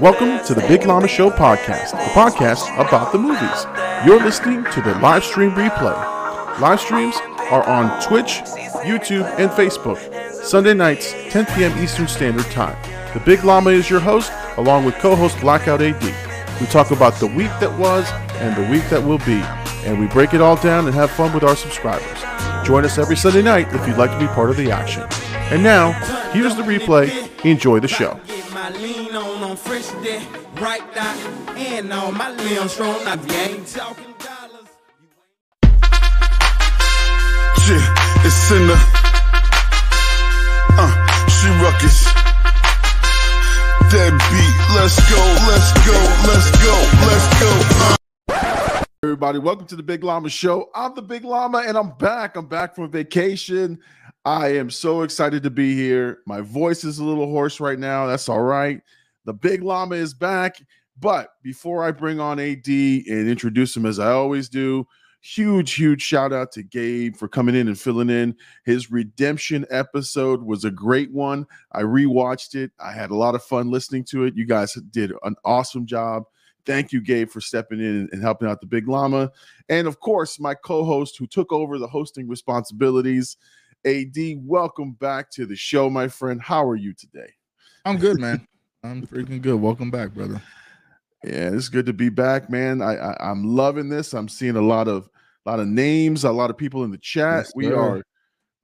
Welcome to the Big Llama Show podcast, a podcast about the movies. You're listening to the live stream replay. Live streams are on Twitch, YouTube, and Facebook, Sunday nights, 10 p.m. Eastern Standard Time. The Big Llama is your host, along with co host Blackout AD. We talk about the week that was and the week that will be, and we break it all down and have fun with our subscribers. Join us every Sunday night if you'd like to be part of the action. And now, here's the replay. Enjoy the show. my lean on on fresh day, right dot, and on my limb strong. Now you ain't talking dollars, you it's in the. Uh, she ruckus. That beat, let's go, let's go, let's go, let's go. Uh. Everybody, welcome to the Big Llama Show. I'm the Big Llama, and I'm back. I'm back from vacation. I am so excited to be here. My voice is a little hoarse right now. That's all right. The Big Llama is back. But before I bring on AD and introduce him as I always do, huge, huge shout out to Gabe for coming in and filling in. His redemption episode was a great one. I rewatched it. I had a lot of fun listening to it. You guys did an awesome job. Thank you, Gabe, for stepping in and helping out the Big Llama. And of course, my co host who took over the hosting responsibilities. AD, welcome back to the show, my friend. How are you today? I'm good, man. I'm freaking good. Welcome back, brother. Yeah, it's good to be back, man. I, I I'm loving this. I'm seeing a lot of a lot of names, a lot of people in the chat. Yes, we are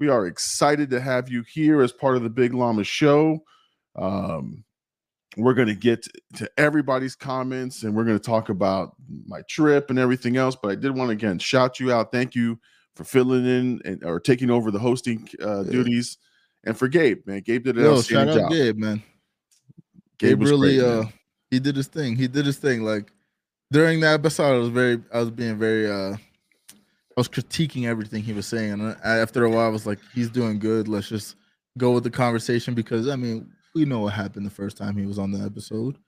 we are excited to have you here as part of the Big Llama show. Um, we're going to get to everybody's comments and we're going to talk about my trip and everything else. But I did want to again shout you out. Thank you for filling in and or taking over the hosting uh, Yeah. duties. And for Gabe, man, Gabe did an Yo, outstanding shout out job. Gabe, man. Gabe Gabe was really great, uh man. he did his thing. He did his thing. Like during that episode, I was very I was being very uh I was critiquing everything he was saying. And after a while, I was like, he's doing good. Let's just go with the conversation because I mean, we know what happened the first time he was on the episode.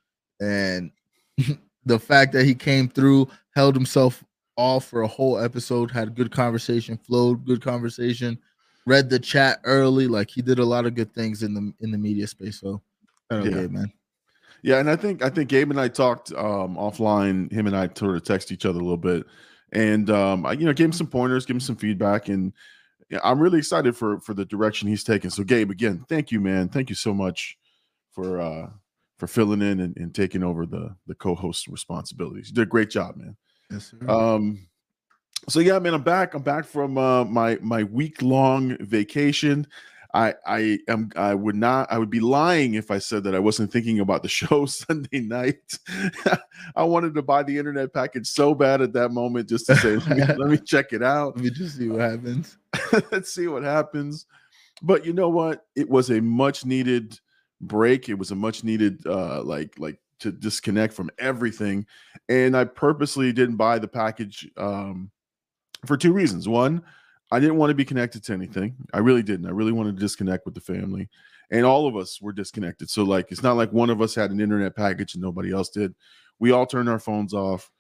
And the fact that he came through, held himself off for a whole episode, had good conversation, flowed, good conversation, read the chat early. Like he did a lot of good things in the in the media space. So Yeah. Gabe, man. Yeah, and I think I think Gabe and I talked um, offline. Him and I sort of text each other a little bit, and um, I you know gave him some pointers, give him some feedback, and yeah, I'm really excited for for the direction he's taking. So Gabe, again, thank you, man. Thank you so much for uh for filling in and, and taking over the the co-host responsibilities. You did a great job, man. Yes, sir. Um, so yeah, man, I'm back. I'm back from uh, my my week long vacation. I I am I would not I would be lying if I said that I wasn't thinking about the show Sunday night. I wanted to buy the internet package so bad at that moment just to say let me, let me check it out. Let me just see what happens. Let's see what happens. But you know what? It was a much needed break. It was a much needed uh like like to disconnect from everything. And I purposely didn't buy the package um for two reasons. One, I didn't want to be connected to anything. I really didn't. I really wanted to disconnect with the family. And all of us were disconnected. So like it's not like one of us had an internet package and nobody else did. We all turned our phones off.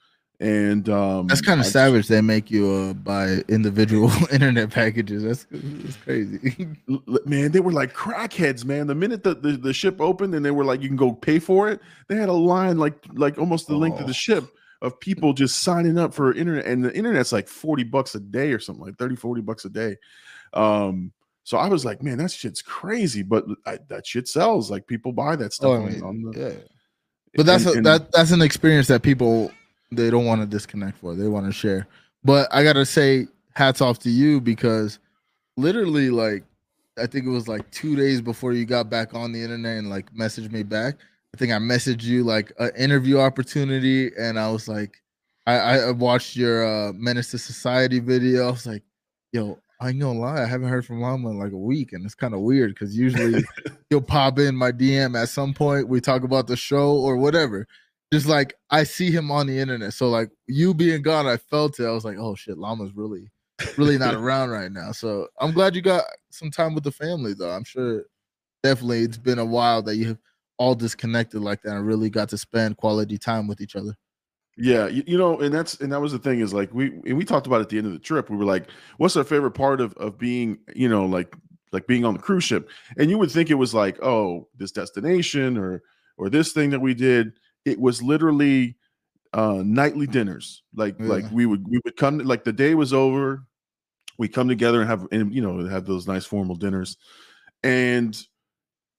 And um That's kind of savage. They make you uh, buy individual internet packages. That's, that's crazy. Man, they were like crackheads, man. The minute the, the, the ship opened and they were like, you can go pay for it, they had a line like like almost the length of Oh. the ship of people just signing up for internet. And the internet's like 40 bucks a day or something like 30, 40 bucks a day. Um, so I was like, man, that shit's crazy, but I, that shit sells. Like people buy that stuff. Oh, I mean, on the- yeah. But that's and- a, that that's an experience that people they don't want to disconnect for. They want to share. But I gotta say, hats off to you because literally, like, I think it was like two days before you got back on the internet and like messaged me back. I think I messaged you like an interview opportunity, and I was like, I, I watched your uh, Menace to Society video. I was like, yo, I ain't gonna lie, I haven't heard from Lama in like a week, and it's kind of weird because usually he'll pop in my DM at some point. We talk about the show or whatever. Just like I see him on the internet. So like you being gone, I felt it. I was like, oh shit, Llama's really, really not around right now. So I'm glad you got some time with the family though. I'm sure definitely it's been a while that you have all disconnected like that and really got to spend quality time with each other. Yeah, you, you know, and that's and that was the thing is like we and we talked about at the end of the trip. We were like, what's our favorite part of of being, you know, like like being on the cruise ship. And you would think it was like, oh, this destination or or this thing that we did. It was literally uh nightly dinners. Like like we would we would come like the day was over, we come together and have and you know have those nice formal dinners. And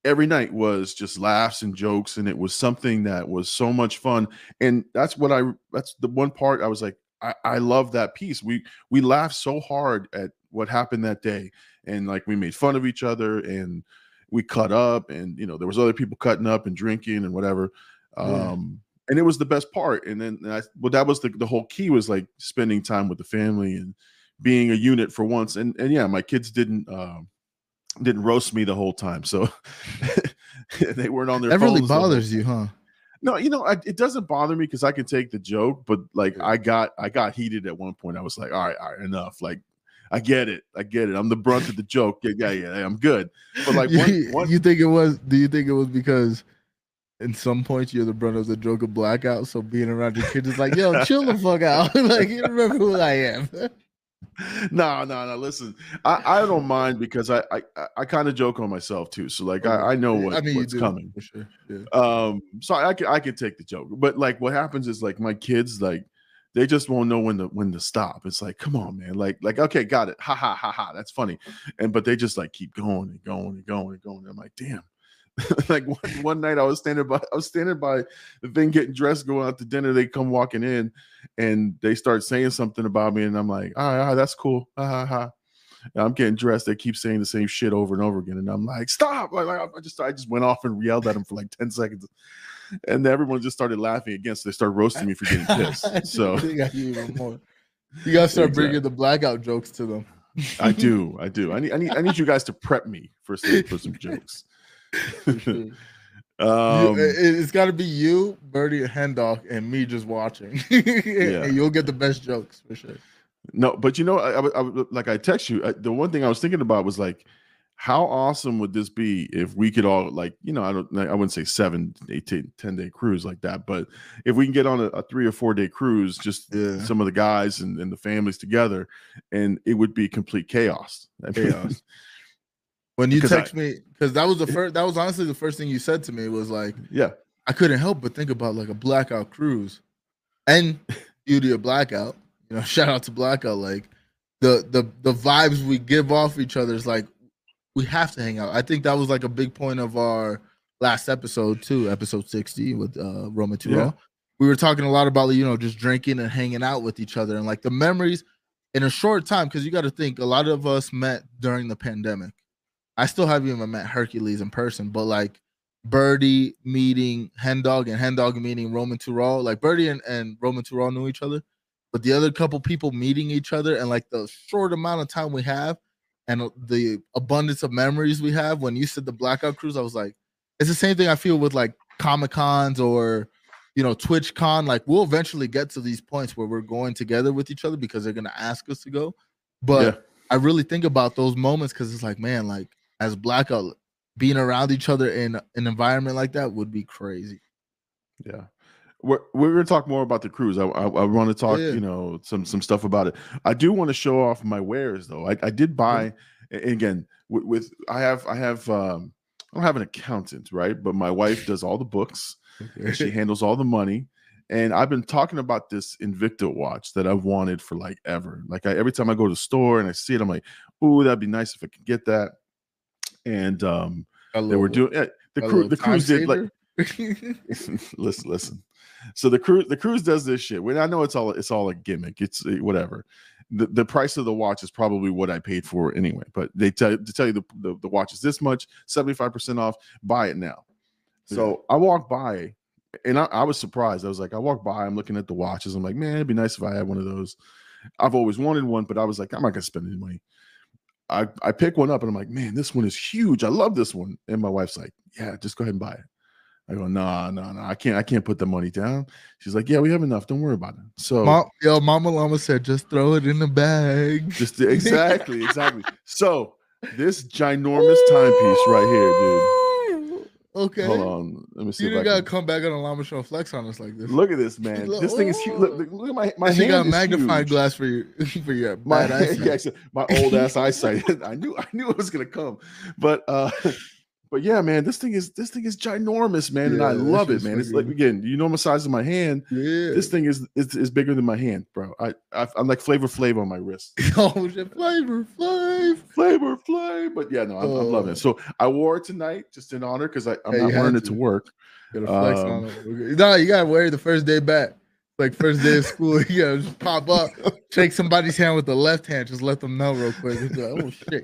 every night was just laughs and jokes and it was something that was so much fun. And that's what i that's the one part i was like i, I love that piece. We we laughed so hard at what happened that day. And like we made fun of each other and we cut up and you know there was other people cutting up and drinking and whatever Yeah. um and it was the best part and then and i well that was the, the whole key was like spending time with the family and being a unit for once and and yeah my kids didn't um didn't roast me the whole time so they weren't on their That really phones the whole- bothers you, huh? no you know I, it doesn't bother me because i can take the joke but like i got i got heated at one point i was like all right all right enough like i get it i get it i'm the brunt of the joke yeah yeah yeah i'm good but like one, you, one you think it was? Do you think it was because? In some points, you're the brunt of the joke of blackout. So being around your kids is like, yo, chill the fuck out. like, you remember who I am. no no no listen i i don't mind because i i, I kind of joke on myself too so like i, I know what, I mean, what's do, coming for sure. Yeah. um so i can i can take the joke but like what happens is like my kids like they just won't know when to when to stop it's like come on man like like okay got it ha ha ha ha that's funny and but they just like keep going and going and going and going i'm like damn like one, one night i was standing by i was standing by the thing getting dressed going out to dinner they come walking in and they start saying something about me and i'm like all right, all right that's cool ha ha ha and I'm getting dressed. They keep saying the same shit over and over again, and I'm like, "Stop!" Like, I just, I just went off and yelled at them for like ten seconds, and everyone just started laughing again. So they started roasting me for getting pissed. So you. You gotta start bringing the blackout jokes to them. I do, I do. I need, I need, I need you guys to prep me for some, for some jokes. Sure. Um, it- it's got to be you, Birdie, and Hen and me just watching. and you'll get the best jokes for sure. No, but you know, I, I, I like I text you. I, the one thing I was thinking about was like, how awesome would this be if we could all like, you know, I don't, I wouldn't say seven, eight, ten, 10 day cruise like that, but if we can get on a, a three or four day cruise, just Yeah. some of the guys and, and the families together, and it would be complete chaos. Chaos. When you Because I- text me, because that was the first, that was honestly the first thing you said to me was like, yeah, I couldn't help but think about like a blackout cruise, and beauty of blackout. You know, shout out to blackout. Like the the the vibes we give off each other is like we have to hang out. I think that was like a big point of our last episode too, episode sixty with uh Roman Turo. Yeah. We were talking a lot about you know just drinking and hanging out with each other and like the memories in a short time because you got to think a lot of us met during the pandemic. I still haven't even met Hercules in person, but like Birdie meeting Hendog and Hendog meeting Roman Tural. Like Birdie and, and Roman Tural knew each other, but the other couple people meeting each other and like the short amount of time we have and the abundance of memories we have. When you said the blackout cruise, I was like, it's the same thing I feel with like Comic Cons or you know Twitch Con. Like we'll eventually get to these points where we're going together with each other because they're gonna ask us to go. But Yeah. I really think about those moments because it's like, man, like as blackout being around each other in an environment like that would be crazy. Yeah. We're, we're going to talk more about the cruise. I, I, I want to talk, Yeah. you know, some some stuff about it. I do want to show off my wares though. I, I did buy a- again with, with I have I have um I don't have an accountant, right? But my wife does all the books and she handles all the money. And I've been talking about this Invicta watch that I've wanted for like ever. Like I, every time I go to the store and I see it, I'm like, "Ooh, that'd be nice if I could get that." And um, they were doing yeah, the cruise. The cruise did like listen, listen. So the cruise, the cruise does this shit. When I know it's all, it's all a gimmick. It's uh, whatever. The, the price of the watch is probably what I paid for anyway. But they tell to tell you the, the, the watch is this much, seventy five percent off. Buy it now. So I walked by, and I, I was surprised. I was like, I walked by. I'm looking at the watches. I'm like, man, it'd be nice if I had one of those. I've always wanted one, but I was like, I'm not gonna spend any money. I I pick one up, and I'm like, man, this one is huge. I love this one. And my wife's like, yeah, just go ahead and buy it. I go, no, no, no, I can't, I can't put the money down. She's like, yeah, we have enough. Don't worry about it. So Mom, yo, Mama Llama said, just throw it in the bag. just exactly, exactly. So this ginormous timepiece right here, dude. Okay. Hold on. Let me see You didn't gotta can. come back on a llama show flex on us like this. Look at this, man. Look- This thing is huge. Look, oh. look, look at my my you hand. got a magnifying huge. glass for your for your My, eyesight. yeah, my old ass eyesight. I knew I knew it was gonna come. But uh but yeah, man, this thing is this thing is ginormous, man, and I love it, man. It's like again, you know my size of my hand. Yeah. This thing is, is is bigger than my hand, bro. I, I I'm like Flavor Flav on my wrist. oh shit, flavor, flav. Flavor Flav, but yeah, no, I'm, I'm loving Oh. it. So I wore it tonight just in honor because I'm Hey, not wearing it to to. work. Um, on it. No, you gotta wear it the first day back. Like first day of school, you gotta just pop up, shake somebody's hand with the left hand, just let them know real quick. Like, oh shit.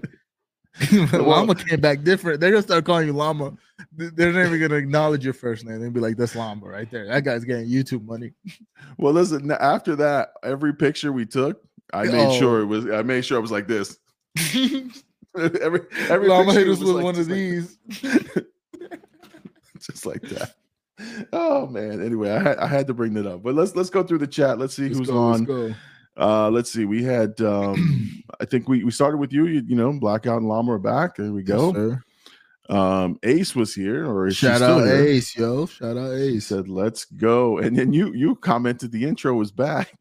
llama came back different. They're gonna start calling you llama. They're not even gonna acknowledge your first name. They'll be like, "That's llama right there. That guy's getting YouTube money." Well, listen. After that, every picture we took, I made Oh. sure it was. I made sure it was like this. every every llama picture hit us was with like- one of like- these. just like that. Oh man. Anyway, I had, I had to bring that up. But let's let's go through the chat. Let's see Let's who's go, on. Uh let's see. We had um I think we we started with you, you, you know, Blackout and Llama are back. There we Yes, go. sir. um Ace was here or Shout out here? Ace, yo. Shout out He Ace. said, "Let's go," and then you you commented the intro was back.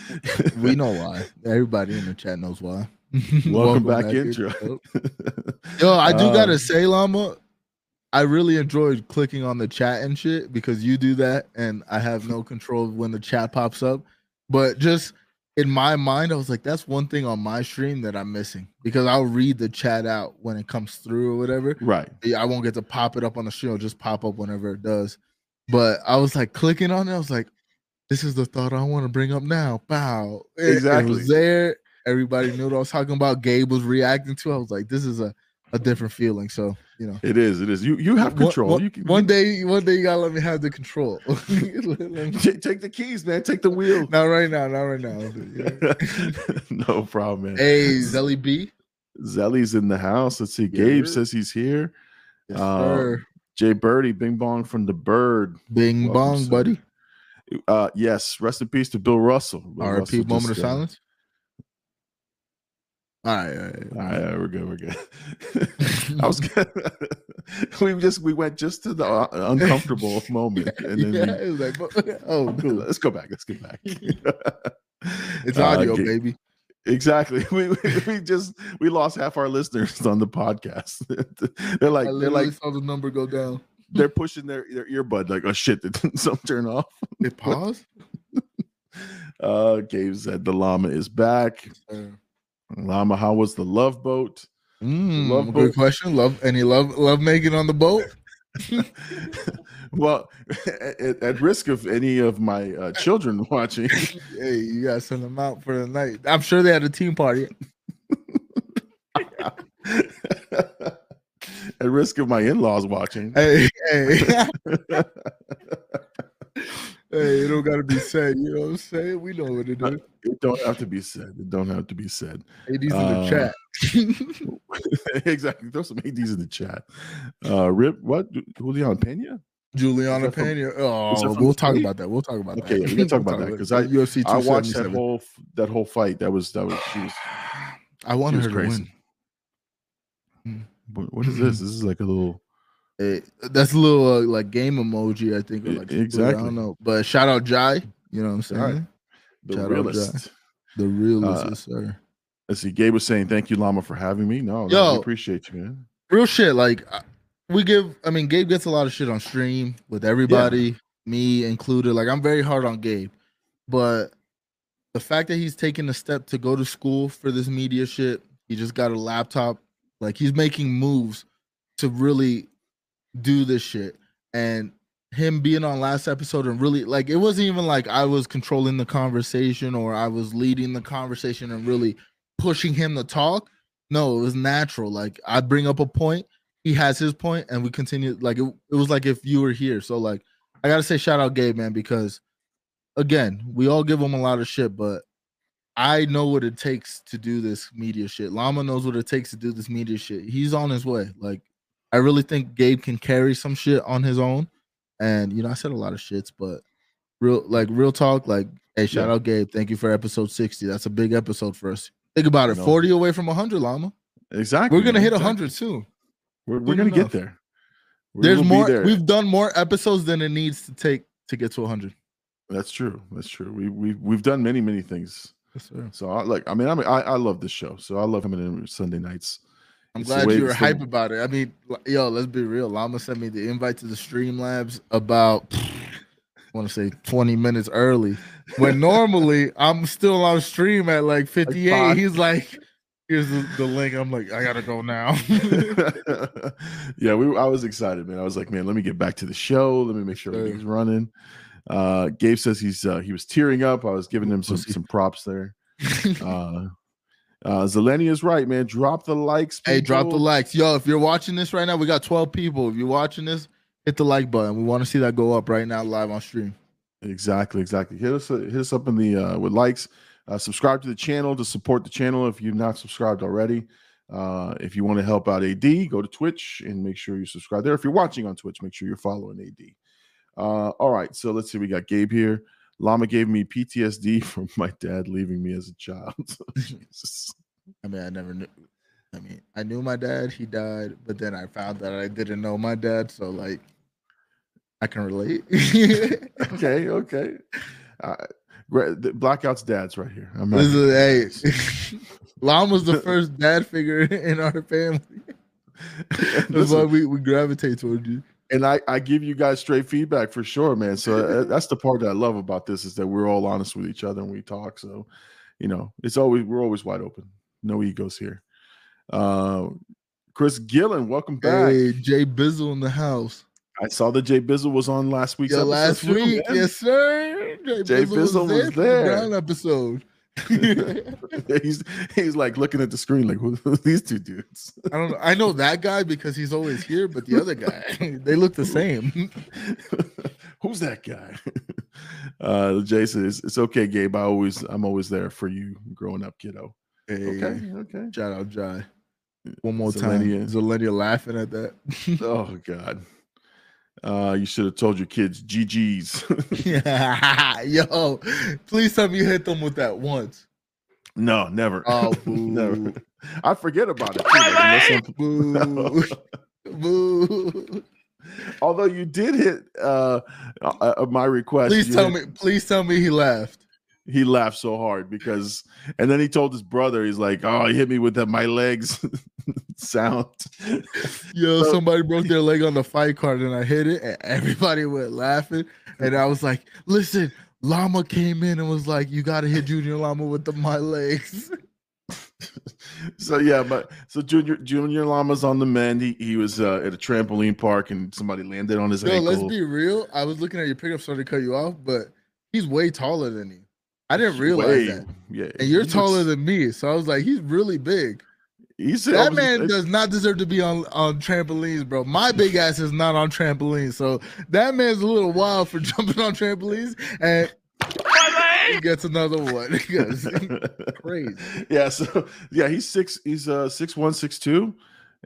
we know why. Everybody in the chat knows why. Welcome, back, intro. Yo, I do Um, gotta say, Llama, I really enjoyed clicking on the chat and shit because you do that, and I have no control when the chat pops up. But just in my mind, I was like, that's one thing on my stream that I'm missing because I'll read the chat out when it comes through or whatever. right. I won't get to pop it up on the stream; it'll just pop up whenever it does. But I was like clicking on it. I was like, "This is the thought I want to bring up now." Bow. It- It, Exactly. was there. Everybody knew what I was talking about. Gabe was reacting to. it. I was like, "This is a, a different feeling." So you know, It is. It is. You you have control. One, you can one day, one day, you gotta let me have the control. Take, the keys, man. Take the wheel. not right now. Not right now. No problem, man. hey, Zelly B. Zelly's in the house. Let's see. Yeah. Gabe says he's here. Yes, sir. Jay Birdie, Bing Bong from the Bird. Bing welcome, bong, sir. buddy. Uh, yes. Rest in peace to Bill Russell. Bill RP moment of just, uh, silence. All right, all right. All right, we're good. We're good. I was good. we just we went just to the uh, uncomfortable moment, and then yeah, we, it was like, oh, cool. let's go back. Let's get back. It's Uh, audio, baby. Exactly. We, we we just we lost half our listeners on the podcast. they're like they're like saw the number go down. they're pushing their, their earbud like oh shit did something turn off. It paused. Uh Gabe said the llama is back. Llama, how was the love boat? Mm, love good boat. question. Love any love love making on the boat? well, at, at risk of any of my uh, children watching, hey, you gotta send them out for the night. I'm sure they had a team party. at risk of my in-laws watching, Hey, hey, hey, it don't gotta be said. You know what I'm saying? We know what it is. it don't have to be said. It don't have to be said. AD's in Uh, the chat. exactly. Throw some ADs in the chat. Uh Rip, what? Julian Pena? Juliana Pena. Oh, we'll talk about that. We'll talk about that. Okay, that. we can talk about that, 'cause I- UFC I watched that whole that whole fight. That was that was she was I wanted her to crazy. win. What, what is this? This is like a little Hey, that's a little uh, like game emoji, I think. or like split, I don't know. But shout out Jai. You know what I'm saying? Right. the Shout out, realist. The realist, Uh, yes, sir. Let's see. Gabe was saying, "Thank you, Llama, for having me." No, no, Yo. we appreciate you, man. Real shit. Like we give. I mean, Gabe gets a lot of shit on stream with everybody, me included. Like I'm very hard on Gabe, but the fact that he's taking a step to go to school for this media shit, he just got a laptop. Like he's making moves to really do this shit, and him being on last episode and really like it wasn't even like I was controlling the conversation or I was leading the conversation and really pushing him to talk. No, it was natural. Like I bring up a point, he has his point, and we continue. Like it, it was like if you were here. So like I gotta say shout out Gabe, man, because again, we all give him a lot of shit, but I know what it takes to do this media shit. Llama knows what it takes to do this media shit. He's on his way. Like I really think Gabe can carry some shit on his own. And you know, I said a lot of shits, but real like real talk, like hey, shout Yeah. out Gabe. Thank you for episode 60. That's a big episode for us. Think about it. 40 away from 100, Llama. Exactly. We're gonna man, hit exactly. 100 soon. We're, we're gonna get there. We There's more. there. We've done more episodes than it needs to take to get to 100. That's true. That's true. We we we've done many many things. Yes, sir. So I like. I mean, I mean, I, I love this show. So I love coming in Sunday nights. I'm glad you were hype about it. I mean, yo, let's be real. Llama sent me the invite to the Streamlabs about, I want to say 20 minutes early. When normally I'm still on stream at like 58. five. He's like, here's the, the link. I'm like, I gotta go now. yeah, we. I was excited, man. I was like, man, let me get back to the show. Let me make sure Sure. everything's running. Uh, Gabe says he's uh, he was tearing up. I was giving him some some props there. Uh, uh, Zeleny is right, man. Drop the likes. hey, drop the likes. Yo, if you're watching this right now, we got 12 people. If you're watching this, hit the like button. We want to see that go up right now live on stream. Exactly, exactly. Hit us, hit us up in the uh, with likes. Uh, subscribe to the channel to support the channel if you've not subscribed already. Uh, if you want to help out AD, go to Twitch and make sure you subscribe there. If you're watching on Twitch, make sure you're following AD. Uh, all right, so let's see. We got Gabe here. Llama gave me PTSD from my dad leaving me as a child. I mean, I never knew. I mean, I knew my dad. He died, but then I found that I didn't know my dad. So like, I can relate. okay, okay. Uh, Blackout's dad's right here. I'm not- this is hey, Lam was the first dad figure in our family. That's why we, we gravitate towards you. And I, I give you guys straight feedback for sure, man. So uh, that's the part that I love about this is that we're all honest with each other and we talk. So, you know, it's always we're always wide open. No egos here. Uh, Chris Gillen, welcome back. Hey, Jay Bizzle in the house. I saw that Jay Bizzle was on last week's Yeah, episode last week, man. yes, sir. Jay, Jay Bizzle, Bizzle was was there. for the there. Episode. he's he's like looking at the screen like who, these two dudes. I don't know. I know that guy because he's always here, but the other guy, they look the same. Who's that guy? Uh Jason, it's, it's okay, Gabe. I always I'm always there for you growing up, kiddo. Hey, Okay, okay. Shout out Jai. One more time. Zelenia. Zelenia laughing at that. Oh God. Uh you should have told your kids GG's. Yeah, Yo, please tell me you hit them with that once. no, never. Oh, never. I forget about it. too, unless I'm- Boo. Boo. Although you did hit uh, uh uh, my request. Please tell hit- me, please tell me he laughed. he laughed so hard because and then he told his brother he's like oh he hit me with that my legs sound Yo, So- somebody broke their leg on the fight card and I hit it and everybody went laughing. And I was like, listen, Llama came in and was like, you gotta hit Junior Llama with the my legs. so yeah but so junior junior llama's on the mend he, he was uh, at a trampoline park and somebody landed on his Yo, ankle let's be real. I was looking at your pickup, sorry to cut you off, but he's way taller than you. I didn't realize Way- that. yeah And you're he taller looks- than me. So I was like, he's really big. He's I That man does not deserve to be on, on trampolines, bro. My big ass is not on trampolines. So that man's a little wild for jumping on trampolines and he gets another one. Crazy. yeah so yeah he's six he's uh six one six two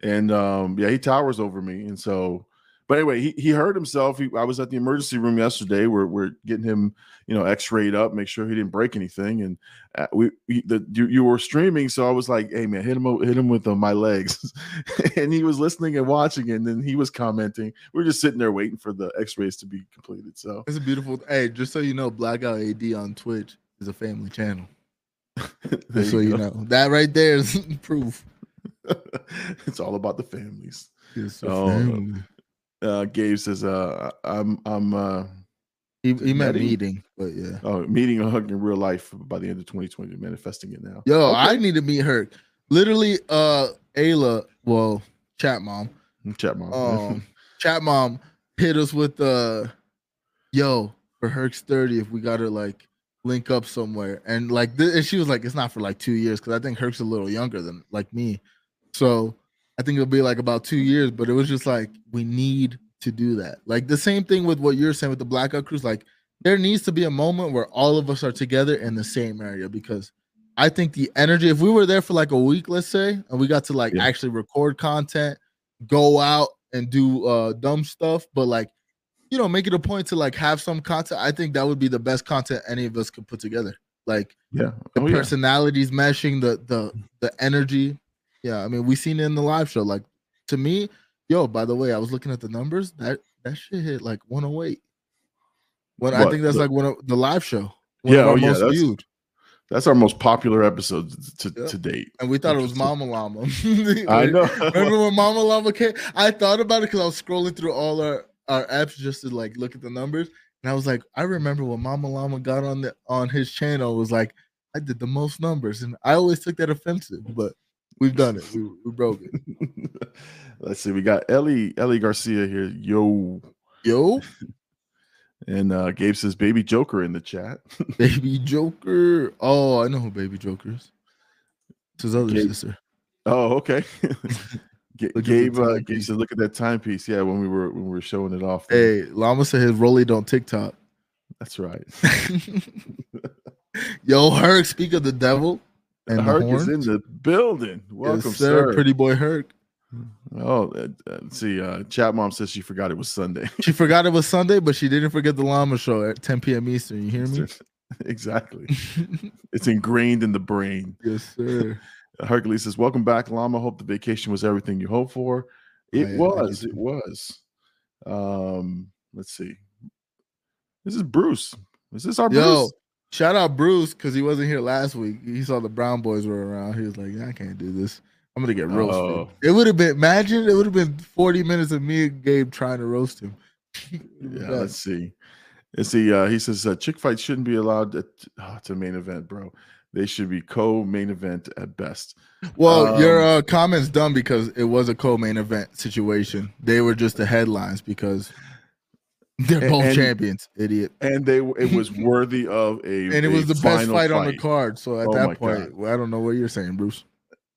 and um yeah he towers over me and so but anyway he, he hurt himself he, i was at the emergency room yesterday we're, we're getting him you know x-rayed up make sure he didn't break anything and uh, we, we the you, you were streaming so i was like hey man hit him hit him with uh, my legs and he was listening and watching and then he was commenting we were just sitting there waiting for the x-rays to be completed so It's a beautiful hey, just so you know, Blackout AD on Twitch is a family channel. Just so you go. know. That right there is proof. it's all about the families It's a Oh, family. Uh gabe says uh i'm i'm uh He, he meant meeting, but yeah. oh meeting a hug in real life by the end of 2020 manifesting it now Yo, Okay. I need to meet her. Literally, uh Ayla, well, chat mom. chat mom Um chat mom hit us with uh yo, for Herc's 30 if we gotta like link up somewhere. And like th- and she was like, it's not for like two years, because I think Herc's a little younger than like me. So I think it'll be like about two years, but it was just like we need to do that. Like the same thing with what you're saying with the blackout cruise. Like there needs to be a moment where all of us are together in the same area because I think the energy, if we were there for like a week, let's say, and we got to like Yeah. actually record content, go out and do uh dumb stuff, but like you know, make it a point to like have some content. I think that would be the best content any of us could put together. Like yeah the oh, yeah. personalities meshing, the the the energy. Yeah, I mean, we seen it in the live show. Like to me, Yo, by the way, I was looking at the numbers. That that shit hit like 108. When I think that's the- like one of the live show. One Yeah, of our oh, yeah, most that's- viewed. That's our most popular episode to, Yep. to date. And we thought it was Mama Llama. I know. Remember when Mama Llama came? I thought about it because I was scrolling through all our, our apps just to like look at the numbers. And I was like, I remember when Mama Llama got on the on his channel, was like, I did the most numbers. And I always took that offensive, but we've done it. We, we broke it. Let's see. We got Ellie Ellie Garcia here. Yo. Yo, And uh Gabe says baby Joker in the chat. baby Joker. Oh, I know who baby Joker is. It's his other Gabe- sister. Oh, okay. Ga- Look at the Gabe, uh, Gabe said, "Look at that timepiece." Yeah, when we were when we were showing it off. Hey, Llama said his rolly don't TikTok. that's right. Yo, Herc, speak of the devil. And Herc is in the building. Welcome, yes, sir. sir. Pretty boy Herc. Oh, uh, uh, see. Uh, Chat mom says she forgot it was Sunday. She forgot it was Sunday, but she didn't forget the llama show at 10 p.m. Eastern. You hear me? exactly. It's ingrained in the brain. yes, sir. Hercules says, "Welcome back, Llama. Hope the vacation was everything you hoped for. It I- I was. did It was. Um, let's see. This is Bruce. Is this our Yo, Bruce? Shout out Bruce because he wasn't here last week. He saw the Brown boys were around. He was like, I can't do this. I'm gonna get roasted. Oh. It would have been imagine it would have been 40 minutes of me and Gabe trying to roast him. Yeah, let's see. Let's see. Uh, he says uh, chick fights shouldn't be allowed at, oh, to main event, bro. They should be co-main event at best. Well, your Um, uh, comments dumb because it was a co-main event situation. They were just the headlines because they're A- both and- champions, idiot. And they it was worthy of a And it was the best final fight, on the card. So at Oh that point, well, I don't know what you're saying, Bruce.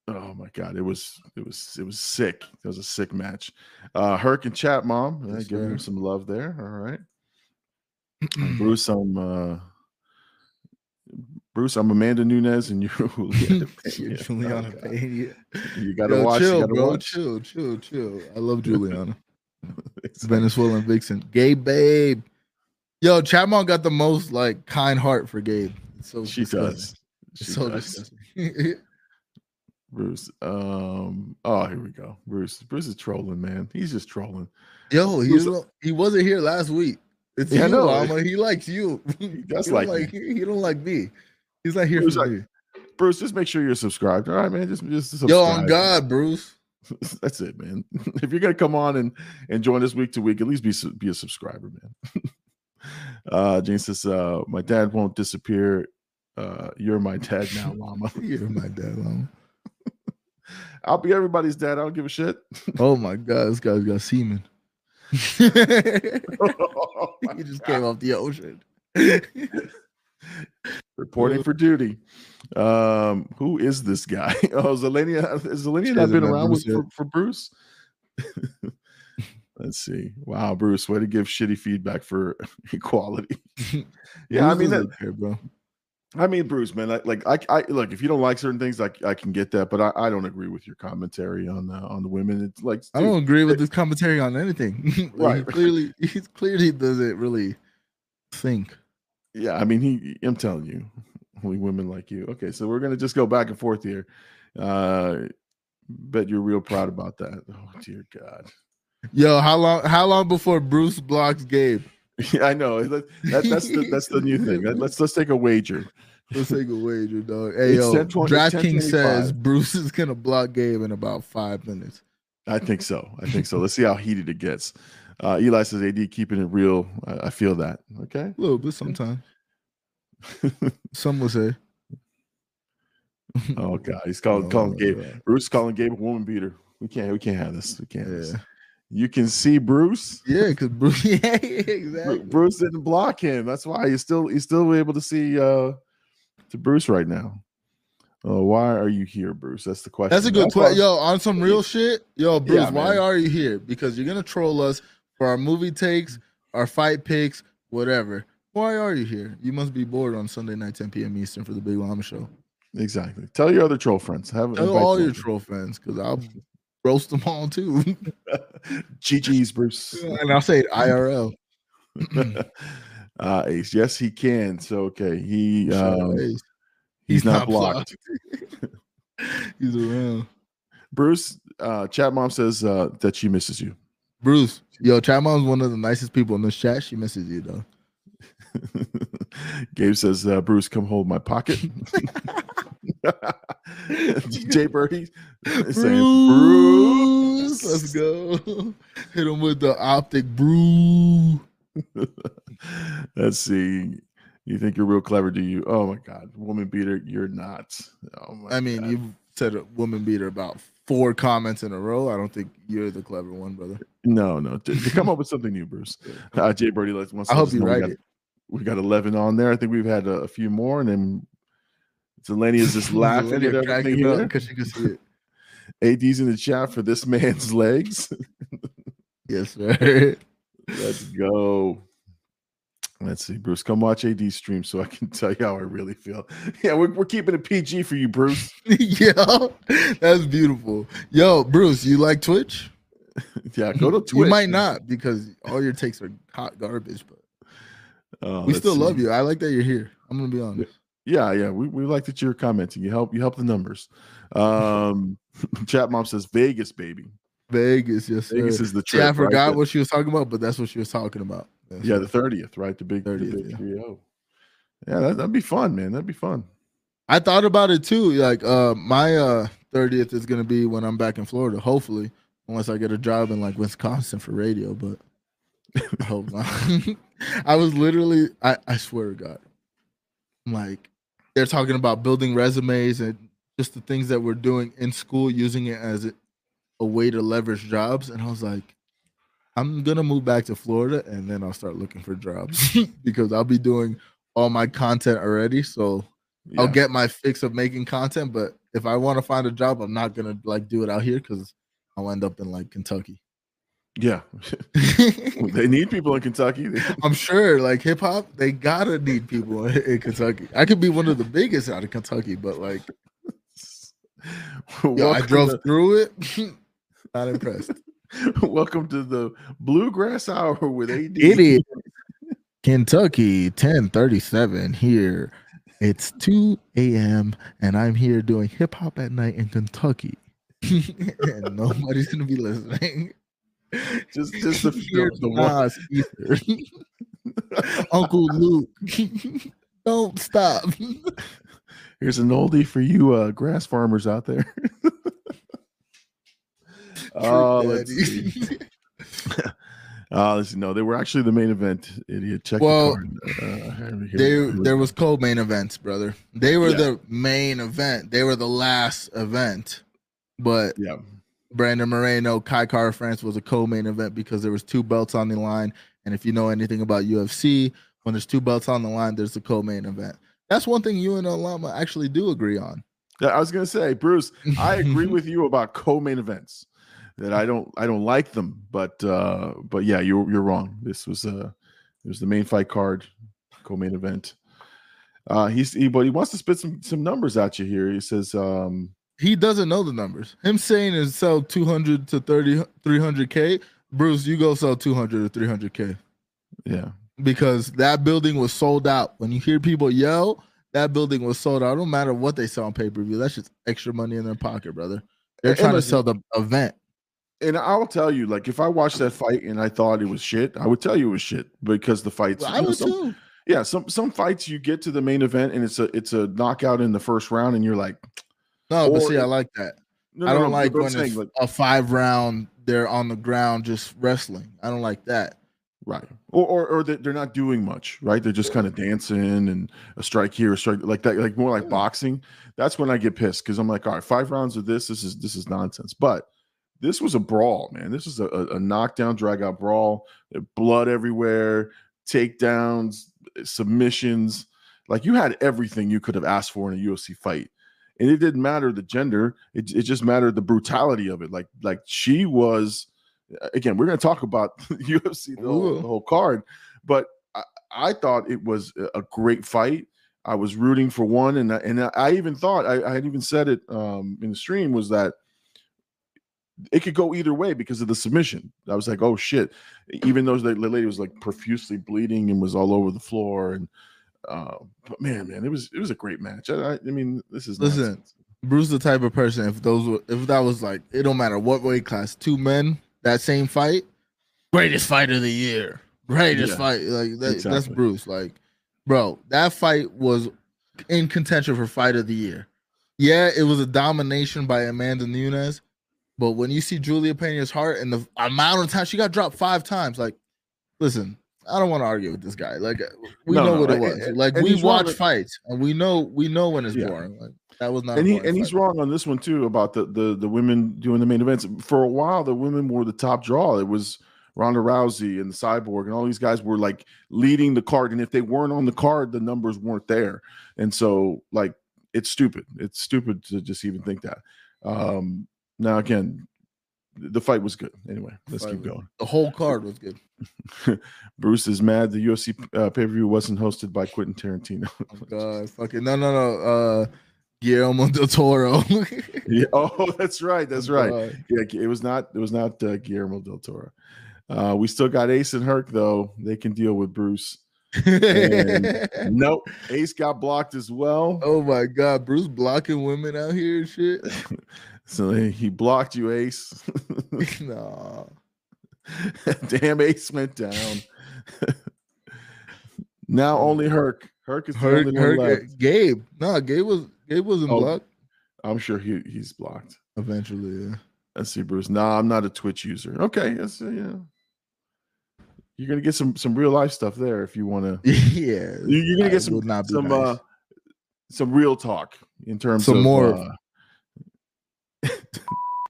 Oh my god, it was it was it was sick. It was a sick match. Uh Herc and Chat Mom, uh, Yes, giving him some love there. All right. Bruce, I'm uh Bruce, I'm Amanda Nunes, and you're Juliana Pena. Juliana Oh. Pena. You gotta Yo, watch. you gotta bro. watch. Chill, chill, chill. I love Juliana. Venezuelan Vixen. Gabe, babe. Yo, Chatmon got the most like kind heart for Gabe. It's so She disgusting. does. She so does. disgusting. Bruce. Um, oh, here we go. Bruce. Bruce is trolling, man. He's just trolling. Yo, he, Who's- don't- he wasn't here last week. It's Yeah, I you, know. Llama. He likes you. He does don't like me. like he, he don't like me. He's not here Bruce, for like, me. Bruce, just make sure you're subscribed. All right, man. Just just subscribe. Yo, on God, Bruce. That's it, man. if you're gonna come on and and join us week to week, at least be be a subscriber, man. uh Jane says, uh, my dad won't disappear. Uh, you're my dad now, llama. You're my dad, Llama. I'll be everybody's dad. I don't give a shit. Oh my God, this guy's got semen. Oh he just God. came off the ocean. Reporting for duty. Um, who is this guy? Oh, Zelenia. Has Zelenia not been around with, for, for Bruce? Let's see. Wow, Bruce, way to give shitty feedback for equality. Yeah, I mean, that, okay, bro. I mean, Bruce, man, I, like I, I look if you don't like certain things, like I can get that, but I, I don't agree with your commentary on the on the women. It's like I don't agree with this commentary on anything. Like, Right. He clearly, he clearly doesn't really think. Yeah, I mean, he. I'm telling you, only women like you. Okay, so we're gonna just go back and forth here. Uh, bet you're real proud about that. Oh dear God. Yo, how long? How long before Bruce blocks Gabe? Yeah, I know. That, that, that's the that's the new thing. Let- Let's let's take a wager. Let's take a wager, dog. Hey, It's yo, 10, 20, DraftKings says Bruce is gonna block Gabe in about five minutes. I think so. I think so. Let's see how heated it gets. Uh, Eli says, "AD keeping it real." I, I feel that. Okay. A little bit sometimes. Some would say. oh God, he's calling calling Oh, Gabe. God. Bruce calling Gabe a woman beater. We can't. We can't have this. We can't. this. Yeah, You can see Bruce. yeah, because Bruce, yeah, exactly. Bruce didn't block him. That's why he's still he's still able to see uh to Bruce right now. Oh, why are you here, Bruce? That's the question. That's a good question. Yo, on some real shit, yo, Bruce, Yeah, why are you here? Because you're gonna troll us for our movie takes, our fight picks, whatever. Why are you here? You must be bored on Sunday night, 10 p.m. Eastern for the Big Llama Show. Exactly. Tell your other troll friends. Have Tell all them. your troll friends because I'll roast them all too. GG's, Bruce. and I'll say it IRL. uh Ace. Yes, he can. So okay. He um, Ace. he's, not, blocked. He's around. Bruce, uh, chat mom says uh, that she misses you. Bruce, yo, Chat Mom's one of the nicest people in this chat. She misses you though. Gabe says, uh, Bruce, come hold my pocket. Jay Birdie is saying, Bruce, Bruce. let's go. Hit him with the optic brew. Let's see. You think you're real clever, do you? Oh my God. Woman beater, you're not. Oh my I mean, God. you've said a woman beater about four comments in a row. I don't think you're the clever one, brother. no, no. To, to come up with something new, Bruce. Uh, Jay Birdie let's I hope you we write got- it. We got 11 on there. I think we've had a, a few more, and then Zeleny is just laughing at everything up because she can see it. AD's in the chat for this man's legs. Yes, sir. Let's go. Let's see, Bruce. Come watch AD stream so I can tell you how I really feel. Yeah, we're, we're keeping it PG for you, Bruce. yeah, that's beautiful. Yo, Bruce, you like Twitch? Yeah, go to Twitch. You might not because all your takes are hot garbage, but Uh, we still love you. I like that you're here. I'm gonna be honest. Yeah, yeah. We, we like that you're commenting. You help you help the numbers. Um chat mom says Vegas, baby. Vegas, yes, sir. Vegas is the See, trip. I forgot The- what she was talking about, but that's what she was talking about. That's yeah, the 30th, right? The big 30th. 30th, The big yeah. Yeah, that, that'd be fun, man. That'd be fun. I thought about it too. Like, uh, my uh 30th is gonna be when I'm back in Florida, hopefully, unless I get a job in like Wisconsin for radio. But I hope not. I was literally, I, I swear to God, I'm like they're talking about building resumes and just the things that we're doing in school, using it as a way to leverage jobs. And I was like, I'm gonna move back to Florida and then I'll start looking for jobs because I'll be doing all my content already. So I'll get my fix of making content, but if I want to find a job, I'm not gonna like do it out here because I'll end up in like Kentucky. Yeah. they need people in Kentucky. I'm sure like hip hop, they gotta need people in, in Kentucky. I could be one of the biggest out of Kentucky, but like yo, I drove to, through it. not impressed. welcome to the Bluegrass Hour with AD. It is Kentucky 1037 here. It's 2 a.m. and I'm here doing hip hop at night in Kentucky. and nobody's gonna be listening. Just, just the, Here's the, the one. Uncle Luke. Don't stop. Here's an oldie for you uh, grass farmers out there. Oh, let's see. Uh, let's see. No, they were actually the main event. Idiot. Check Well, the card. Uh, we There, was co-main events, brother. They were Yeah. the main event. They were the last event, but Yeah. Brandon Moreno, Kai Kara-France was a co-main event because there was two belts on the line. And if you know anything about UFC, when there's two belts on the line, there's a co-main event. That's one thing you and Alama actually do agree on. Yeah, I was gonna say, Bruce, I agree with you about co-main events. That I don't, I don't like them, but, uh, but yeah, you're you're wrong. This was uh, it was the main fight card, co-main event. Uh, he's he, but he wants to spit some some numbers at you here. He says, um, he doesn't know the numbers. Him saying is sell 200 to 30 300k. Bruce, you go sell 200 to 300k yeah, because that building was sold out. When you hear people yell, that building was sold out. It don't matter what they sell on pay-per-view. That's just extra money in their pocket, brother. They're trying to sell the event. And I'll tell you, like, if I watched that fight and I thought it was shit, I would tell you it was shit because the fights. Well, I would some- too. yeah, some some fights you get to the main event and it's a it's a knockout in the first round, and you're like, No, but or see, I like that. no, I don't no, like when saying, it's like, a five round. They're on the ground just wrestling. I don't like that. Right. Or or, or they're not doing much, right? They're just kind of dancing and a strike here, a strike like that, like more like Yeah. boxing. That's when I get pissed because I'm like, all right, five rounds of this, this is this is nonsense. But this was a brawl, man. This was a, a, knockdown, drag out brawl, blood everywhere, takedowns, submissions. Like you had everything you could have asked for in a UFC fight. And it didn't matter the gender, it, it just mattered the brutality of it. Like, like she was again, we're going to talk about UFC the whole, the whole card, but I, I thought it was a- great fight. I was rooting for one, and I, and I- I even thought I, I had even said it um, in the stream was that it could go either way because of the submission. I was like, oh shit! Even though the lady was like profusely bleeding and was all over the floor, and uh, but man, man, it was it was a great match. I, I, I mean, this is Listen, nonsense. Bruce the type of person if those were if that was like it don't matter what weight class, two men, that same fight, greatest fight of the year. Greatest Yeah, fight. Like that, that's. Bruce. Like, bro, that fight was in contention for fight of the year. Yeah, it was a domination by Amanda Nunes. But when you see Julia Pena's heart and the amount of time she got dropped five times, like, listen, I don't want to argue with this guy. Like, we No, know no, what it was. and- like, and we watch fights and we know we know when it's Yeah. boring. Like, that was not. and he and he's wrong on this one too about the the the women doing the main events. For a while, the women were the top draw. It was Ronda Rousey and the Cyborg, and all these guys were like leading the card. And if they weren't on the card, the numbers weren't there. And so, like, it's stupid. It's stupid to just even think that. Um, now, again, the fight was good. Anyway, let's keep going. The whole card was good. Bruce is mad the UFC uh, pay per view wasn't hosted by Quentin Tarantino. Oh, God, fucking no, no, no. Uh, Guillermo del Toro. yeah. Oh, that's right. That's right. God. Yeah, it was not. It was not uh, Guillermo del Toro. Uh, we still got Ace and Herc though. They can deal with Bruce. And- Nope, Ace got blocked as well. oh my God, Bruce blocking women out here and shit. So he blocked you, Ace. no. Damn, Ace went down. now only Herc. Herc is the Herc, only one Herc, left. Gabe. No, Gabe was Gabe wasn't Oh. blocked. I'm sure he, he's blocked. Eventually, yeah. Let's see, Bruce. Nah, I'm not a Twitch user. Okay, uh, yeah. You're gonna get some some real life stuff there if you want to. yeah. You- You're gonna get some would not be some nice. uh some real talk in terms of Some of more uh,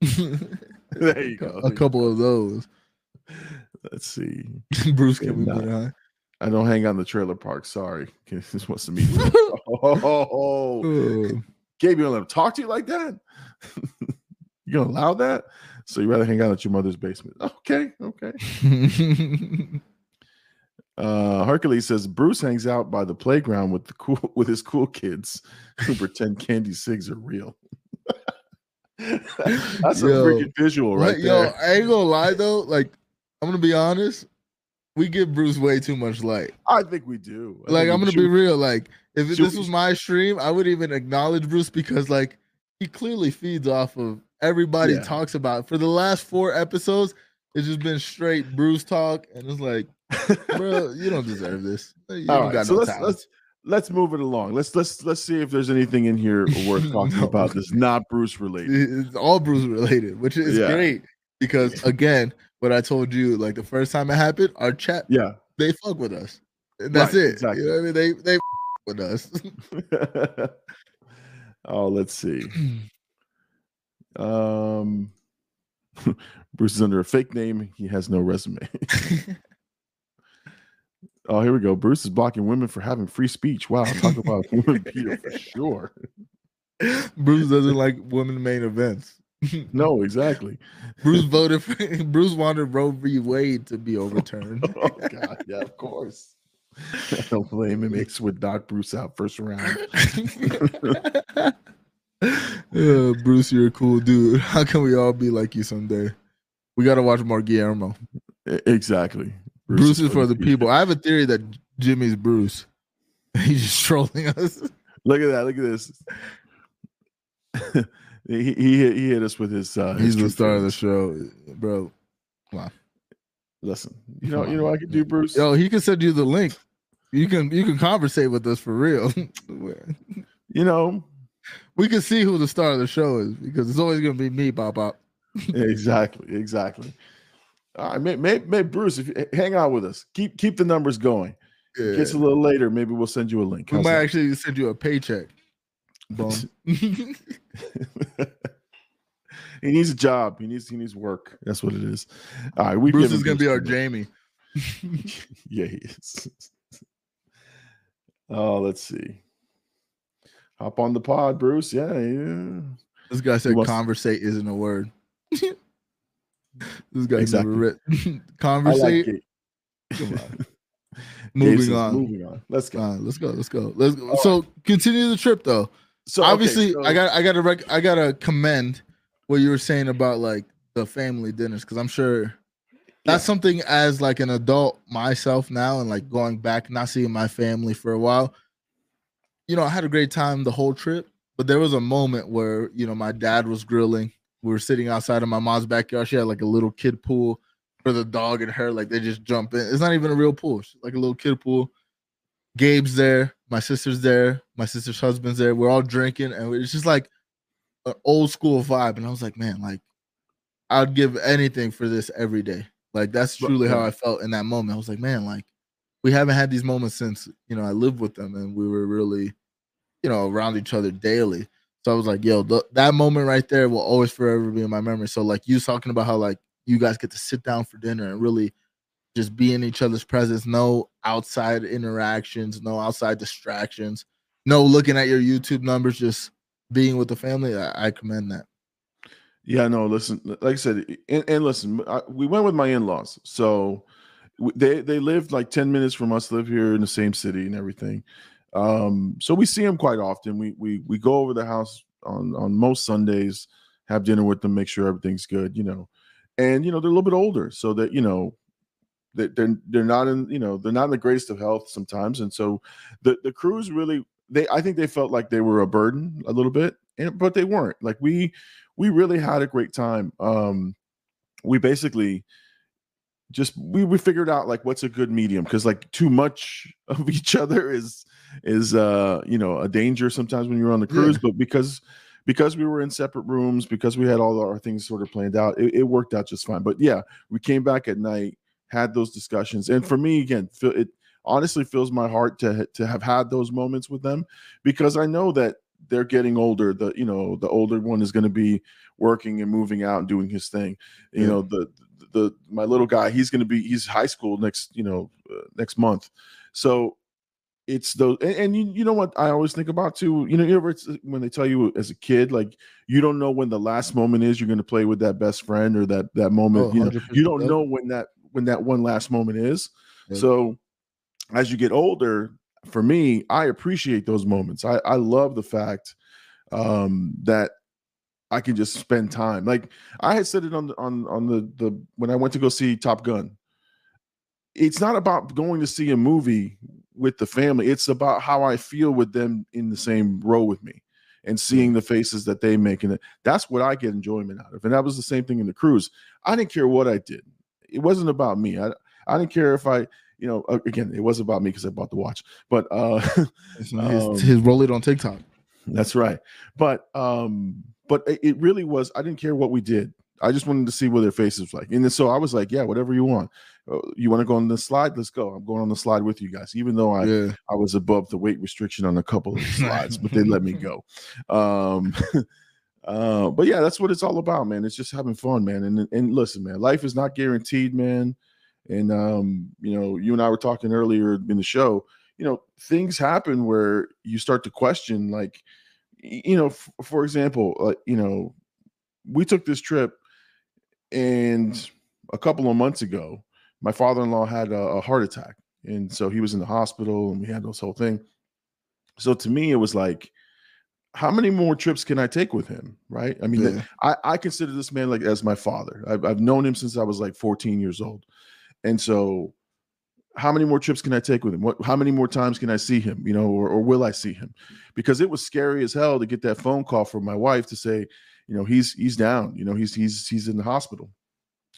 there you go. A couple of those. Let's see. Bruce can we behind. I don't hang on the trailer park. Sorry, just wants to meet. oh. Gabe, you gonna let him talk to you like that? you gonna allow that? So you rather hang out at your mother's basement? Okay, okay. Uh, Hercules says Bruce hangs out by the playground with the cool with his cool kids who pretend candy cigs are real. That's a Yo, freaking visual right Like, yo, there. I ain't gonna lie though. Like, I'm gonna be honest. We give Bruce way too much light. I think we do. I Like, I'm gonna should- be real. Like, if should this we- was my stream, I would even acknowledge Bruce because, like, he clearly feeds off of everybody Yeah. talks about. For the last four episodes, it's just been straight Bruce talk, and it's like, bro, you don't deserve this. You All so no let's let's let's move it along. Let's let's let's see if there's anything in here worth talking No. about that's not Bruce related. It's all Bruce related, which is Yeah. great because again, what I told you, like the first time it happened, our chat Yeah. they fuck with us. And that's Right, it. exactly. You know what I mean? They they with us. oh, let's see. Um, Bruce is under a fake name. He has no resume. Oh, here we go. Bruce is blocking women for having free speech. Wow, talk about women beater for sure. Bruce doesn't like women main events. No, exactly. Bruce voted for Bruce wanted Roe v. Wade to be overturned. Oh God, yeah, of course. Don't blame him. Makes with Doc Bruce out first round. Uh, Bruce, you're a cool dude. How can we all be like you someday? We gotta watch more Guillermo. Exactly. Bruce, is for the people. I have a theory that Jimmy's Bruce. He's just trolling us. Look at that. Look at this. he, he hit he hit us with his. Uh, his He's the true star of the show, bro. Listen, you know, you know, what I can do, Bruce. Yo, he can send you the link. You can you can conversate with us for real. You know, we can see who the star of the show is because it's always gonna be me, Pop Pop. exactly, exactly. All right, maybe, maybe Bruce, if you hang out with us, keep keep the numbers going. Yeah. Gets a little later, maybe we'll send you a link. We How's might that? actually send you a paycheck. Boom. he needs a job. He needs he needs work. That's what it is. All right, we Bruce is gonna be our Jamie. yeah, he is. oh, let's see. Hop on the pod, Bruce. Yeah, yeah. This guy said wants- conversate isn't a word. This guy Exactly. never read I like Come on. Moving on. Moving on. Let's go. Uh, let's go. Let's go. Let's go. All So continue the trip though. So okay, Obviously, so- I got I gotta rec- I gotta commend what you were saying about like the family dinners because I'm sure that's something as like an adult myself now and like going back not seeing my family for a while. You know, I had a great time the whole trip, but there was a moment where you know my dad was grilling. We were sitting outside of my mom's backyard. She had like a little kid pool for the dog and her. Like they just jump in. It's not even a real pool. It's like a little kid pool. Gabe's there. My sister's there. My sister's husband's there. We're all drinking, and it's just like an old school vibe. And I was like, man, like I'd give anything for this every day. Like that's truly how. I felt in that moment. I was like, man, like we haven't had these moments since you know I lived with them and we were really, you know, around each other daily. So I was like, yo, th- that moment right there will always forever be in my memory. So like you talking about how like you guys get to sit down for dinner and really just be in each other's presence, no outside interactions, no outside distractions, no looking at your YouTube numbers, just being with the family. I, I commend that. Yeah, no, listen, like I said, and, and listen, I, we went with my in-laws. So they they lived like 10 minutes from us, live here in the same city and everything. Um, so we see them quite often. We we we go over the house on on most Sundays, have dinner with them, make sure everything's good, you know. And you know, they're a little bit older, so that you know, they, they're they're not in, you know, they're not in the greatest of health sometimes. And so the the crews really they I think they felt like they were a burden a little bit, and but they weren't. Like we we really had a great time. Um, we basically just we we figured out like what's a good medium because like too much of each other is is uh you know a danger sometimes when you're on the Yeah. cruise. But because because we were in separate rooms, because we had all our things sort of planned out, it, it worked out just fine. But yeah, we came back at night, had those discussions, and for me again, it honestly fills my heart to to have had those moments with them because I know that they're getting older. The you know the older one is going to be working and moving out and doing his thing. You Yeah. know the the my little guy he's going to be he's high school next you know uh, next month. So it's those and, and you, you know what I always think about too. You know you ever when they tell you as a kid like you don't know when the last moment is you're going to play with that best friend or that that moment. Oh, you know you don't know when that when that one last moment is. Yep. So as you get older, for me, I appreciate those moments. I, I love the fact um, that I can just spend time. Like I had said it on the on on the the when I went to go see Top Gun. It's not about going to see a movie with the family. It's about how I feel with them in the same row with me and seeing the faces that they make. And that's what I get enjoyment out of. And that was the same thing in the cruise. I didn't care what I did. It wasn't about me. I I didn't care if I, you know, again, it was about me because I bought the watch. But uh His, Um, his, his roll it on TikTok. That's right. But um, but it really was. I didn't care what we did. I just wanted to see what their faces were like. And so I was like, yeah, whatever you want. Uh, you want to go on the slide? Let's go. I'm going on the slide with you guys, even though I yeah. I was above the weight restriction on a couple of slides, but they let me go. Um, uh, but yeah, that's what it's all about, man. It's just having fun, man. And and listen, man, life is not guaranteed, man. And um, you know, you and I were talking earlier in the show. You know, things happen where you start to question, like, you know, f- for example, uh, you know, we took this trip, and a couple of months ago, my father-in-law had a, a heart attack. And so he was in the hospital and we had this whole thing. So to me it was like how many more trips can i take with him right? I mean Yeah. I, I consider this man like as my father. I've, I've known him since i was like 14 years old. And so how many more trips can i take with him what how many more times can i see him you know or, or will i see him because it was scary as hell to get that phone call from my wife to say you know he's he's down you know he's he's he's in the hospital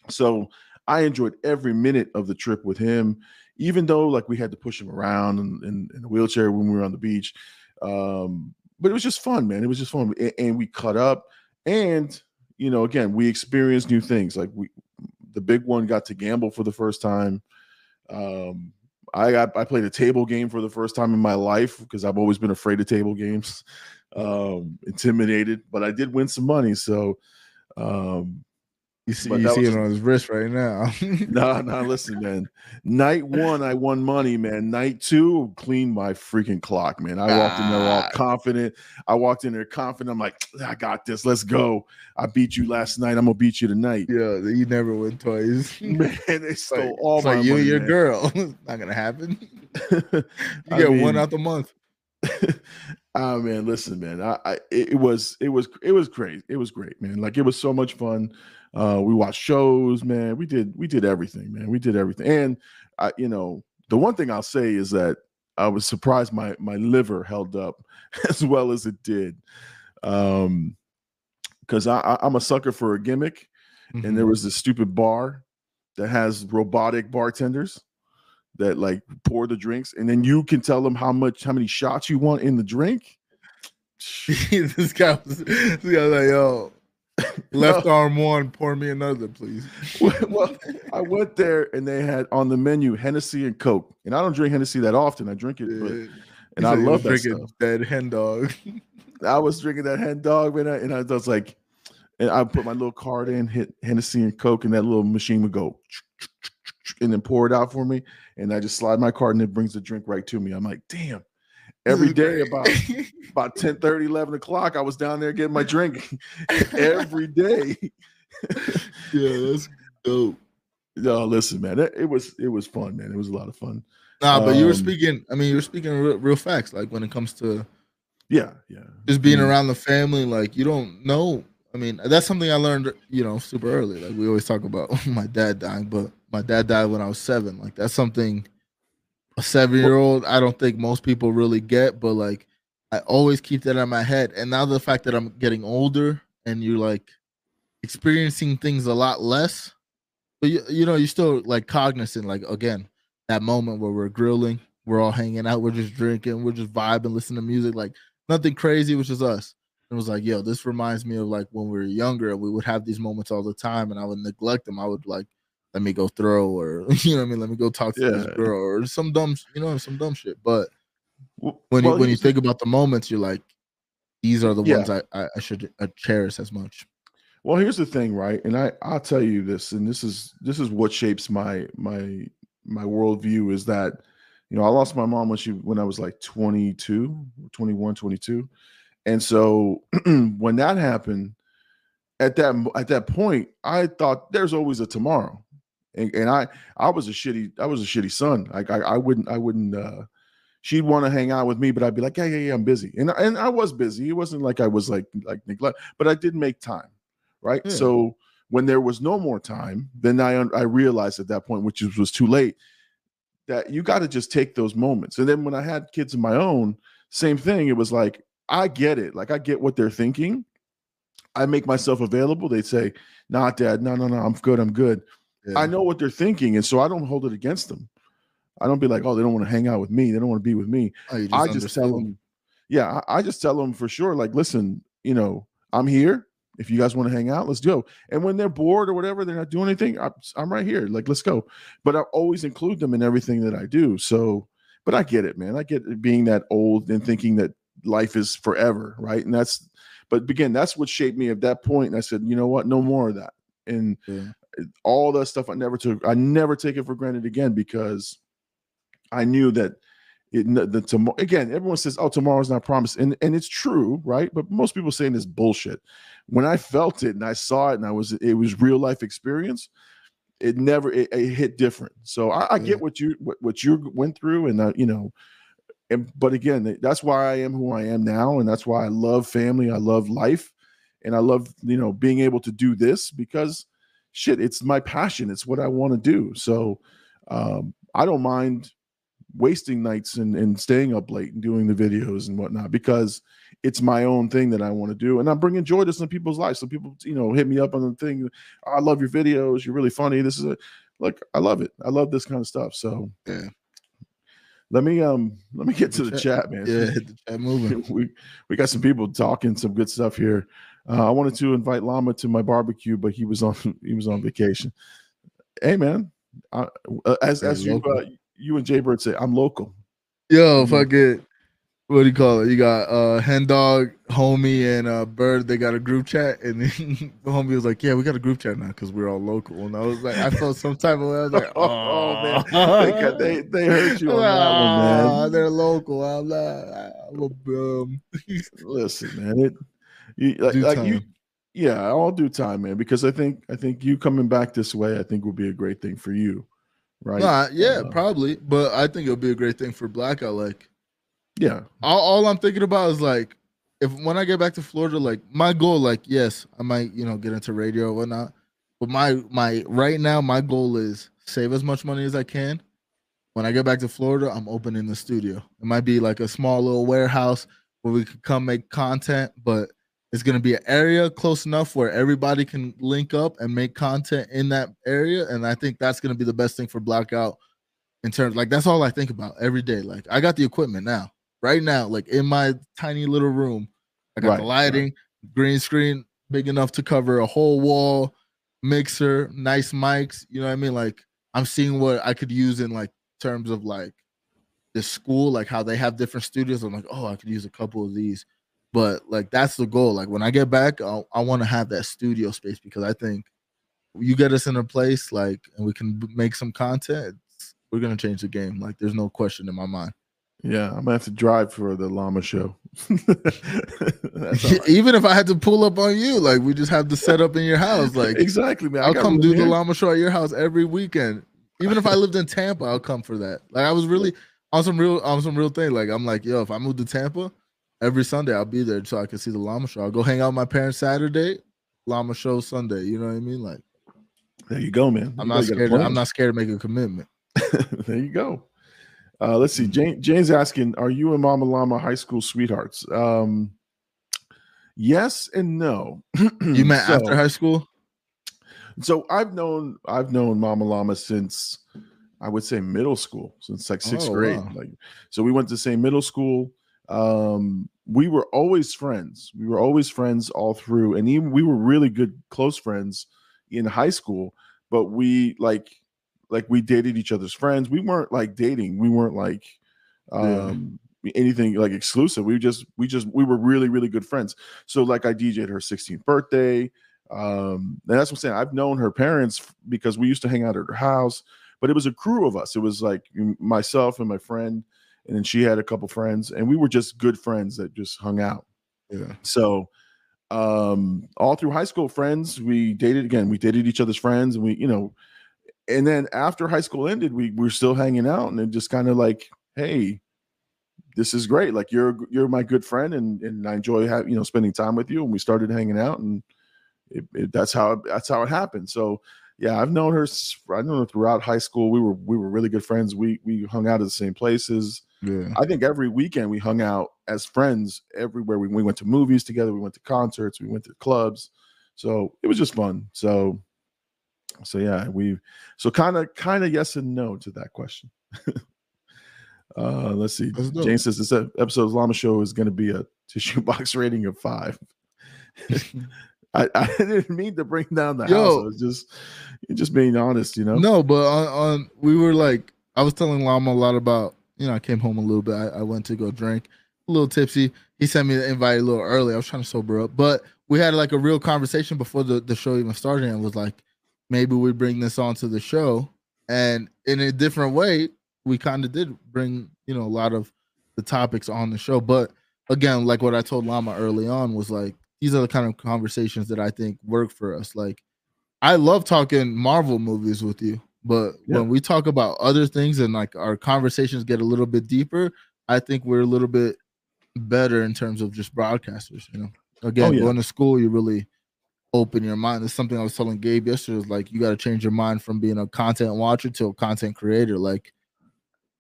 so I enjoyed every minute of the trip with him, even though like we had to push him around in, in, in a wheelchair when we were on the beach. Um, but it was just fun, man. It was just fun, A- and we cut up, and you know, again, we experienced new things. Like we, the big one got to gamble for the first time. Um, I got I played a table game for the first time in my life because I've always been afraid of table games, um, intimidated. But I did win some money, so um, You see, you see was- it on his wrist right now. no, no, listen, man. Night one, I won money, man. Night two, cleaned my freaking clock, man. I walked in there all Ah. confident. I walked in there confident. I'm like, I got this. Let's go. I beat you last night. I'm gonna beat you tonight. yeah, you never win twice. Man, they stole Like, all it's my like you money. and your man. girl. Not gonna happen. You get one mean, out the month. oh man, listen, man. I, I it it was it was it was great. It was great, man. Like it was so much fun. Uh we watched shows, man. We did we did everything, man. We did everything. And I, you know, the one thing I'll say is that I was surprised my my liver held up as well as it did. Um, because I, I I'm a sucker for a gimmick, and there Mhm. was this stupid bar that has robotic bartenders that like pour the drinks, and then you can tell them how much how many shots you want in the drink. this guy was this guy was like, yo, left arm one, pour me another, please. well, I went there and they had on the menu Hennessy and Coke, and I don't drink Hennessy that often. I drink it, but, and I love that stuff. Dead hen dog. I was drinking that hen dog, man, and I was like, and I put my little card in, hit Hennessy and Coke, and that little machine would go, and then pour it out for me, and I just slide my card, and it brings the drink right to me. I'm like, damn. Every day about about 10 30 11 o'clock i was down there getting my drink every day yeah, that's dope. no listen man it, it was it was fun man it was a lot of fun Nah, but you were Um, speaking. I mean, you were speaking real, real facts. Like when it comes to yeah yeah just being Mhm. around the family, like you don't know. I mean, that's something I learned, you know, super early. Like we always talk about my dad dying, but my dad died when I was seven. Like that's something a seven year old I don't think most people really get, but like I always keep that in my head. And now the fact that I'm getting older and you're like experiencing things a lot less, but you, you know, you're still like cognizant, like again, that moment where we're grilling, we're all hanging out, we're just drinking, we're just vibing, listening to music, like nothing crazy, which is us. It was like, yo, this reminds me of like when we were younger and we would have these moments all the time and I would neglect them. I would like, let me go throw or you know what I mean, let me go talk to this girl or some dumb, you know, some dumb shit. But when well, you when you think about the moments, you're like, these are the Yeah. ones I, I, should cherish as much. well here's the thing right and i i'll tell you this and this is this is what shapes my my my worldview is that you know i lost my mom when she when i was like 22 21 22 and so when that happened at that at that point i thought there's always a tomorrow and, and i i was a shitty i was a shitty son. Like i, I wouldn't i wouldn't uh she'd want to hang out with me but i'd be like yeah yeah yeah i'm busy. And, and i was busy. It wasn't like i was like like neglect but i did make time right? Yeah. so when there was no more time then i i realized at that point which was too late that you got to just take those moments. And then when i had kids of my own same thing. It was like i get it. Like i get what they're thinking. I make myself available. They say nah dad. No no no. I'm good. I'm good I know what they're thinking, and so I don't hold it against them. I don't be like, oh, they don't want to hang out with me. They don't want to be with me. Oh, you I just tell them, yeah, I, I just tell them for sure, like, listen, you know, I'm here. If you guys want to hang out, let's go. And when they're bored or whatever, they're not doing anything. I'm, I'm right here. Like, let's go. But I always include them in everything that I do. So, but I get it, man. I get being that old and thinking that life is forever, right? And that's, but again, that's what shaped me at that point. And I said, you know what? No more of that. And Yeah. All that stuff I never took, I never take it for granted again because I knew that it the tomorrow again, everyone says, Oh, tomorrow's not promised. And and it's true, right? But most people saying this bullshit. When I felt it and I saw it and I was it was real life experience, it never it, it hit different. So I, I Yeah. get what you what, what you went through, and uh, you know, and but again, that's why I am who I am now, and that's why I love family, I love life, and I love you know being able to do this because shit, it's my passion, it's what I want to do. So um, I don't mind wasting nights and, and staying up late and doing the videos and whatnot because it's my own thing that I want to do. And I'm bringing joy to some people's lives. So people, you know, hit me up on the thing. I love your videos. You're really funny. This is a look, I love it. I love this kind of stuff. So Yeah. let me um let me get to the chat, man. Yeah, hit the chat moving. we we got some people talking some good stuff here. Uh, I wanted to invite Llama to my barbecue, but he was on he was on vacation. Hey man, uh, as as you uh, you and Jay Bird say, I'm local. Yo, Mhm. fuck it. What do you call it? You got uh hen dog, homie, and uh bird. They got a group chat, and then the homie was like, "Yeah, we got a group chat now because we're all local." And I was like, I felt some type of way. I was like, Oh, "Oh, man. They they- they heard you on that one, man. Ah, They're local. I'm not. I'm a, um, Listen, man, it you, like, like you, yeah, I'll do time, man, because I think I think you coming back this way, I think will be a great thing for you, right? nah, yeah, Uh, probably. But I think it'll be a great thing for Blackout. Like, yeah, all, all I'm thinking about is like if when I get back to Florida, like my goal, like yes, I might you know get into radio or whatnot, but my my right now my goal is save as much money as I can, when I get back to Florida, I'm opening the studio. It might be like a small little warehouse where we could come make content, but it's gonna be an area close enough where everybody can link up and make content in that area. And I think that's gonna be the best thing for Blackout in terms like that's all I think about every day. Like I got the equipment now, right now, like in my tiny little room. I got Right, the right. lighting, green screen, big enough to cover a whole wall, mixer, nice mics. You know what I mean? Like I'm seeing what I could use in like terms of like the school, like how they have different studios. I'm like, oh, I could use a couple of these. But like that's the goal. Like when I get back, I'll, I want to have that studio space because I think you get us in a place like and we can make some content. We're gonna change the game. Like there's no question in my mind. Yeah, I'm gonna have to drive for the llama show. Even if I had to pull up on you, like we just have to set up in your house. Like exactly, man. I I'll come do the here. llama show at your house every weekend. Even if I lived in Tampa, I'll come for that. Like I was really on some real on some real thing. Like I'm like, yo, if I move to Tampa, every Sunday I'll be there so I can see the llama show. I'll go hang out with my parents Saturday, llama show Sunday. You know what I mean? Like There you go, man. I'm You not know you got a scared. plan. I'm not scared to make a commitment. there you go. Uh, let's see. Jane, Jane's asking, "Are you and Mama Llama high school sweethearts?" Um, yes and no. You met So- after high school? So I've known I've known Mama Llama since I would say middle school, since like sixth Oh, grade. wow. Like so we went to the same middle school. Um we were always friends. We were always friends all through and even we were really good close friends in high school, but we like like we dated each other's friends. We weren't like dating. We weren't like Yeah. um anything like exclusive. We just we just we were really really good friends. So like I DJ'd her 16th birthday. Um, and that's what I'm saying. I've known her parents because we used to hang out at her house, but it was a crew of us. It was like myself and my friend, and then she had a couple friends, and we were just good friends that just hung out. Yeah. So, um, all through high school, friends, we dated again. We dated each other's friends, and we, you know, and then after high school ended, we, we were still hanging out, and it just kind of like, hey, this is great. Like you're you're my good friend, and and I enjoy having you know spending time with you. And we started hanging out, and it, it, that's how that's how it happened. So yeah, I've known her. I know her throughout high school. We were we were really good friends. We we hung out at the same places. Yeah. I think every weekend we hung out as friends everywhere. We, we went to movies together. We went to concerts. We went to clubs. So it was just fun. So, so yeah, we so kind of kind of yes and no to that question. uh Let's see. Jane says this ep- episode of Llama Show is going to be a tissue box rating of five. I, I didn't mean to bring down the house. Yo. I was just just being honest, you know. No, but on, on we were like I was telling Llama a lot about you know I came home a little bit. I, I went to go drink, a little tipsy. He sent me the invite a little early. I was trying to sober up, but we had like a real conversation before the, the show even started, and was like maybe we bring this onto the show, and in a different way, we kind of did bring you know a lot of the topics on the show. But again, like what I told Llama early on was like these are the kind of conversations that I think work for us. Like I love talking Marvel movies with you, but Yeah. when we talk about other things and like our conversations get a little bit deeper, I think we're a little bit better in terms of just broadcasters. You know, again, oh, yeah. going to school, you really open your mind. It's something I was telling Gabe yesterday. Was like you got to change your mind from being a content watcher to a content creator. Like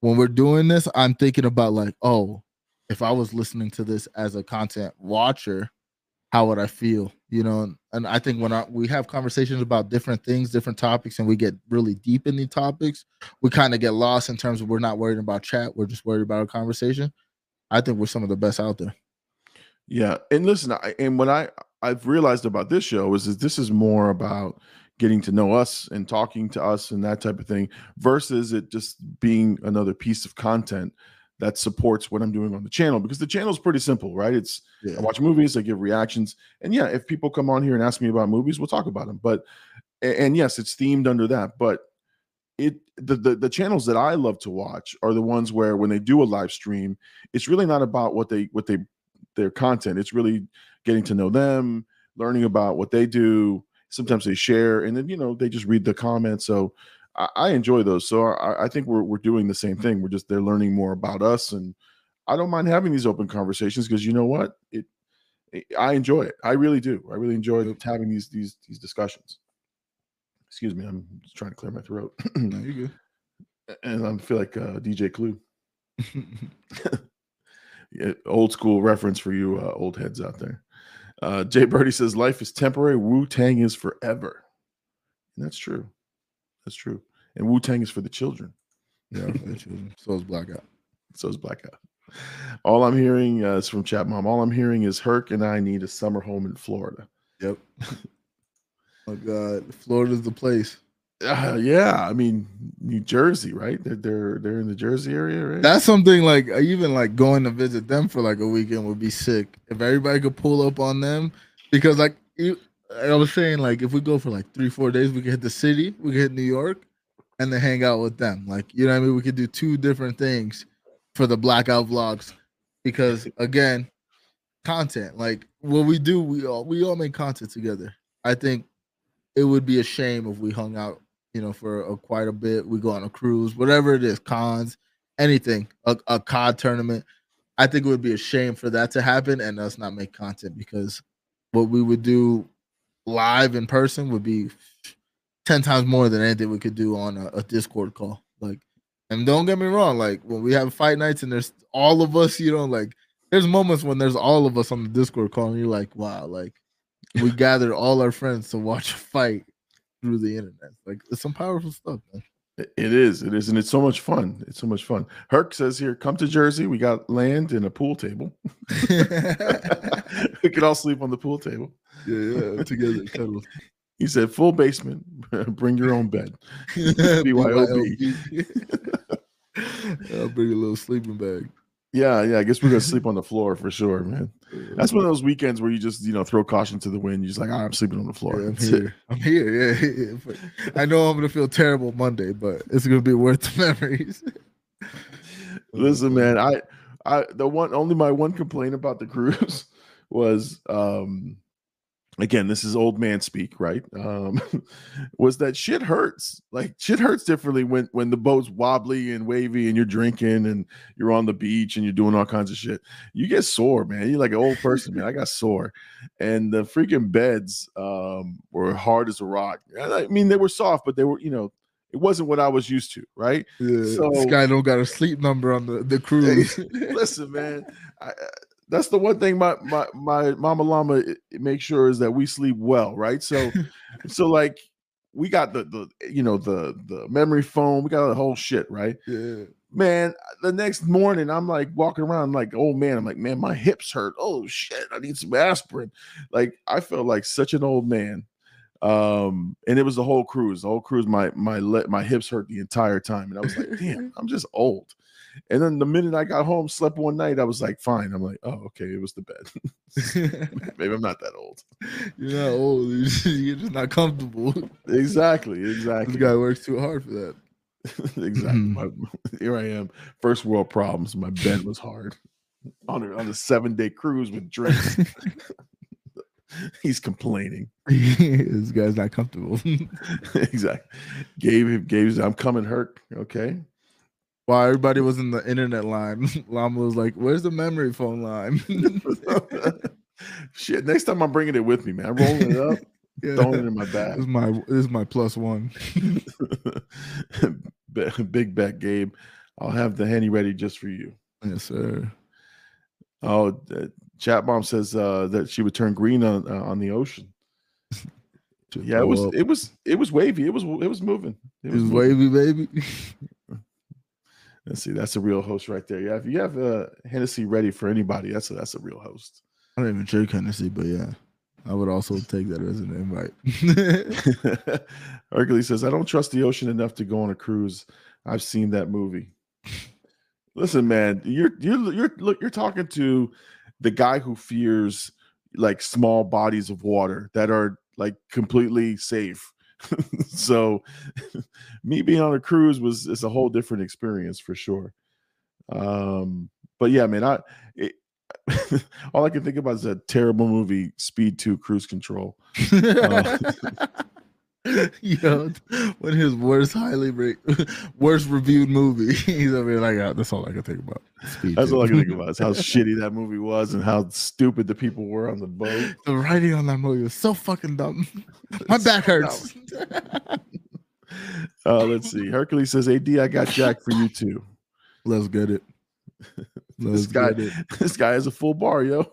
when we're doing this, I'm thinking about like, oh, if I was listening to this as a content watcher, how would I feel? You know, and, I think when I, we have conversations about different things, different topics, and we get really deep in the topics, we kind of get lost in terms of we're not worried about chat, we're just worried about our conversation. I think we're some of the best out there. Yeah, and listen, I, and what I I've realized about this show is this is more about getting to know us and talking to us and that type of thing versus it just being another piece of content that supports what I'm doing on the channel because the channel is pretty simple, right? It's Yeah. I watch movies, I give reactions, and yeah, if people come on here and ask me about movies, we'll talk about them. But and yes, it's themed under that, but it the, the the channels that I love to watch are the ones where when they do a live stream, it's really not about what they what they their content. It's really getting to know them, learning about what they do. Sometimes they share, and then you know they just read the comments. So I, I enjoy those. So I, I think we're we're doing the same thing. We're just they're learning more about us, and I don't mind having these open conversations because you know what it. I enjoy it. I really do. I really enjoy having these these these discussions. Excuse me, I'm just trying to clear my throat. No, you good. and I feel like uh, DJ Clue. Yeah, old school reference for you uh, old heads out there. Uh, Jay Birdie says life is temporary. Wu Tang is forever. And that's true. That's true. And Wu Tang is for the children. yeah, that's true. so is blackout. So is Blackout. All I'm hearing uh, is from Chat Mom. All I'm hearing is Herc and I need a summer home in Florida. Yep. oh God, Florida's the place. Uh, yeah, I mean New Jersey, right? They're, they're they're in the Jersey area, right? That's something like uh, even like going to visit them for like a weekend would be sick if everybody could pull up on them because like you, I was saying like if we go for like three four days we could hit the city we could hit New York and then hang out with them like you know what I mean we could do two different things for the blackout vlogs because again content like what we do we all we all make content together I think it would be a shame if we hung out you know, for a, quite a bit. We go on a cruise, whatever it is, cons, anything, a, a COD tournament. I think it would be a shame for that to happen and us not make content because what we would do live in person would be 10 times more than anything we could do on a, a Discord call. Like, and don't get me wrong, like when we have fight nights and there's all of us, you know, like there's moments when there's all of us on the Discord call and you're like, wow, like we gathered all our friends to watch a fight through the internet. Like it's some powerful stuff, man. It is, it is, and it's so much fun. It's so much fun. Herc says here, come to Jersey. We got land and a pool table. we could all sleep on the pool table. yeah, yeah, together, cuddles. He said, full basement, bring your own bed. BYOB. I'll bring a little sleeping bag. Yeah, yeah. I guess we're gonna sleep on the floor for sure, man. That's one of those weekends where you just, you know, throw caution to the wind. You're just like, "Ah, I'm sleeping on the floor. Yeah, I'm here. I'm here. Yeah, yeah. I know I'm gonna feel terrible Monday, but it's gonna be worth the memories. Listen, man, I, I, the one, only my one complaint about the cruise was, um, again, this is old man speak, right? Um, was that shit hurts. Like shit hurts differently when when the boat's wobbly and wavy and you're drinking and you're on the beach and you're doing all kinds of shit. You get sore, man. You're like an old person, man. I got sore, and the freaking beds um were hard as a rock. I mean, they were soft, but they were, you know, it wasn't what I was used to, right? Yeah, So- this guy don't got a sleep number on the, the cruise. Listen, man, I, I- that's the one thing my my my mama llama i- i- makes sure is that we sleep well, right? So, so like we got the the you know the the memory foam, we got the whole shit, right? yeah. Man, the next morning I'm like walking around like, oh man, I'm like, man, my hips hurt. Oh shit, I need some aspirin. Like I felt like such an old man. Um, and it was the whole cruise. The whole cruise, my my le- my hips hurt the entire time, and I was like, damn, I'm just old. And then the minute I got home, slept one night, I was like, fine. I'm like, oh, okay, it was the bed. Maybe I'm not that old. You're not old. You're just, not comfortable. Exactly, This exactly. guy works too hard for that. exactly. Mm-hmm. My- here I am, first world problems. My bed was hard on a, on a seven day cruise with drinks. He's complaining. this guy's not comfortable. exactly. Gabe, Gabe's, I'm coming, Herc. Okay. While everybody was in the internet line, Llama was like, "Where's the memory foam line?" Shit. Next time I'm bringing it with me, man. I'm rolling it up, yeah. throwing it in my This bag. is my this is my plus one. Big bet, Gabe. I'll have the henny ready just for you. Yes, sir. Oh, uh, chat mom says uh, that she would turn green on uh, on the ocean. Yeah, it was up. it was it was wavy. It was it was moving. It It was moving. wavy, baby. Let's see, that's a real host right there. Yeah, if you have uh, Hennessy ready for anybody, that's a that's a real host. I don't even drink Hennessy, but yeah, I would also take that as an invite. Hercules says, I don't trust the ocean enough to go on a cruise. I've seen that movie. Listen, man, you're you're you're look, you're talking to the guy who fears like small bodies of water that are like completely safe. so me being on a cruise was it's a whole different experience for sure. Um, but yeah, man, I it, all I can think about is a terrible movie, Speed 2 Cruise Control. Uh, Yo, of his worst highly rate, worst reviewed movie. He's over here like, "Ah, that's all I can think about. Speed That's two." all I can think about is how shitty that movie was and how stupid the people were on the boat. The writing on that movie was so fucking dumb. My back hurts. Uh, let's see. Hercules says, "Ad, I got Jack for you too." Let's get it. This Let's guy, get this guy has a full bar, yo.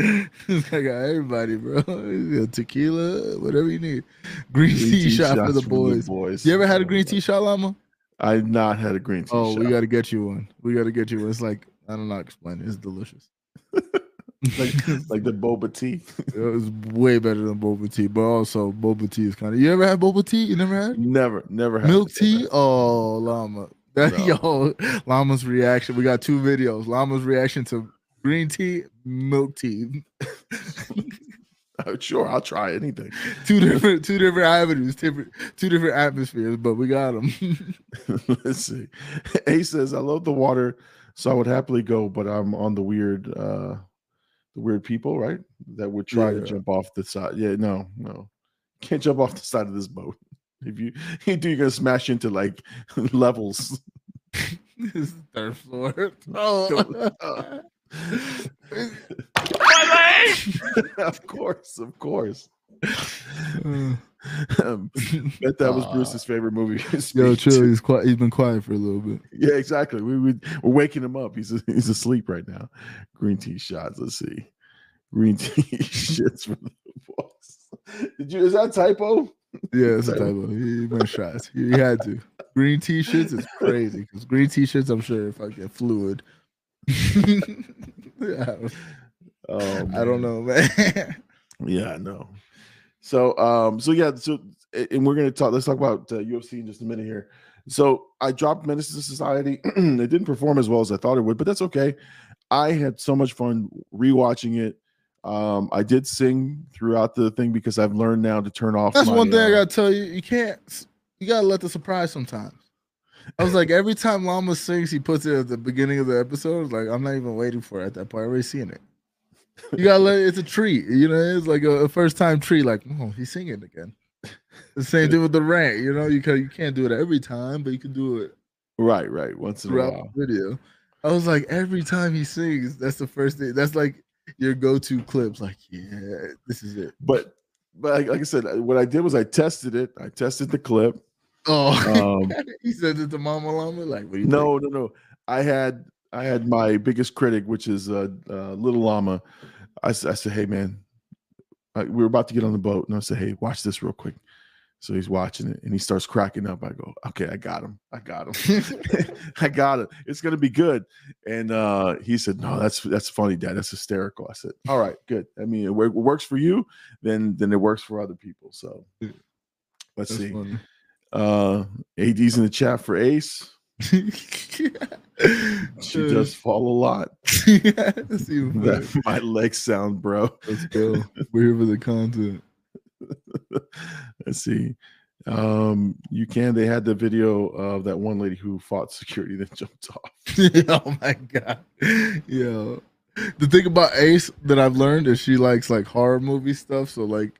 this guy got everybody, bro. Tequila, whatever you need. Green, Green tea, tea shot for the boys. boys. You ever had a green tea shot, Llama? I've not had a green tea. Oh, shot. we got to get you one. We got to get you one. It's like I don't know how to explain it. It's delicious. like like the boba tea. It was way better than boba tea, but also boba tea is kind of. You ever had boba tea? You never had Never, never had milk tea? Oh, llama. That No. yo, llama's reaction. We got two videos. Llama's reaction to green tea, milk tea. Uh, Sure, I'll try anything. two different, two different avenues, different, two different atmospheres, but we got them. Let's see. A says, "I love the water, so I would happily go, but I'm on the weird, uh the weird people, right? That would try to jump off the side. Yeah, no, no, can't jump off the side of this boat. If you you do, you're gonna smash into like levels. this is third floor. Oh. of course, of course. Uh, Um, bet that was Ah. Bruce's favorite movie. to Yo, chill. He's quiet. He's been quiet for a little bit. Yeah, exactly. We would we're waking him up. He's he's asleep right now. Green tea shots. Let's see. Green tea shits for the boss. Did you is that a typo? Yeah, it's a Typo. typo. He, he went shots. He, he had to. Green t-shirts is crazy because green t-shirts, I'm sure if I get fluid. Yeah, Oh, I don't know, man. Yeah, I know. So um, so yeah, so and we're gonna talk. Let's talk about uh, UFC in just a minute here. So I dropped Menace to Society. it didn't perform as well as I thought it would, but that's okay. I had so much fun rewatching it. Um, I did sing throughout the thing because I've learned now to turn off. That's my, one thing I uh, gotta tell you. You can't. You gotta let the surprise sometimes. I was like, every time Llama sings, he puts it at the beginning of the episode. Like I'm not even waiting for it at that point. I already seen it. You gotta let it's a treat. You know, it's like a, a first time treat. Like, oh, he's singing again. The same thing with the rant. You know, you can you can't do it every time, but you can do it right, right. Once in a throughout while. the video. I was like, every time he sings, that's the first thing. That's like your go-to clips. Like, yeah, this is it. But but like, like I said, what I did was I tested it. I tested the clip. Oh, Um, he said it to Mama Llama. Like, what do you no, no, no. I had I had my biggest critic, which is uh, uh Little Llama. I said, "Hey, man, I, we were about to get on the boat, and I said, "Hey, watch this real quick." So he's watching it, and he starts cracking up. I go, "Okay, I got him. I got him. I got it. It's gonna be good." And uh he said, "No, that's that's funny, Dad. That's hysterical." I said, "All right, good. I mean, it, it works for you, then then it works for other people." So let's That's see. funny. Uh AD's in the chat for Ace. She does fall a lot. That my legs sound, bro. Let's go. We're here for the content. Let's see. Um, you can. They had the video of that one lady who fought security then jumped off. oh my god. Yo. The thing about Ace that I've learned is she likes like horror movie stuff. So like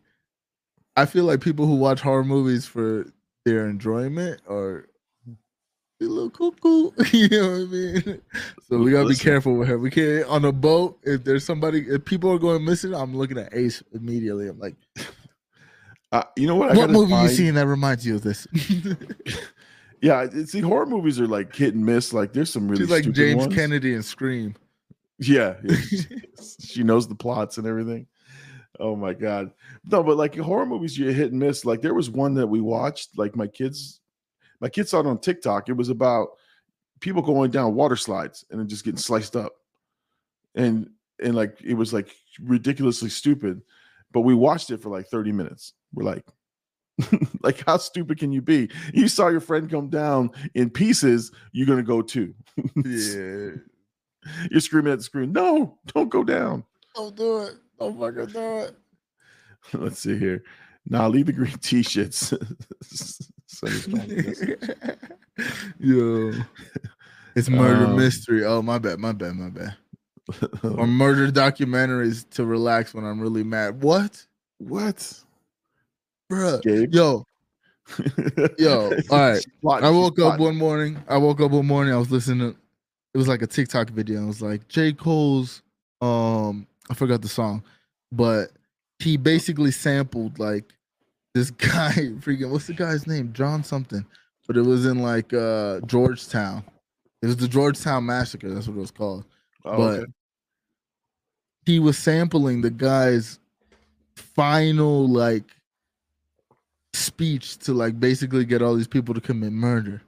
I feel like people who watch horror movies for their enjoyment are a little cuckoo. you know what I mean? So we gotta Listen. be careful with her. We can't on a boat, if there's somebody if people are going missing, I'm looking at Ace immediately. I'm like, Uh, you know what? I what movie you seen that reminds you of this? Yeah, see, horror movies are like hit and miss. Like, there's some really She's like stupid James ones. Kennedy and Scream. Yeah, she knows the plots and everything. Oh my god, no, but like horror movies, you hit and miss. Like there was one that we watched. Like my kids, my kids saw it on TikTok. It was about people going down water slides and then just getting sliced up, and and like it was like ridiculously stupid. But we watched it for like 30 minutes. We're like, like how stupid can you be? You saw your friend come down in pieces. You're gonna go too. Yeah. You're screaming at the screen. No, don't go down. Don't do it. Don't fucking do it. Let's see here. Nah, leave the green t-shirts. Send us strong message. Yo. It's murder Um, mystery. Oh, my bad, my bad, my bad. Or murder documentaries to relax when I'm really mad. What? what? Bruh. Gabe? Yo, Yo, all right. I woke up one morning. I woke up one morning. I was listening. It was like a TikTok video. I was like J. Cole's. Um, I forgot the song, but he basically sampled like this guy freaking what's the guy's name? John something. But it was in like uh Georgetown. It was the Georgetown massacre, that's what it was called. Oh, but okay. he was sampling the guy's final like speech to like basically get all these people to commit murder.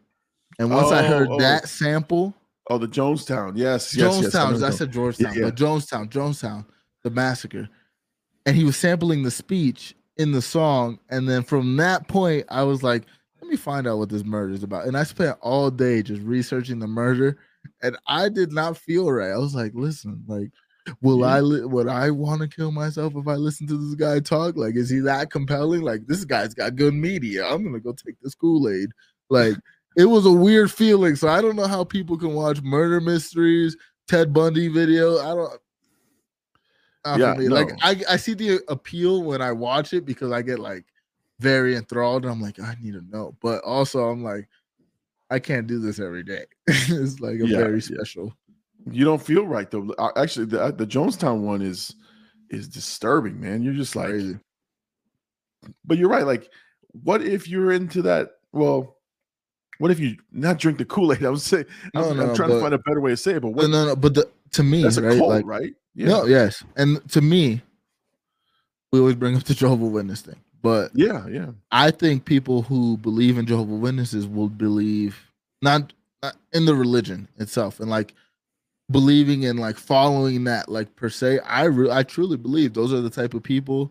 And once I Oh, heard oh. that sample, oh, the Jonestown. Yes, yes, yes. Jonestown, know I the- said Georgetown, yeah. but Jonestown, Jonestown, the massacre. And he was sampling the speech in the song. And then from that point, I was like, let me find out what this murder is about. And I spent all day just researching the murder. And I did not feel right. I was like, listen, like, will Yeah. I li- would I want to kill myself if I listen to this guy talk? Like, is he that compelling? Like, this guy's got good media. I'm gonna go take this Kool-Aid. Like, it was a weird feeling. So I don't know how people can watch murder mysteries, Ted Bundy video. I don't. Not for Yeah, me. like. I, I see the appeal when I watch it because I get like very enthralled. And I'm like, I need to know, but also I'm like, I can't do this every day. it's like a Yeah, very yeah. special. You don't feel right though. Uh, Actually, the the Jonestown one is is disturbing, man. You're just like, Crazy. but you're right. Like, what if you're into that? Well, what if you not drink the Kool Aid? I was saying, No, I'm, no, I'm trying to find a better way to say it. But No, no, no. But the, to me, that's a right? cult, like, right? no, yes. And to me, we always bring up the Jehovah Witness thing, but yeah, yeah. I think people who believe in Jehovah Witnesses will believe not, not in the religion itself and like believing in like following that like per se. I re- I truly believe those are the type of people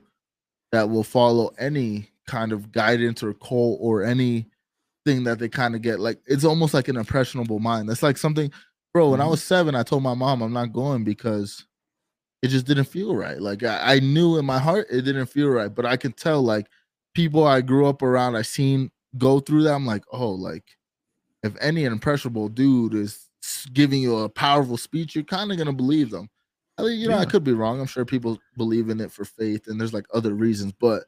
that will follow any kind of guidance or call or any thing that they kind of get like it's almost like an impressionable mind. That's like something, bro. When I Mhm. was seven, I told my mom I'm not going because it just didn't feel right. Like I, I knew in my heart it didn't feel right, but I could tell like people I grew up around, I seen go through that. I'm like, oh, like if any impressionable dude is giving you a powerful speech, you're kind of gonna believe them. I mean, you know, I could be wrong. I'm sure people believe in it for faith, and there's like other reasons. But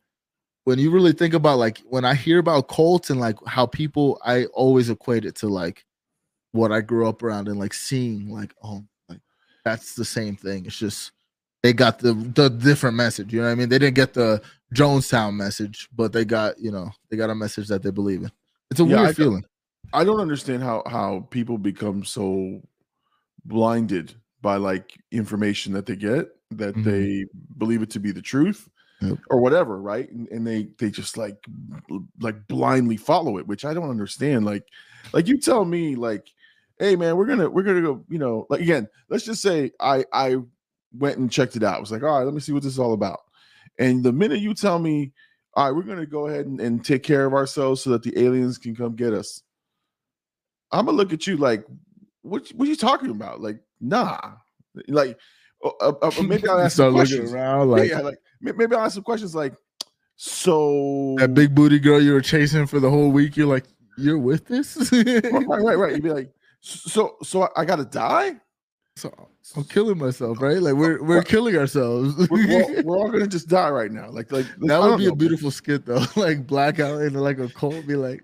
when you really think about like when I hear about cults and like how people, I always equate it to like what I grew up around and like seeing like, oh, like that's the same thing. It's just they got the the different message. You know what I mean? They didn't get the Jonestown message, but they got you know they got a message that they believe in. It's a Yeah, weird I feeling. I don't understand how how people become so blinded by like information that they get that Mhm. they believe it to be the truth Yep. or whatever, right? And, and they they just like like blindly follow it, which I don't understand. Like like you tell me like, hey man, we're gonna we're gonna go, you know, like again, let's just say I I went and checked it out. I was like, all right, let me see what this is all about. And the minute you tell me, all right, we're gonna go ahead and, and take care of ourselves so that the aliens can come get us. I'm gonna look at you like, what what are you talking about? Like, nah. Like uh, uh, maybe I'll ask some questions. around like yeah, like maybe I'll ask some questions like, so that big booty girl you were chasing for the whole week. You're like, you're with this? right, right, right. You'd be like, so so I gotta die? so I'm killing myself, right? Like we're we're Right. killing ourselves. We're, we're, all, we're all gonna just die right now. Like like that would be know, a beautiful skit though. like blackout in like a cult, be like,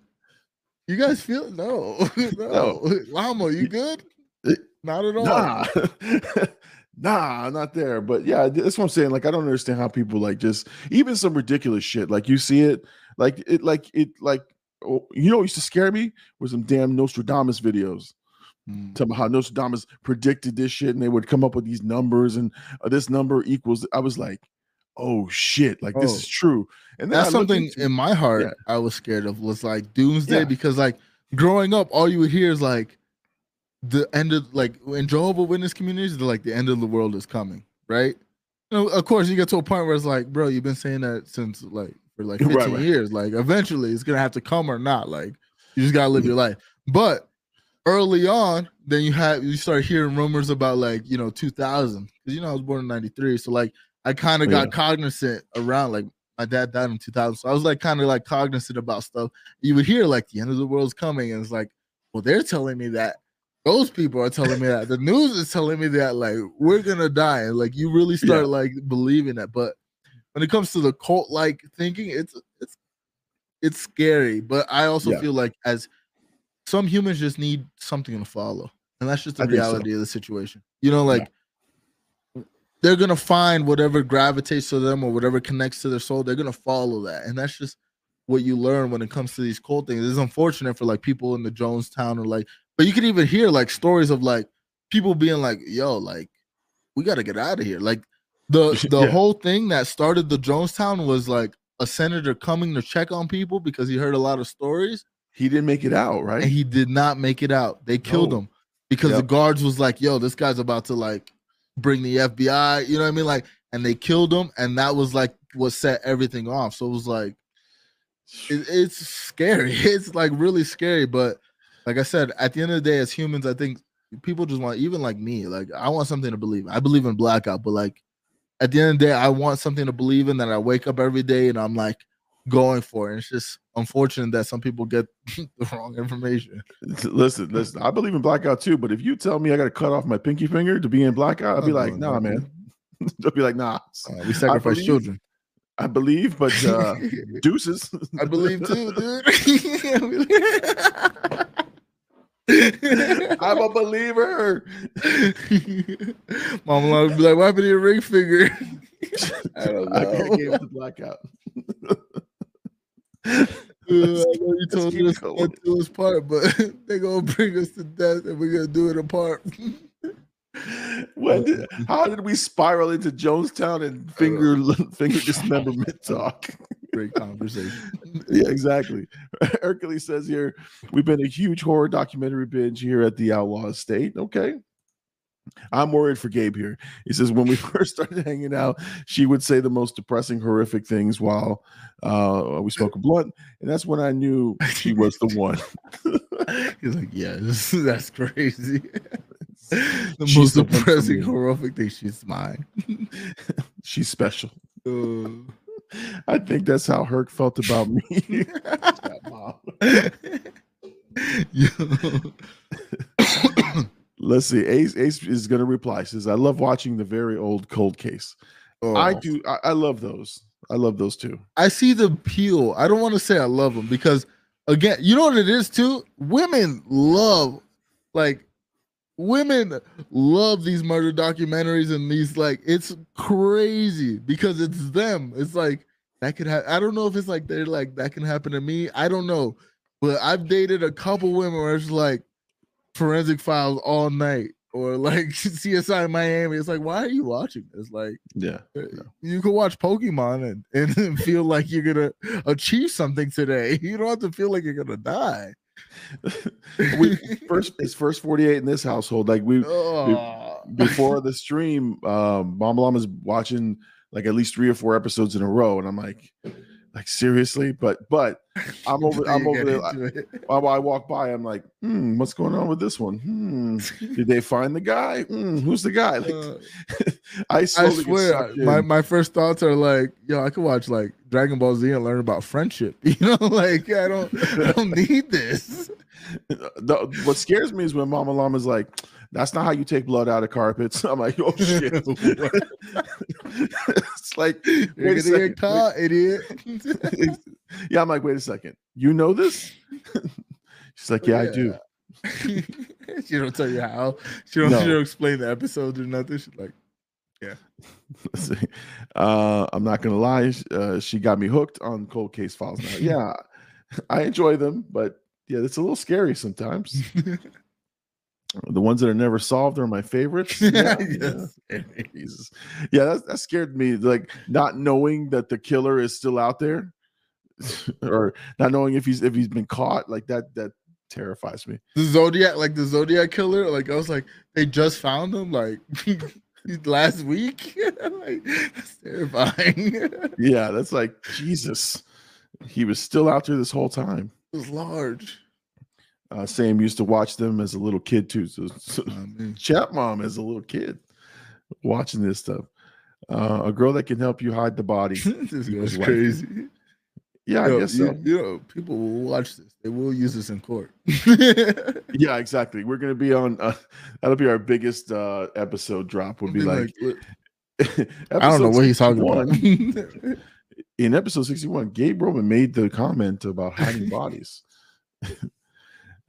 you guys feel no, no, Lamo, you good? Not at all. Nah, nah, I'm not there. But yeah, that's what I'm saying. Like, I don't understand how people like just even some ridiculous shit. Like you see it, like it, like it, like oh, you know, what used to scare me was some damn Nostradamus videos. Mm. Talking about how Nostradamus predicted this shit, and they would come up with these numbers, and uh, this number equals. I was like, oh shit, like this Oh. is true. And That's something into- in my heart Yeah. I was scared of was like doomsday Yeah. because like growing up, all you would hear is like the end of like in Jehovah Witness communities, they're like the end of the world is coming, right? You know, of course, you get to a point where it's like, bro, you've been saying that since like for like Right, 15 right. years. Like eventually it's gonna have to come or not. Like you just gotta live your life. But early on, then you had you start hearing rumors about like you know 2000 because you know I was born in 93, so like I kind of oh, got Yeah. cognizant around like my dad died in 2000, so I was like kind of like cognizant about stuff. You would hear like the end of the world's coming, and it's like, well, they're telling me that. Those people are telling me that. The news is telling me that like we're gonna die, and like you really start Yeah. like believing that. But when it comes to the cult like thinking, it's it's it's scary. But I also Yeah. feel like as some humans just need something to follow, and that's just the I think so. reality of the situation. You know, like they're gonna find whatever gravitates to them or whatever connects to their soul. They're gonna follow that, and that's just what you learn when it comes to these cold things. It's unfortunate for like people in the Jonestown or like, but you can even hear like stories of like people being like, "Yo, like we got to get out of here." Like the the Yeah. whole thing that started the Jonestown was like a senator coming to check on people because he heard a lot of stories He didn't make it out, right? and he did not make it out. They killed No. him because the guards was like, "Yo, this guy's about to like bring the FBI." You know what I mean? Like, and they killed him, and that was like what set everything off. So it was like, it, it's scary. It's like really scary. But like I said, at the end of the day, as humans, I think people just want, even like me, like I want something to believe. I believe in blackout, but like at the end of the day, I want something to believe in that I wake up every day and I'm like going for. it. And it's just unfortunate that some people get the wrong information. listen, listen. I believe in blackout too, but if you tell me I got to cut off my pinky finger to be in blackout, I'll be like, doing nah, that, man. I'll be like, nah. Uh, we sacrifice believe- children. I believe, but uh, deuces. I believe too, dude. I'm a believer. Mama would be like, "What happened to your ring finger?" I don't know. I gave it the blackout. Uh, I know you told us to do us part, but they're gonna bring us to death, and we're gonna do it apart. when did, how did we spiral into Jonestown and finger finger dismemberment talk? Great conversation. yeah, exactly. Hercules says here, we've been a huge horror documentary binge here at the Outlaw Estate. Okay. I'm worried for Gabe here. He says when we first started hanging out, she would say the most depressing, horrific things while uh, we spoke a blunt, and that's when I knew she was the one. He's like, "Yeah, this, that's crazy." the She's most the depressing, horrific thing. She's mine. She's special. Uh, I think that's how Herc felt about me. Yo. Let's see. Ace Ace is going to reply. Says, "I love watching the very old cold case. I Oh. do. I, I love those. I love those too. I see the appeal. I don't want to say I love them because, again, you know what it is too. Women love, like, women love these murder documentaries and these like it's crazy because it's them. It's like that could have. I don't know if it's like they're like that can happen to me. I don't know, but I've dated a couple women where it's like forensic files all night or like CSI Miami. It's like why are you watching this? Like Yeah. you can watch Pokemon and, and feel like you're gonna achieve something today. You don't have to feel like you're gonna die. we first it's first 48 in this household. Like we Oh. before the stream, um, Mama Llama's watching like at least three or four episodes in a row, and I'm like, like seriously, but but I'm over I'm over there. I- While I walk by, I'm like, hmm, what's going on with this one? Hmm, did they find the guy? Hmm, who's the guy? Like, Uh, I I swear, my, my first thoughts are like, yo, I could watch like Dragon Ball Z and learn about friendship. You know, like I don't, I don't need this. The- what scares me is when Mama Llama's like, that's not how you take blood out of carpets. I'm like, oh shit. it's like, You're wait a gonna second. get caught, idiot. yeah, I'm like, wait a second. You know this? She's like, yeah, I do. she don't tell you how. She don't, No. she don't explain the episodes or nothing. She's like, Yeah. Let's see. Uh, I'm not gonna lie. Uh, she got me hooked on cold case files. Now, yeah, I enjoy them, but yeah, it's a little scary sometimes. The ones that are never solved are my favorites. Yeah, yes. Jesus. Yeah, that, that scared me. Like not knowing that the killer is still out there, or not knowing if he's if he's been caught. Like that that terrifies me. The Zodiac, like the Zodiac killer, like I was like, they just found him like last week. like that's terrifying. Yeah, that's like Jesus. He was still out there this whole time. it was large. Uh, Sam used to watch them as a little kid too. So, so I mean, chat mom as a little kid watching this stuff. Uh, a girl that can help you hide the body. this Equals goes wife. crazy. Yeah, I guess so. you know, people will watch this. They will use this in court. Yeah, exactly. We're gonna be on. Uh, that'll be our biggest uh, episode drop. Would be like, look, I I don't know what he's talking about. In episode sixty-one, Gabe Roman made the comment about hiding bodies.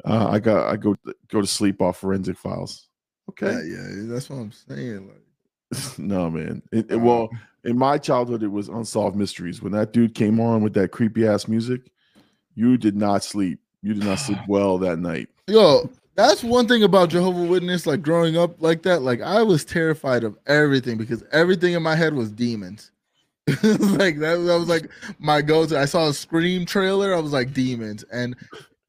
Uh, I got. I go go to sleep off forensic files. Okay. yeah, yeah, that's what I'm saying. Like, no, man. It, it- well, in my childhood, it was unsolved mysteries. When that dude came on with that creepy ass music, You did not sleep. You did not sleep well that night. Yo, that's one thing about Jehovah Witness. Like growing up like that, like I was terrified of everything because everything in my head was demons. like that, that was like my go-to. I saw a Scream trailer. I was like demons, and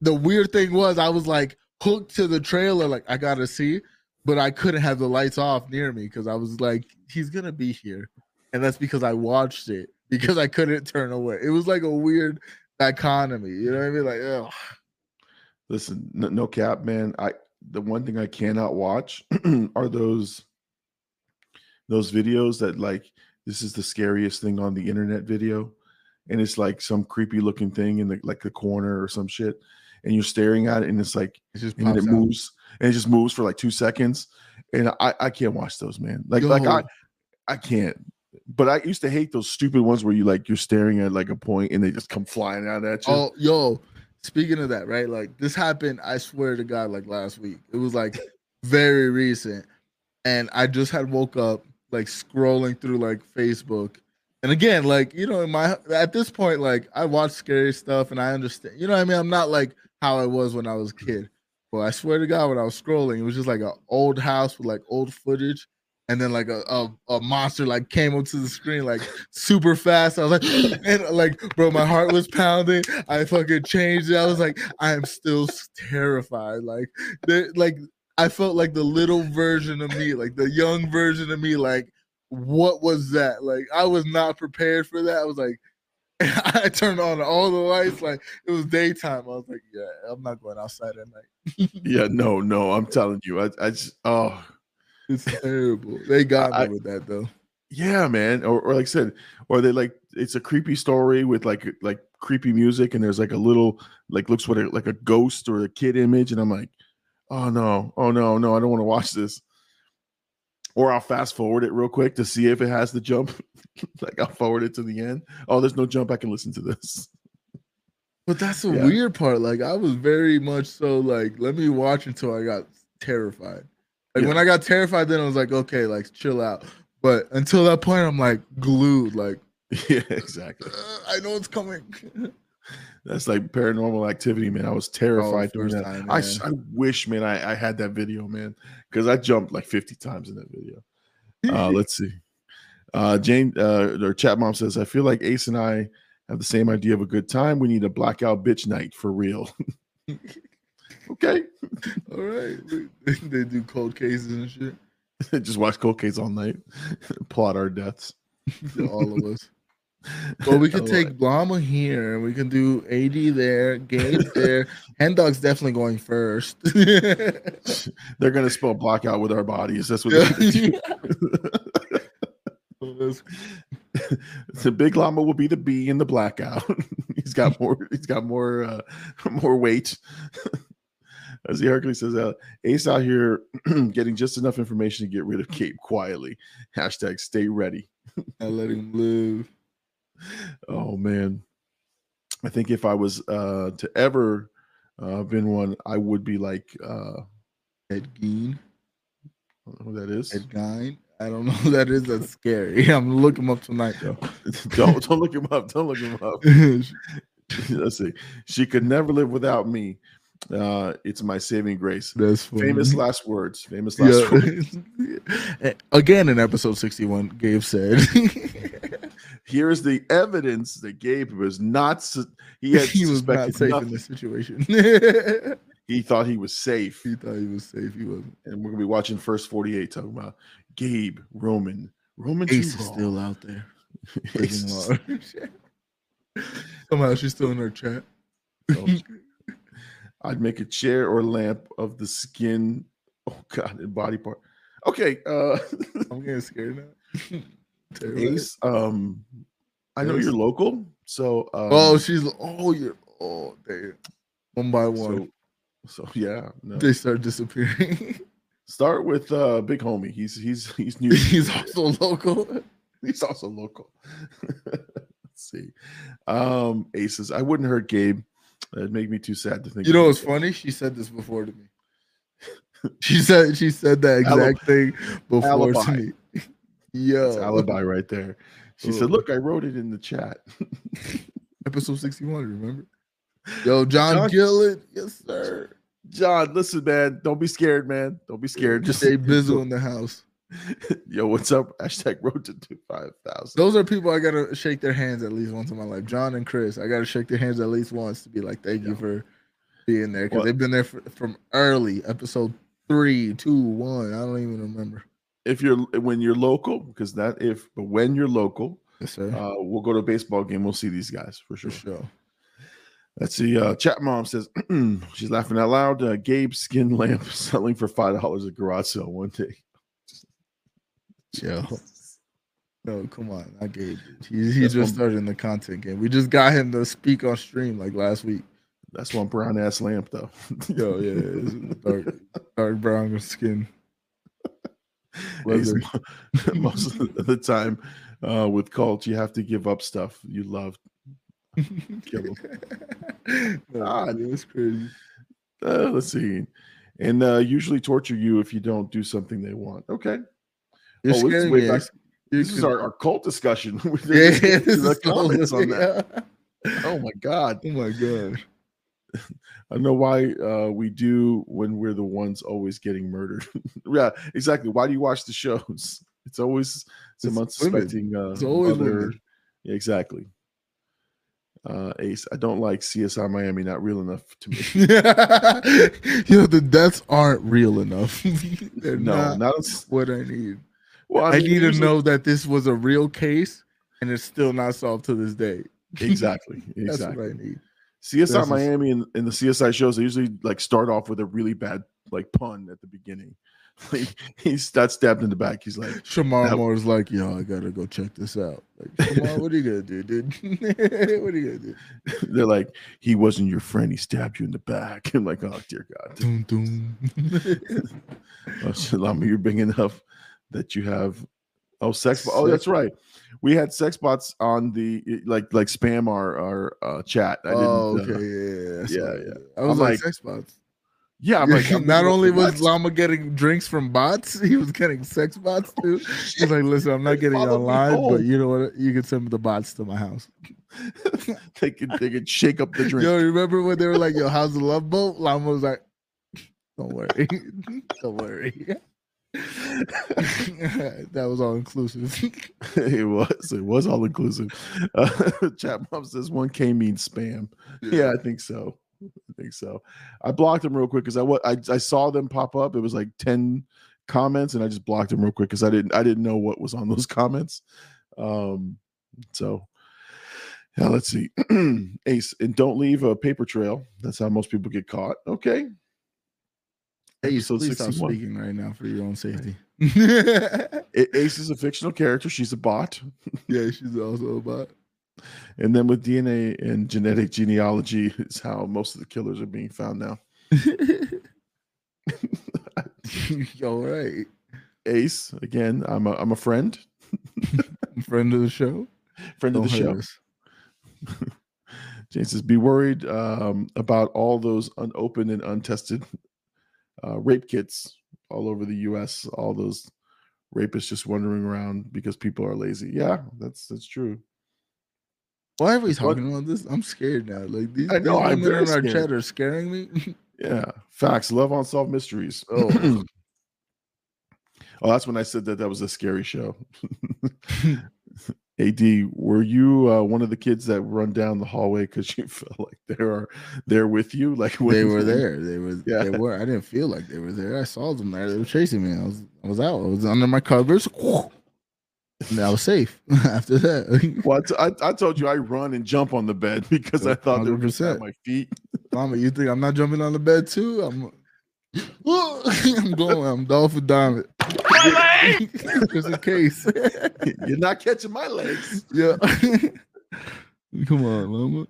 the weird thing was I was like hooked to the trailer. Like I gotta see, but I couldn't have the lights off near me because I was like, he's gonna be here, and that's because I watched it because I couldn't turn away. It was like a weird dichotomy. You know what I mean? Like, ugh. Listen, no, no cap, man. I the one thing I cannot watch are those those videos that like this is the scariest thing on the internet video, and it's like some creepy looking thing in the like the corner or some shit, and you're staring at it, and it's like it just and it out. moves and it just moves for like two seconds, and I I can't watch those, man. Like like I I can't. But I used to hate those stupid ones where you like you're staring at like a point and they just come flying out at you. Oh, yo, speaking of that, right? Like this happened, I swear to God, like last week. It was like very recent. And I just had woke up like scrolling through like Facebook. And again, like, you know, in my at this point, like I watch scary stuff and I understand, you know what I mean? I'm not like how it was when I was a kid. But I swear to God, when I was scrolling, it was just like an old house with like old footage. And then like a, a, a monster like came onto the screen like super fast. I was like, and like, bro, my heart was pounding. I fucking changed it. I was like, I am still terrified. Like, like I felt like the little version of me, like the young version of me. Like, what was that? Like, I was not prepared for that. I was like, I turned on all the lights. Like, it was daytime. I was like, yeah, I'm not going outside at night. yeah, no, no, I'm telling you, I, I just oh It's terrible. They got me I- with that though. yeah, man. Or, or like I said, or they like it's a creepy story with like like creepy music, and there's like a little like looks what a, like a ghost or a kid image, and I'm like, oh no, oh no, no, I don't want to watch this. Or I'll fast forward it real quick to see if it has the jump. like I'll forward it to the end. Oh, there's no jump. I can listen to this. But that's the Yeah. weird part. Like I was very much so like, let me watch until I got terrified. Like Yeah. when I got terrified, then I was like, okay, like chill out. But until that point, I'm like glued. Like yeah, exactly. "Uh, I know it's coming. That's like paranormal activity, man. I was terrified doing first that. time, I, I wish, man, I, I had that video, man, because I jumped like 50 times in that video. Uh, let's see. Uh, Jane, uh, or chat mom says, I feel like Ace and I have the same idea of a good time. We need a blackout bitch night for real. okay. All right, they do cold cases and shit. Just watch cold case all night, plot our deaths. All of us. Well, we could take. Blama here. We can do AD there, Gabe there. Hen Dog's definitely going first. They're gonna spell blackout with our bodies. That's what do. the big llama will be the B in the blackout. he's got more. He's got more. Uh, more weight. As the Hercules says, uh, Ace out here getting just enough information to get rid of Gabe quietly. Hashtag stay ready. I let him live. Oh man, I think if I was uh, to ever uh, been one, I would be like uh, Ed Gein. I don't know who that is. Ed Gein. I don't know who that is. That's scary. I'm gonna look him up tonight though. don't don't look him up. Don't look him up. Let's see. She could never live without me. Uh, it's my saving grace. That's funny. Famous last words. Famous last words. Again, in episode 61, Gabe said Here is the evidence that Gabe was not. su- He had he was not safe nothing. in this situation. he thought he was safe, He thought he was safe. He wasn't. and we're gonna be watching first forty-eight talking about Gabe Roman. Roman Ace is still out there. Ace Prison is- Somehow she's still in her chat. I'd make a chair or lamp of the skin. Oh God, and body part. Okay, uh, I'm getting scared now. Ace. Um, I know Ace. you're local, so um, Oh, she's oh you're oh damn. One by one, So, so yeah, no. they start disappearing. start with uh big homie. He's he's he's new. He's also local. he's also local. Let's see. Um aces. I wouldn't hurt Gabe. It'd make me too sad to think. You know what's funny? She said this before to me. She said she said that Alib- exact thing before alibi. to me. Yo, alibi right there. She Oh. said, "Look, I wrote it in the chat." episode sixty-one. Remember? Yo, John, John- Gillett, yes sir. John, listen, man. Don't be scared, man. Don't be scared. Just stay Bizzle in the house. Yo, what's up? Hashtag road to five thousand. Those are people I gotta shake their hands at least once in my life. John and Chris, I gotta shake their hands at least once to be like, thank you for being there because they've been there for, from early episode three, two, one. I don't even remember. If you're when you're local, because that if but when you're local, Yes, sir. uh, we'll go to a baseball game. We'll see these guys for for sure. sure. Let's see. Uh, Chat mom says she's laughing out loud. Uh, Gabe skin lamp selling for five dollars at garage sale one day. Yo. No, come on. I gave it. He, he just started in the content game. We just got him to speak on stream like last week. That's one brown ass lamp though. Yo, yeah, dark, dark brown skin. Most of the time uh, with cult, you have to give up stuff you love. Kill no, God. it's crazy. Uh, let's see. And uh, usually torture you if you don't do something they want. Okay. You're Oh, this way back- This is our, our cult discussion. Yeah, just getting to this the comments on that. Oh my god. Oh my god. I know why uh, we do when we're the ones always getting murdered. yeah, exactly. Why do you watch the shows? It's always some It's unsuspecting. Uh, It's always other- Yeah, exactly. Uh, Ace, I don't like CSI Miami. Not real enough to me. you know the deaths aren't real enough. They're no, not, not. what I need. Well, I, mean, need to know that this was a real case and it's still not solved to this day. exactly. That's Exactly. what I need. CSI This is- Miami and, and the CSI shows they usually like start off with a really bad like pun at the beginning. Like he's got stabbed in the back. He's like, Shemar That- Moore's like, yo, I gotta go check this out. Like, Shemar, what are you gonna do, dude? what are you gonna do? they're like, he wasn't your friend. He stabbed you in the back. I'm like, oh dear God. Doom, doom. Oh, you're big enough that you have oh sex. Oh, that's right. We had sex bots on the like like spam our our uh, chat. I didn't. oh, uh, okay, yeah, yeah, I yeah, yeah. I was I'm like, like, sex bots. yeah, I'm like, I'm not only was what? Llama getting drinks from bots, he was getting sex bots too. He's like, listen, I'm not getting online, but you know what? You can send the bots to my house. they could they could shake up the drink. Yo, remember when they were like, yo, how's the love boat? Llama was like, don't worry. don't worry. that was all inclusive. it was it was all inclusive. Uh, Chat mom says one K means spam. Yeah, I think so. I think so. I blocked them real quick because I, wa- I I saw them pop up. It was like ten comments, and I just blocked them real quick because I didn't I didn't know what was on those comments. Um, so yeah, let's see. Ace and don't leave a paper trail. That's how most people get caught. Okay. Hey, Episode please stop 61. speaking right now for your own safety. Ace is a fictional character. She's a bot. yeah, she's also a bot. And then with DNA and genetic genealogy is how most of the killers are being found now. All right. Ace, again, I'm a I'm a friend, Friend of the show. friend of Don't the show. us. Jane says, be worried um, about all those unopened and untested uh, rape kits all over the U.S. All those rapists just wandering around because people are lazy. Yeah, that's that's true. Why are we What- talking about this? I'm scared now. Like these, I know, these I'm very in our chat are scaring me. Yeah, facts. Love unsolved mysteries. Oh. oh, that's when I said that that was a scary show. Ad, were you uh, one of the kids that run down the hallway because you felt like they are there with you? Like they were there. They were. Yeah. They were. I didn't feel like they were there. I saw them there. They were chasing me. I was. I was out. I was under my covers. And I was safe after that. Well, I, t- I, I told you I run and jump on the bed because I thought they were at my feet. Mama, you think I'm not jumping on the bed too? I'm. I'm going. I'm dolphin diving. Just in case. You're not catching my legs. yeah. Come on, Mama.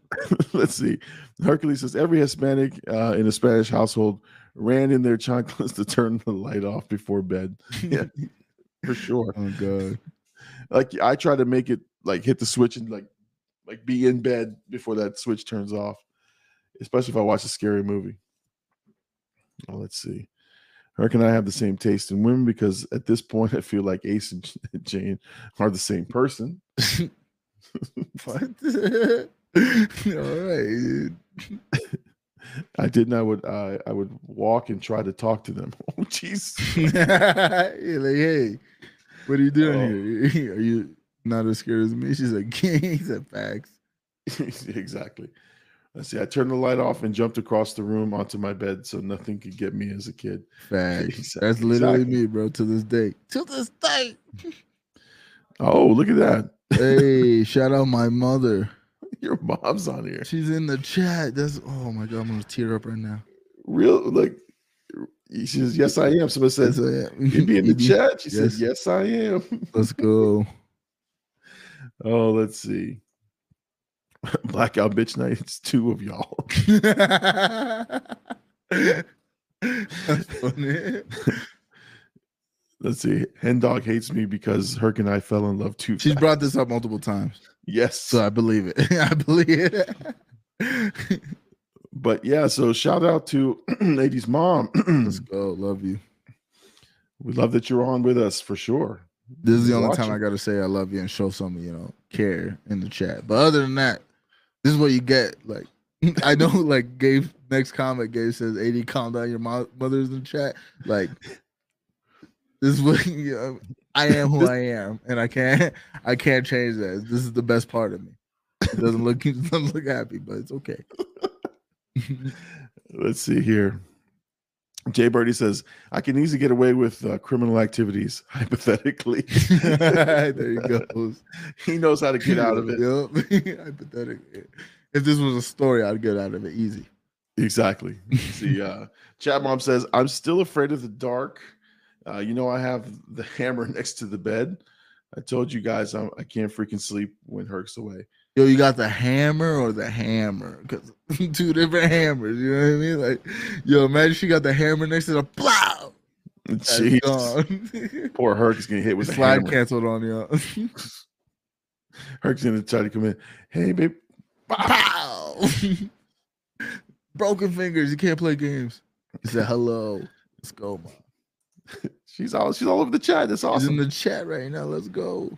Let's see. Hercules says every Hispanic uh, in a Spanish household ran in their chanclas to turn the light off before bed. Yeah, for sure. Oh God. Like I try to make it like hit the switch and like like be in bed before that switch turns off. Especially if I watch a scary movie. Oh, let's see. Herc and I have the same taste in women because at this point I feel like Ace and Jane are the same person. What? All right. I didn't. I would. Uh, I would walk and try to talk to them. Oh, jeez. Like, hey, what are you doing Oh. here? Are you not as scared as me? She's like, he said facts. exactly. Let's see. I turned the light off and jumped across the room onto my bed so nothing could get me as a kid. Facts. Exactly, That's literally me, bro, to this day. To this day. Oh, look at that. hey, shout out my mother. Your mom's on here. She's in the chat. That's oh my god, I'm gonna tear up right now. Real like. She says, "Yes, I am." Someone says, Yes, I am. "You be in the chat." She Yes. "Yes, I am." Let's go. Oh, let's see. Blackout bitch night. It's two of y'all. That's funny. Let's see. Hen dog hates me because Herc and I fell in love too. She's fast. brought this up multiple times, yes. so I believe it. I believe it. but yeah, so shout out to Lady's mom. Let's go. Love you. we love that you're on with us for sure. This is the only time I gotta say I love you and show some, you know, care in the chat. But other than that, this is what you get. Like, I know, like Gabe. Next comment, Gabe says, "80, calm down. Your mo- mother's in chat." Like, this is what you know, I am. Who I am, and I can't. I can't change that. This is the best part of me. It doesn't look. It doesn't look happy, but it's okay. Let's see here. Jay Birdie says, I can easily get away with uh, criminal activities, hypothetically. there you go. he knows how to get out of it. Yep. Hypothetically, if this was a story, I'd get out of it easy. Exactly. See, uh, Chat Mom says, I'm still afraid of the dark. Uh, you know, I have the hammer next to the bed. I told you guys I'm, I can't freaking sleep when Herc's away. Yo, you got the hammer or the hammer? Because two different hammers. You know what I mean? Like, yo, imagine she got the hammer next to the plow. Jeez. Poor Herc is going to hit with the Slide hammer. canceled on you. Herc's going to try to come in. Hey, babe. Pow! Broken fingers. You can't play games. He said, "Hello, let's go, mom." She's all she's all over the chat. That's She's in the chat right now. Let's go.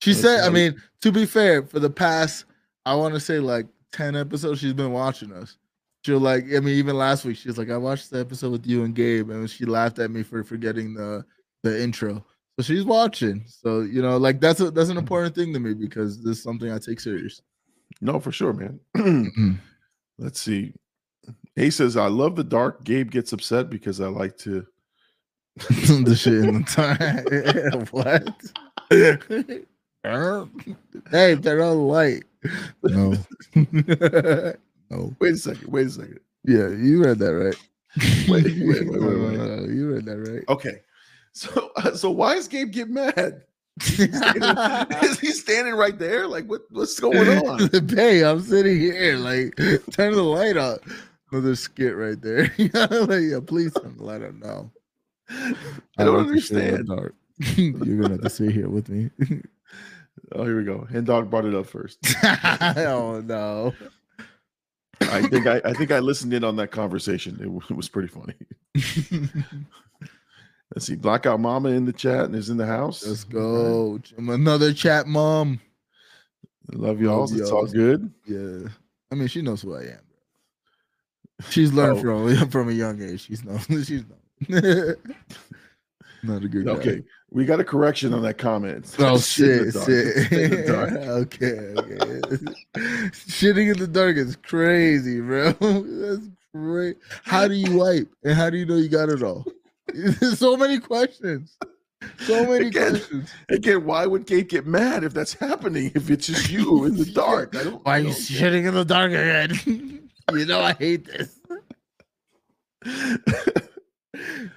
She said, I mean, to be fair, for the past, I want to say like 10 episodes, she's been watching us. She'll like, I mean, even last week, she was like, I watched the episode with you and Gabe, and she laughed at me for forgetting the the intro. So she's watching. So, you know, like that's a that's an mm-hmm. important thing to me because this is something I take serious. No, for sure, man. Mm-hmm. Let's see. Ace says, I love the dark. Gabe gets upset because I like to. the shit in the time. what? Hey, turn on the light. No. no. Wait a second. Wait a second. Yeah, you read that right. Wait, wait, wait, wait, wait. no, You read that right. Okay. So, uh, so why is Gabe get mad? is he standing right there? Like, what, what's going on? hey, I'm sitting here. Like, turn the light on. Another skit right there. like, yeah, please turn the light on now. I don't like to sit in understand. You're gonna have to sit here with me. Oh, here we go. Hen dog brought it up first. oh no. I think I, I think I listened in on that conversation. It, it was pretty funny. Let's see. Blackout Mama in the chat and is in the house. Let's go. Another chat mom. Love y'all. Love It's all y'alls. good. Yeah. I mean, she knows who I am. She's learned Oh. from from a young age. She's known. She's known. Not a good guy. Okay. We got a correction on that comment. Oh Shit shit! shit. Shit in the dark. okay, okay. Shitting in the dark is crazy, bro. That's great. How do you wipe? And how do you know you got it all? so many questions. So many Again, questions. Again, why would Kate get mad if that's happening? If it's just you in the dark, I don't. Why are you shitting in the dark again? you know I hate this.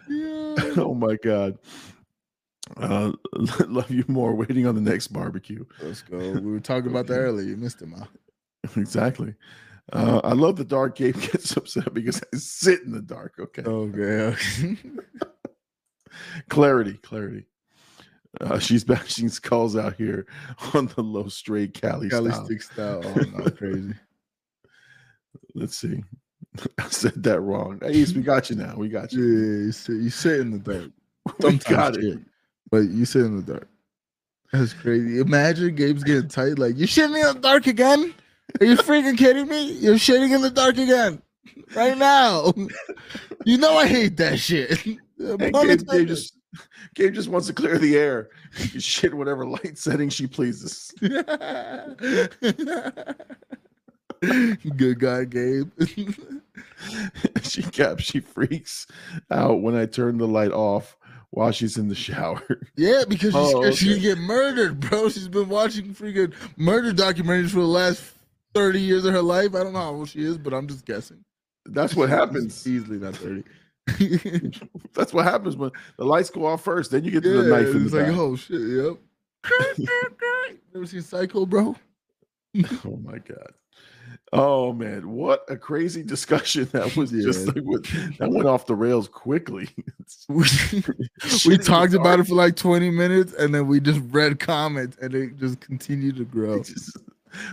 Yeah. oh my god. Uh, love you more. Waiting on the next barbecue. Let's go. We were talking about that earlier. You missed him out. Exactly. Uh, I love the dark. Gabe gets upset because I sit in the dark. Okay. Okay. okay. Clarity. Clarity. Uh, she's bashing skulls out here on the low straight Cali, Cali style. stick style. Oh no, crazy. Let's see. I said that wrong. Ace, we got you now. We got Yeah, you. you sit, you sit in the dark. we Sometimes got it. but you sit in the dark. That's crazy. Imagine games getting tight, like you shit me in the dark again. Are you freaking kidding me? You're shitting in the dark again. Right now. You know I hate that shit. Gabe, Gabe just Gabe just wants to clear the air. Can shit whatever light setting she pleases. Good guy, Gabe. she caps she freaks out when I turn the light off while she's in the shower. yeah, because she's Oh, scared she get murdered, bro. She's been watching freaking murder documentaries for the last 30 years of her life. I don't know how old she is, but I'm just guessing. That's what happens. Easily not 30. That's what happens when the lights go off first. Then you get to yeah, the knife in it's the like, back. oh shit, yep. Never seen Psycho, bro? Oh my god. Oh man, what a crazy discussion that was just like that went off the rails quickly. we we talked about it for like 20 minutes and then we just read comments and it just continued to grow. Just-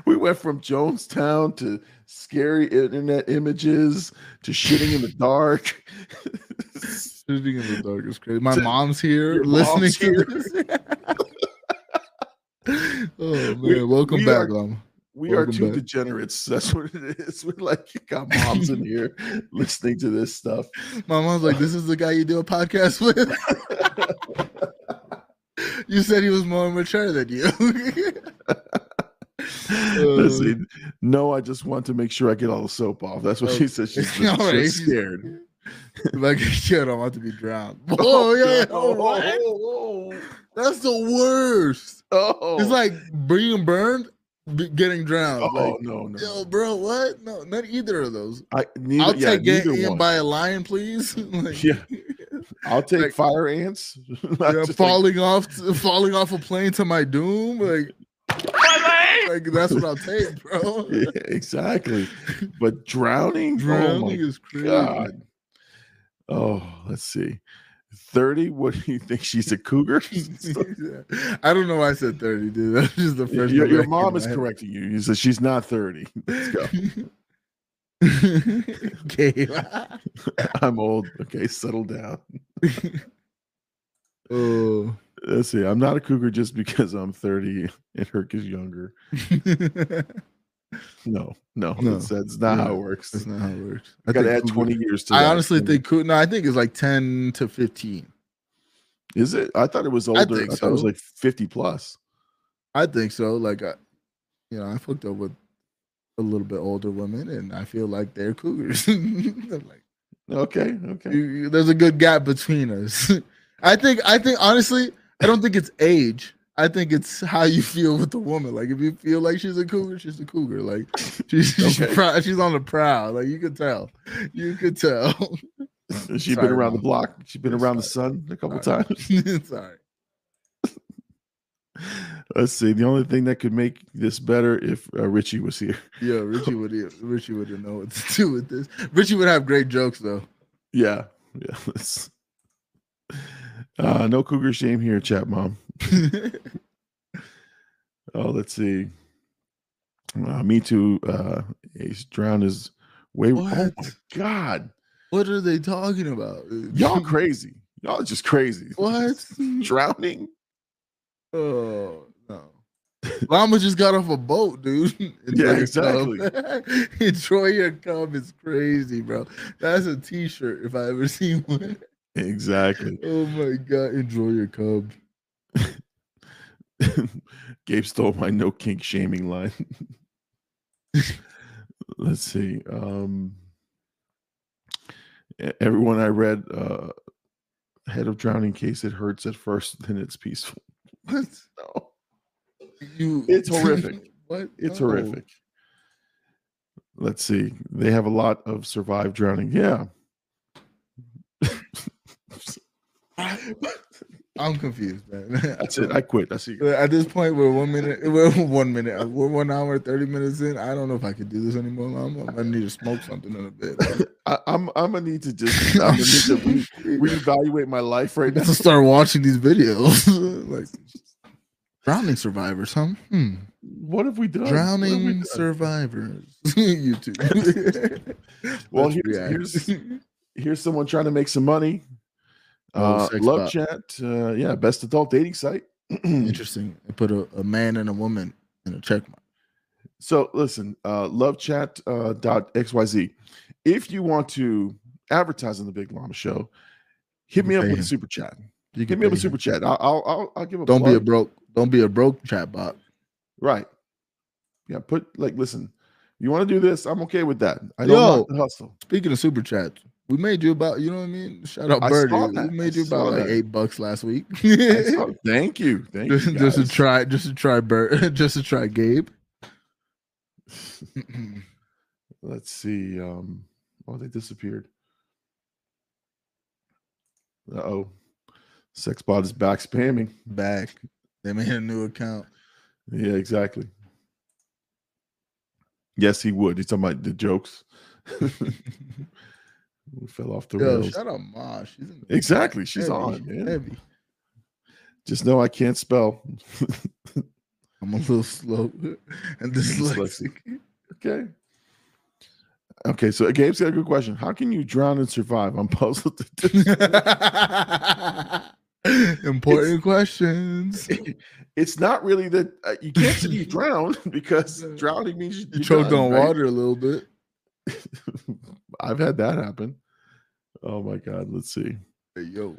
we went from Jonestown to scary internet images to shitting in the dark. Sitting in the dark is crazy. My To- mom's here listening mom's to here. this. oh man, We- welcome we back, are- Llama. We are two back. degenerates. That's what it is. We're like got moms in here listening to this stuff. My mom's like, "This is the guy you do a podcast with." you said he was more mature than you. Uh, Listen, no, I just want to make sure I get all the soap off. That's what Oh. she said. She's, All right, she's she's- scared. like, yeah, I don't want to be drowned. Oh, oh yeah, God. oh, what? Oh, oh, oh, that's the worst. oh. It's like being burned, getting drowned. oh like, no, no. yo, bro, what? No, not either of those. I neither, I'll yeah, take getting eaten one. by a lion, please. like, Yeah. I'll take like- fire ants. Yeah, just like- falling off, falling off a plane to my doom. Like, like that's what I'll take, bro. yeah, exactly. But drowning, oh Drowning oh is crazy. god. Oh, let's see. 30. What do you think? She's a cougar? I don't know why I said 30, dude. That's just the first your your mom is correcting you. You said she's not 30. Let's go. I'm old. Okay, settle down. oh. Let's see. I'm not a cougar just because I'm 30 and Herc is younger. No, no, No. That's, that's not how it works. That's not how it works. I got to add 20 Cougar- years to I that. honestly think no, I think it's like 10 to 15. Is it? I thought it was older. I, think thought it was like 50 plus. I think so. Like, I, you know, I hooked up with a little bit older women, and I feel like they're cougars. I'm like, Okay, okay. you- you- there's a good gap between us. I think. I think honestly, I don't think it's age. I think it's how you feel with the woman. Like, if you feel like she's a cougar, she's a cougar. Like, she's she's, Okay. proud, she's on the prowl. Like, you could tell. You could tell. Has she Sorry, been around the block? She's been around the sun a couple Sorry. times. Sorry. Let's see. The only thing that could make this better if uh, Richie was here. Yeah, Richie would. Richie wouldn't know what to do with this. Richie would have great jokes though. Yeah, yeah. let's- Uh, no cougar shame here, chat mom. Oh, let's see. Uh, me too. Uh, Ace drown is way. Oh my god, what are they talking about? y'all crazy. Y'all just crazy. what? drowning? Oh no. Llama just got off a boat, dude. Yeah, Enjoy your cub. Enjoy your cub is crazy, bro. That's a t-shirt if I ever seen one. Exactly. Oh my god, enjoy your cub. Gabe stole my no kink shaming line. Let's see. Um, everyone I read, uh, head of drowning case, it hurts at first, then it's peaceful. What? No, You It's horrific. what? it's No. horrific. Let's see. They have a lot of survived drowning. Yeah. I'm confused, man. That's it. I quit. That's it. At this point, we're one minute, we're one minute, we're one hour, 30 minutes in. I don't know if I could do this anymore. I'm, I'm gonna need to smoke something in a bit. I, I'm I'm gonna need to just I'm gonna need to re- reevaluate my life right now. to start watching these videos. like drowning survivors, huh? Hmm. What have we done? Have we Drowning done? survivors. YouTube. Well, Let's here's- Here's someone trying to make some money. Oh, Uh, love bot. chat. Uh, yeah, best adult dating site. Interesting. I put a, a man and a woman in a check mark. So listen, uh, lovechat uh, dot xyz. If you want to advertise on the Big Llama Show, hit me up with a super chat. You Hit me up with super chat. I'll I'll, I'll, I'll give a Don't be a broke. Don't be a broke chat bot. right. Yeah, put like listen. You want to do this? I'm okay with that. I don't Yo. hustle. Speaking of super chats, we made you about. You know what I mean? Shout out I Birdie. We made you about like that. eight bucks last week. Saw- thank you, thank just, you. just to try, just to try Bert, just to try Gabe. Let's see. Um, oh, they disappeared. Uh oh, Sexbot is back spamming. Back. They made a new account. Yeah, exactly. Yes, he would. He's talking about the jokes. we fell off the Yo, rails. shout out Ma. She's in the Exactly, she's heavy, on, man. Heavy. Just know I can't spell. I'm a little slow and dyslexic. okay. Okay, so Gabe's got a good question. How can you drown and survive? I'm puzzled. Important questions. it's not really that uh, you can't say you drown because drowning means you, You choked done, on right? water a little bit. I've had that happen. Oh my god, let's see. Hey, yo.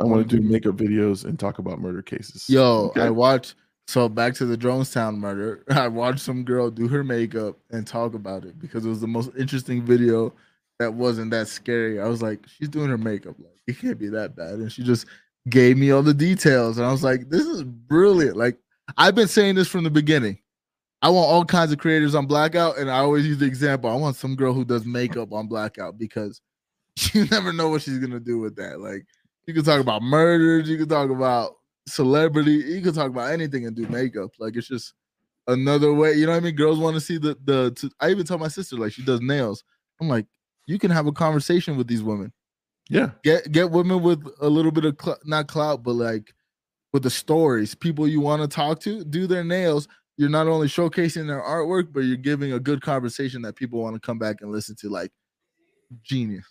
I want to do makeup videos and talk about murder cases. Yo, Okay. I watched so back to the Jonestown murder. I watched some girl do her makeup and talk about it because it was the most interesting video that wasn't that scary. I was like, she's doing her makeup. Like, it can't be that bad. And she just gave me all the details. And I was like, this is brilliant. Like, I've been saying this from the beginning. I want all kinds of creators on Blackout, and I always use the example. I want some girl who does makeup on Blackout because you never know what she's gonna do with that. Like, you can talk about murders, you can talk about celebrity, you can talk about anything and do makeup. Like, it's just another way. You know what I mean? Girls want to see the the. To, I even tell my sister like she does nails. I'm like, you can have a conversation with these women. yeah, Get get women with a little bit of cl- not clout, but like with the stories, people you want to talk to, do their nails. You're not only showcasing their artwork, but you're giving a good conversation that people want to come back and listen to. Like genius.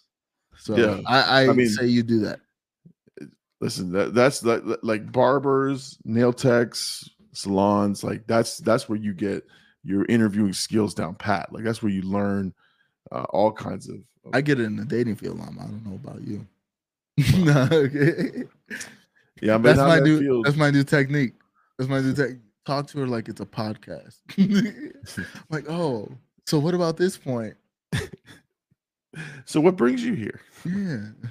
So Yeah. I, I, I mean- say you do that. listen, that, that's like like barbers, nail techs, salons. Like that's that's where you get your interviewing skills down pat. Like that's where you learn uh, all kinds of. of- I get it in the dating field, Mama. I don't know about you. no, okay. yeah, but That's my that new. That's my new technique. That's my new tech. Talk to her like it's a podcast. like, oh, so what about this point? So what brings you here? Yeah.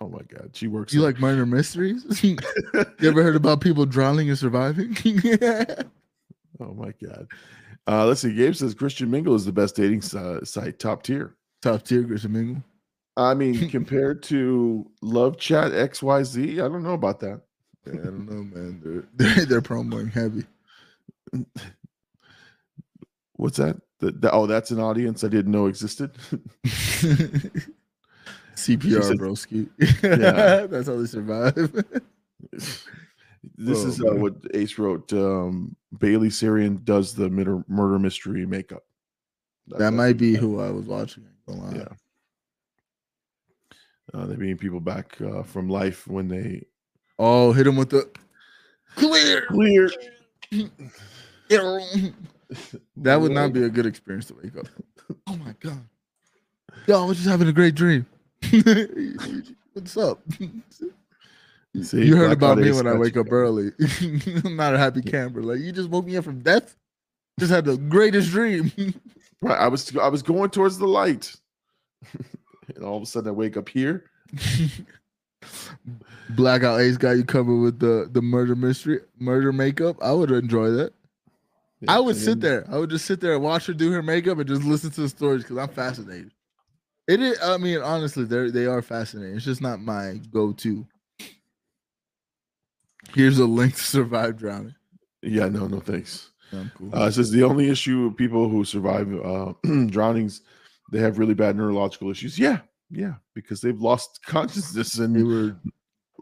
Oh my god, she works. You like murder mysteries? you ever heard about people drowning and surviving? oh my god. Uh, let's see. Gabe says Christian Mingle is the best dating si- site, top tier. Top tier, Christian Mingle. I mean, compared to Love Chat XYZ, I don't know about that. Yeah, I don't know, man. They're they're, they're promoting heavy. What's that? The, the- oh, that's an audience I didn't know existed. CPR, broski. Yeah. That's how they survive. this Oh, is uh, what Ace wrote. Um, Bailey Sarian does the murder, murder mystery makeup. That's that might be got. who I was watching. I ain't gonna lie. Yeah. Uh, they bring people back uh, from life when they Oh, hit him with the clear. clear. That would not be a good experience to wake up. Oh my god. Yo, I was just having a great dream. What's up? See, you heard about me when I wake up early. I'm not a happy camper. Like you just woke me up from death. Just had the greatest dream. Right, I was I was going towards the light, and all of a sudden I wake up here. Blackout Ace got you covered with the the murder mystery, murder makeup. I would enjoy that. I would sit there. I would just sit there and watch her do her makeup and just listen to the stories because I'm fascinated. It is. I mean, honestly, they they are fascinating. It's just not my go-to. Here's a link to survive drowning. Yeah, no, no, thanks. I'm cool. Uh, it says the only issue with people who survive uh, drownings, they have really bad neurological issues. Yeah, yeah, because they've lost consciousness and they were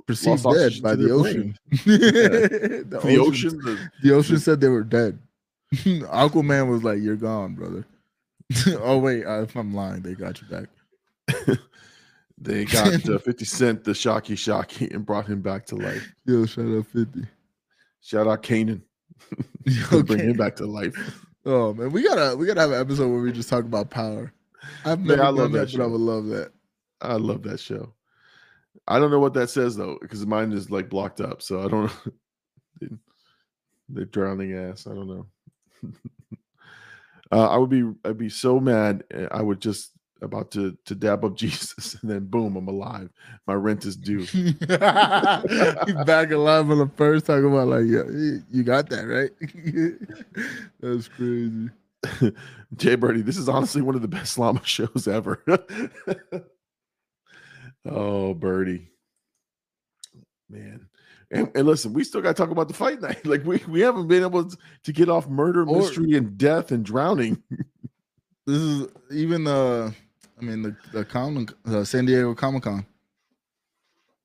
perceived dead by the ocean. brain. the, the ocean. ocean. The, The ocean said they were dead. Aquaman was like, "You're gone, brother." oh wait, uh, if I'm lying, they got you back. they got uh, 50 Cent, the Shocky Shocky, and brought him back to life. Yo, shout out fifty. Shout out Kanan. Yo, Bring him back to life. Oh man, we gotta we gotta have an episode where we just talk about power. I've Man, I love that, that but I would love that. I love that show. I don't know what that says though, because mine is like blocked up. So I don't They're drowning ass. I don't know. uh, I would be I'd be so mad. uh, I would just about to to dab up Jesus and then boom, I'm alive. My rent is due. He's back alive on the first talking about like, yeah, you- you got that right. That's crazy. Jay Birdie, this is honestly one of the best llama shows ever. Oh, Birdie. Man. And, and listen, we still got to talk about the fight night. Like we, we haven't been able to, get off murder, Or- mystery, and death and drowning. This is even uh I mean the the Comic uh, San Diego Comic Con.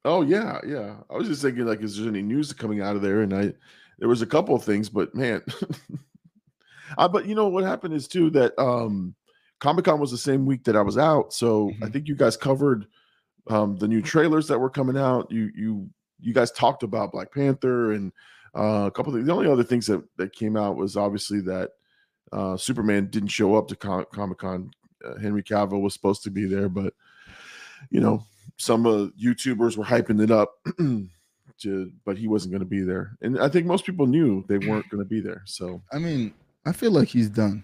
Oh yeah, yeah. I was just thinking like, is there any news coming out of there? And I, there was a couple of things, but man, uh, but you know what happened is too that um, Comic Con was the same week that I was out, so I Mhm. think you guys covered um, the new trailers that were coming out. You you you guys talked about Black Panther and uh, a couple of the only other things that that came out was obviously that uh, Superman didn't show up to Com- Comic Con. Uh, Henry Cavill was supposed to be there, but you know some uh, YouTubers were hyping it up, to, but he wasn't going to be there. And I think most people knew they weren't going to be there. So I mean, I feel like he's done.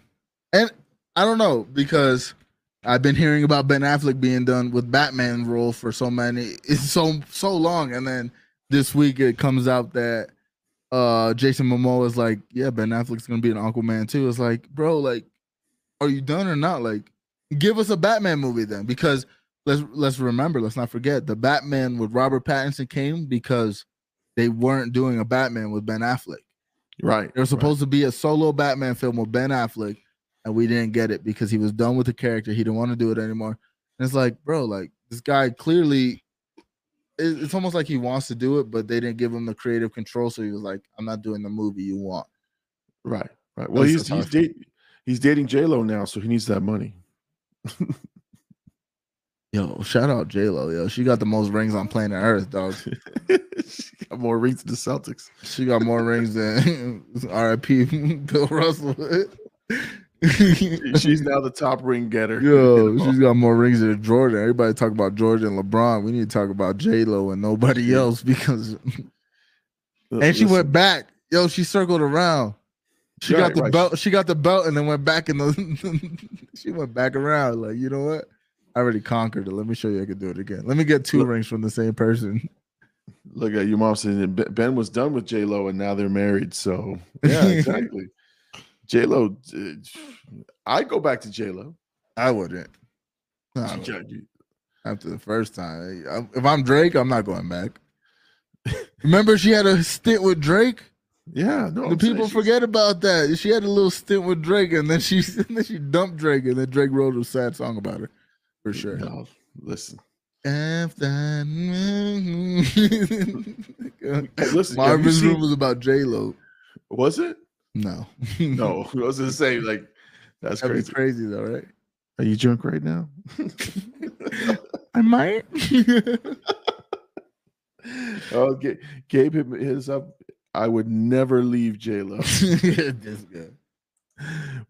And I don't know because I've been hearing about Ben Affleck being done with Batman role for so many it's so so long and then this week it comes out that uh Jason Momoa is like, yeah, Ben Affleck's going to be an Aquaman too. It's like, bro, like are you done or not? Like give us a Batman movie then because let's let's remember, let's not forget the Batman with Robert Pattinson came because they weren't doing a Batman with Ben Affleck. right, There was supposed to be a solo Batman film with Ben Affleck, and we didn't get it because he was done with the character. He didn't want to do it anymore. And it's like, bro, like this guy clearly, it- it's almost like he wants to do it, but they didn't give him the creative control. So he was like, I'm not doing the movie you want. right, right. Well, he's that's he's, feel. date, he's dating J Lo now, so he needs that money. Yo, shout out J Lo. Yo, she got the most rings on planet Earth, dog. she got more rings than the Celtics. She got more rings than R.I.P. Bill Russell. She's now the top ring getter. Yo, she's got more rings than Jordan. Everybody talk about Jordan and LeBron. We need to talk about J Lo and nobody else because and she went back. Yo, she circled around. She Right, got the right. belt. She got the belt and then went back in the. she went back around. Like you know what? I already conquered it. Let me show you I can do it again. Let me get two Look- rings from the same person. Look at your mom saying Ben was done with J Lo and now they're married. So yeah, exactly. J Lo, I'd go back to J Lo. I wouldn't. I wouldn't. After the first time, if I'm Drake, I'm not going back. Remember, she had a stint with Drake. Yeah, no. the people forget about that. She had a little stint with Drake, and then she and then she dumped Drake, and then Drake wrote a sad song about her, for sure. No, listen. After Hey, listen, Marvin's room was about J Lo. Was it? No, No, I was gonna say like that's that'd crazy. crazy though, right? Are you drunk right now? I might. oh, Gabe, Gabe hit us up. I would never leave J Lo.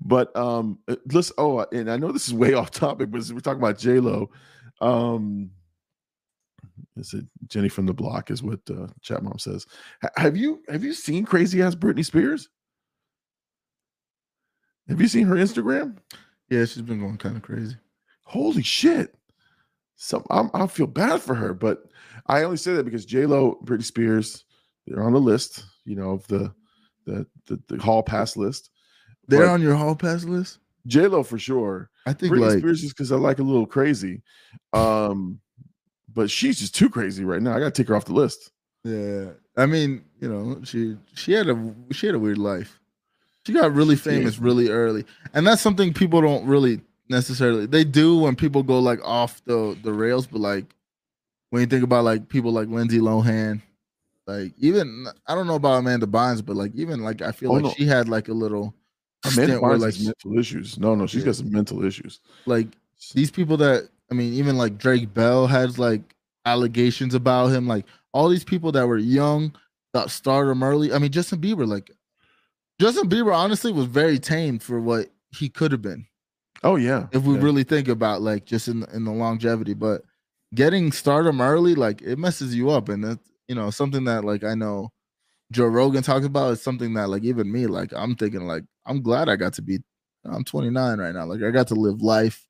but um uh, listen oh and i know this is way off topic but we're talking about j-lo um is it jenny from the block is what uh, chat mom says Ha- have you have you seen crazy ass britney spears have you seen her instagram Yeah, she's been going kind of crazy. holy shit so I'm, i feel bad for her but i only say that because j-lo britney spears they're on the list you know of the the the, the hall pass list They're But- on your hall pass list. j-lo for sure I think Britney like Spears is because I like a little crazy. Um, but she's just too crazy right now. I gotta take her off the list. Yeah, I mean, you know, she she had a she had a weird life. She got really famous really early, and that's something people don't really necessarily. They do when people go like off the the rails, but like when you think about like people like Lindsay Lohan, like even I don't know about Amanda Bynes, but like even like I feel Oh, like no. she had like a little Amanda stint where Bynes like mental issues. No, no, she's Yeah. got some mental issues. like these people that I mean, even like Drake Bell has like allegations about him. Like all these people that were young got stardom early. I mean, Justin Bieber, like Justin Bieber honestly was very tame for what he could have been. Oh yeah. if we yeah. really think about like just in in the longevity but getting stardom early like it messes you up and that's you know something that like i know joe rogan talks about is something that like even me like i'm thinking like i'm glad i got to be i'm 29 right now like i got to live life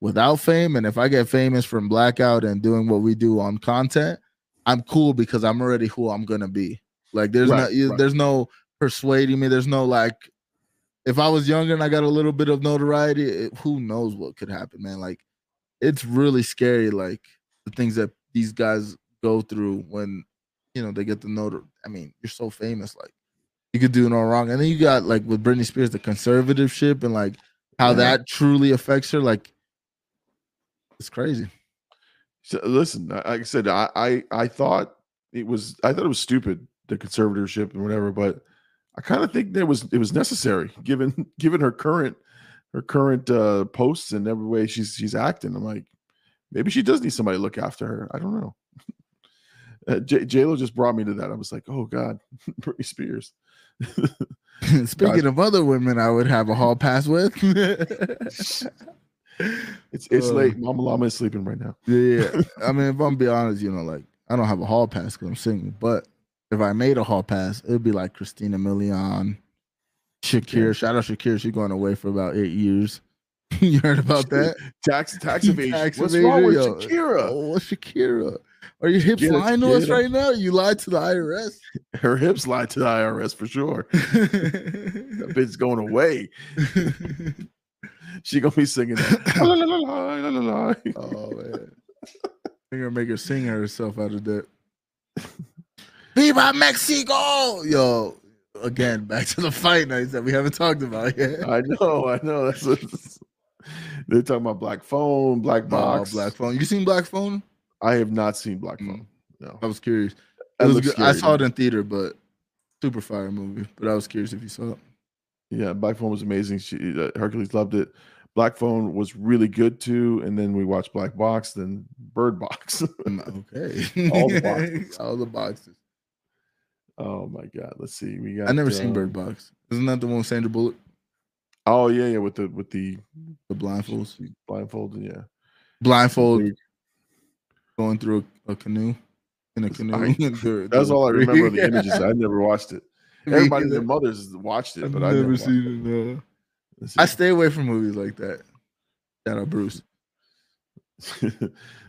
without fame and if i get famous from blackout and doing what we do on content i'm cool because i'm already who i'm gonna be like there's Right, no you- right. there's no persuading me there's no like if I was younger and I got a little bit of notoriety, it, who knows what could happen, man? Like, it's really scary, like the things that these guys go through when you know they get the notor. I mean, you're so famous, like you could do no wrong. And then you got like with Britney Spears, the conservativeship and like how Yeah. that truly affects her. Like, it's crazy. So, listen, like I said, I, I I thought it was I thought it was stupid the conservatorship and whatever, but I kind of think that was it was necessary given given her current her current uh posts and every way she's she's acting. I'm like, maybe she does need somebody to look after her. I don't know. Uh, J Lo just brought me to that. I was like, oh god, Britney Spears. Speaking of other women, I would have a hall pass with. It's it's Uh. late. Mama Llama is sleeping right now. Yeah, I mean, if I'm being honest, you know, like I don't have a hall pass because I'm single. But if I made a hall pass, it'd be like Christina Milian, Shakira. Yeah. Shout out Shakira. She's going away for about eight years. you heard about that? Tax tax evasion. Tax What's wrong with. Shakira? Oh, what's Shakira? Are your hips Get it lying to us together. right now? You lied to the IRS. Her hips lied to the IRS for sure. That bitch going away. She gonna be singing that. La, la, la, la, la, la, oh man, they're gonna make her sing herself out of that. Viva Mexico! Yo, again, back to the fight nights that we haven't talked about yet. I know, I know. That's what, they're talking about Black Phone, Black Box. Oh, Black Phone. You seen Black Phone? I have not seen Black Mm. Phone. No, I was curious. Was. I saw it in theater, but super fire movie. But I was curious if you saw it. Yeah, Black Phone was amazing. She uh, Hercules loved it. Black Phone was really good too. And then we watched Black Box, then Bird Box. Mm, Okay. All the boxes. All the boxes. Oh my god. Let's see. We got. I never seen um, Bird Box. Isn't that the one with Sandra Bullock? Oh yeah, yeah. With the with the The blindfolds. blindfolded. Yeah. Blindfold going through a, a canoe. In a canoe. I- That's all I remember of the images. I never watched it. Everybody, their mothers watched it, I've but I never seen it. No. I stay away from movies like that. Shout out Bruce.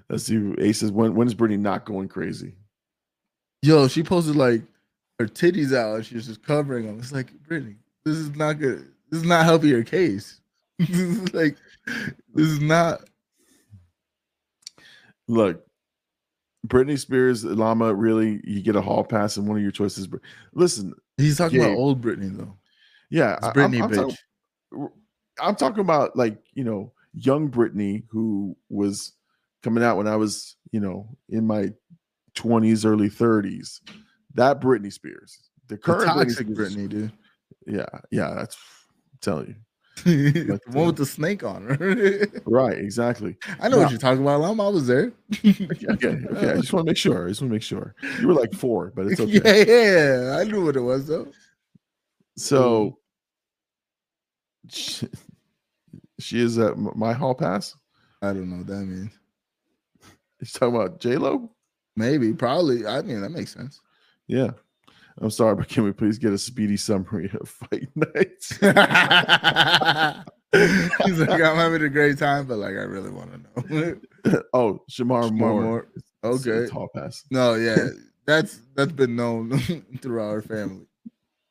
Let's see. Ace says, when when is Britney not going crazy? Yo, she posted like her titties out and she was just covering them. It's like, Britney, this is not good. This is not helping your case. this is like, this is not. Look, Britney Spears, Llama, really, you get a hall pass and one of your choices. Listen, He's talking Yeah. about old Britney though. yeah, It's I- I'm, Britney, I'm bitch. talking, I'm talking about like you know young Britney who was coming out when I was you know in my 20s, early 30s. That Britney Spears, the The current toxic Spears- Britney, dude. Yeah, yeah, that's I'm telling you. the one uh, with the snake on her. Right, exactly. I know Now- what you're talking about, Lam. I was there. Okay, okay. I just want to make sure. I just want to make sure. You were like four, but it's okay. Yeah, yeah. I knew what it was though. So she, she is at my hall pass. I don't know what that means. He's talking about J Lo. Maybe, probably. I mean, that makes sense. Yeah. I'm sorry, but can we please get a speedy summary of fight nights? He's like, I'm having a great time, but like, I really want to know. oh, Shemar Shemar Moore. Moore. Okay. it's hall pass. No, yeah, that's that's been known throughout our family.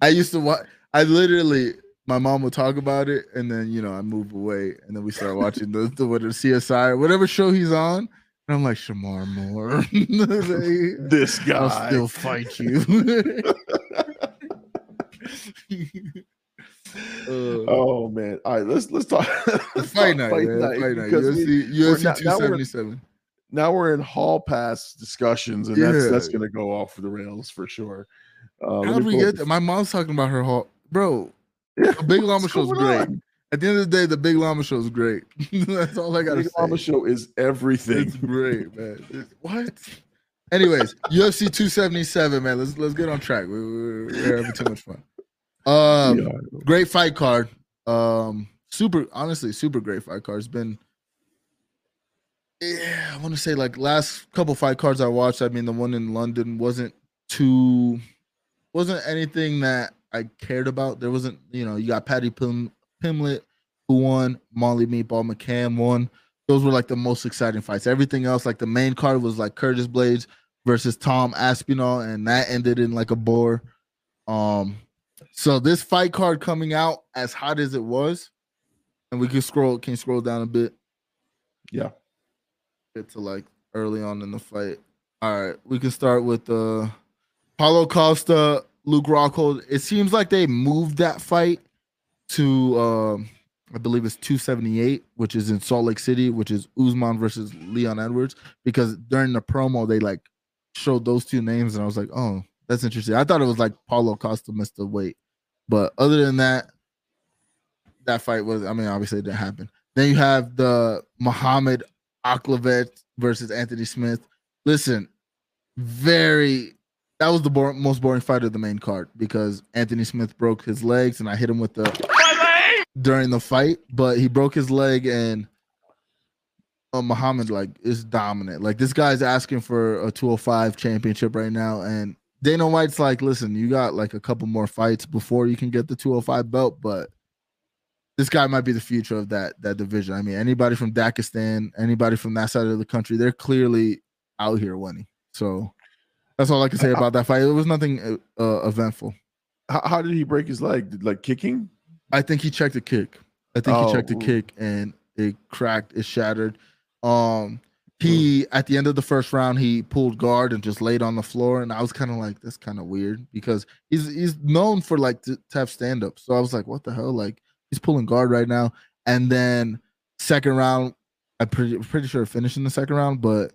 I used to watch. I literally, my mom would talk about it, and then you know I move away, and then we start watching the the what the CSI, whatever show he's on, and I'm like Shemar Moore. This I'll still fight you. Uh, Oh man! All right, let's let's talk. fight night, man. Fight night. UFC, UFC now we're- 277. now we're in hall pass discussions, and that's that's gonna go off the rails for sure. Uh, How did we get there? My mom's talking about her whole bro. Yeah, Big Llama show's great. on? At the end of the day, the Big Llama show is great. That's all I gotta Big. Llama show is everything. It's great, man. It's- what? Anyways, UFC 277, man. Let's let's get on track. We, we, we're having too much fun. Um, Yeah. great fight card. Um, super, honestly, super great fight card. It's been, yeah, I want to say like last couple fight cards I watched. I mean, the one in London wasn't too, wasn't anything that I cared about. There wasn't, you know, you got Paddy Pim, Pimblett who won, Molly Meatball McCann won. Those were like the most exciting fights. Everything else, like the main card, was like Curtis Blaydes versus Tom Aspinall, and that ended in like a bore. Um, so this fight card coming out as hot as it was, and we can scroll, can you scroll down a bit, Yeah. get to like early on in the fight. All right, we can start with uh Paulo Costa, Luke Rockhold. It seems like they moved that fight to um I believe it's 278, which is in Salt Lake City, which is Usman versus Leon Edwards. Because during the promo, they like showed those two names, and I was like, oh, that's interesting. I thought it was like Paulo Costa missed the weight, but other than that, that fight was. I mean, obviously it didn't happen. Then you have the Muhammad Ankalaev versus Anthony Smith. Listen, very. That was the bor- most boring fight of the main card because Anthony Smith broke his legs, and I hit him with the during the fight, but he broke his leg and uh, Muhammad like is dominant. Like this guy's asking for a 205 championship right now, and Dana White's like, listen, you got like a couple more fights before you can get the 205 belt, but this guy might be the future of that that division. I mean, anybody from Dagestan, anybody from that side of the country, they're clearly out here winning. So that's all I can say about that fight. It was nothing uh, uh, eventful. How, how did he break his leg? Did, like kicking? I think he checked a kick. I think he checked a Oh. kick and it cracked, it shattered. Um he at the end of the first round he pulled guard and just laid on the floor and I was kind of like that's kind of weird because he's he's known for like to, to have stand up. So I was like what the hell like he's pulling guard right now and then second round I'm pretty pretty sure finished in the second round but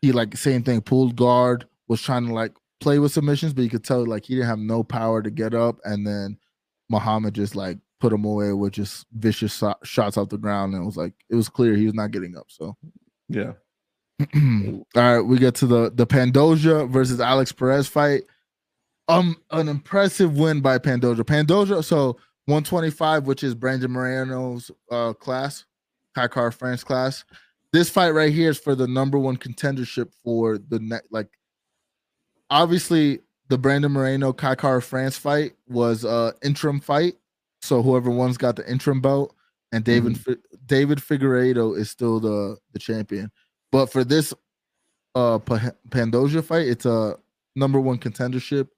he like same thing pulled guard was trying to like play with submissions but you could tell like he didn't have no power to get up and then Muhammad just like put him away with just vicious so- shots off the ground, and it was like it was clear he was not getting up. So, Yeah. all right, we get to the the Pantoja versus Alex Perez fight. Um, an impressive win by Pantoja. Pantoja, so 125, which is Brandon Moreno's uh class, Kai Kara-France class. This fight right here is for the number one contendership for the next. Like, obviously, the Brandon Moreno Kai Kara-France fight was uh interim fight, so whoever one's got the interim belt, and David Fi- David Figueiredo is still the the champion. But for this uh Pa- Pantoja fight, it's a number one contendership,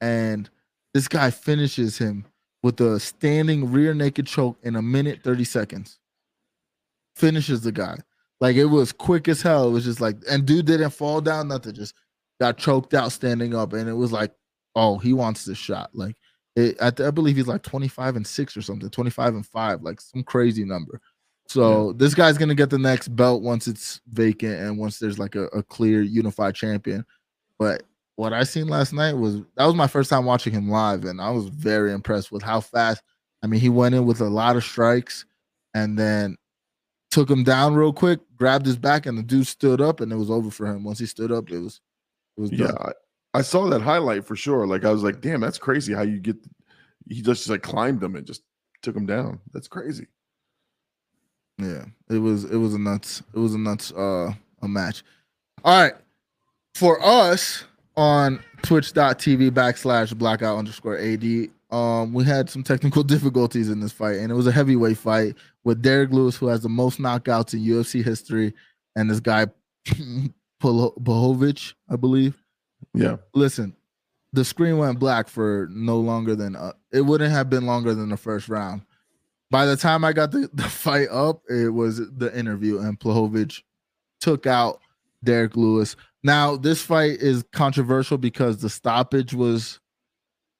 and this guy finishes him with a standing rear naked choke in a minute 30 seconds. Finishes the guy. Like it was quick as hell. It was just like, and dude didn't fall down, nothing, just got choked out standing up. And it was like, oh, he wants this shot. Like it, I, I believe he's like 25 and six or something, 25 and five, like some crazy number. So this guy's gonna get the next belt once it's vacant and once there's like a, a clear unified champion. But what I seen last night was that was my first time watching him live, and I was very impressed with how fast. I mean, he went in with a lot of strikes, and then took him down real quick, grabbed his back, and the dude stood up, and it was over for him. Once he stood up, it was Yeah. I, I saw that highlight for sure. Like I was like, damn, that's crazy how you get he just like climbed them and just took him down. That's crazy. Yeah, it was it was a nuts it was a nuts uh a match. All right, for us on Twitch.tv backslash blackout underscore ad, um, we had some technical difficulties in this fight, and it was a heavyweight fight with Derrick Lewis, who has the most knockouts in UFC history, and this guy Pavlovich, I believe. Yeah. Listen, the screen went black for no longer than uh, it wouldn't have been longer than the first round. By the time I got the, the fight up, it was the interview, and Pavlovich took out Derrick Lewis. Now, this fight is controversial because the stoppage was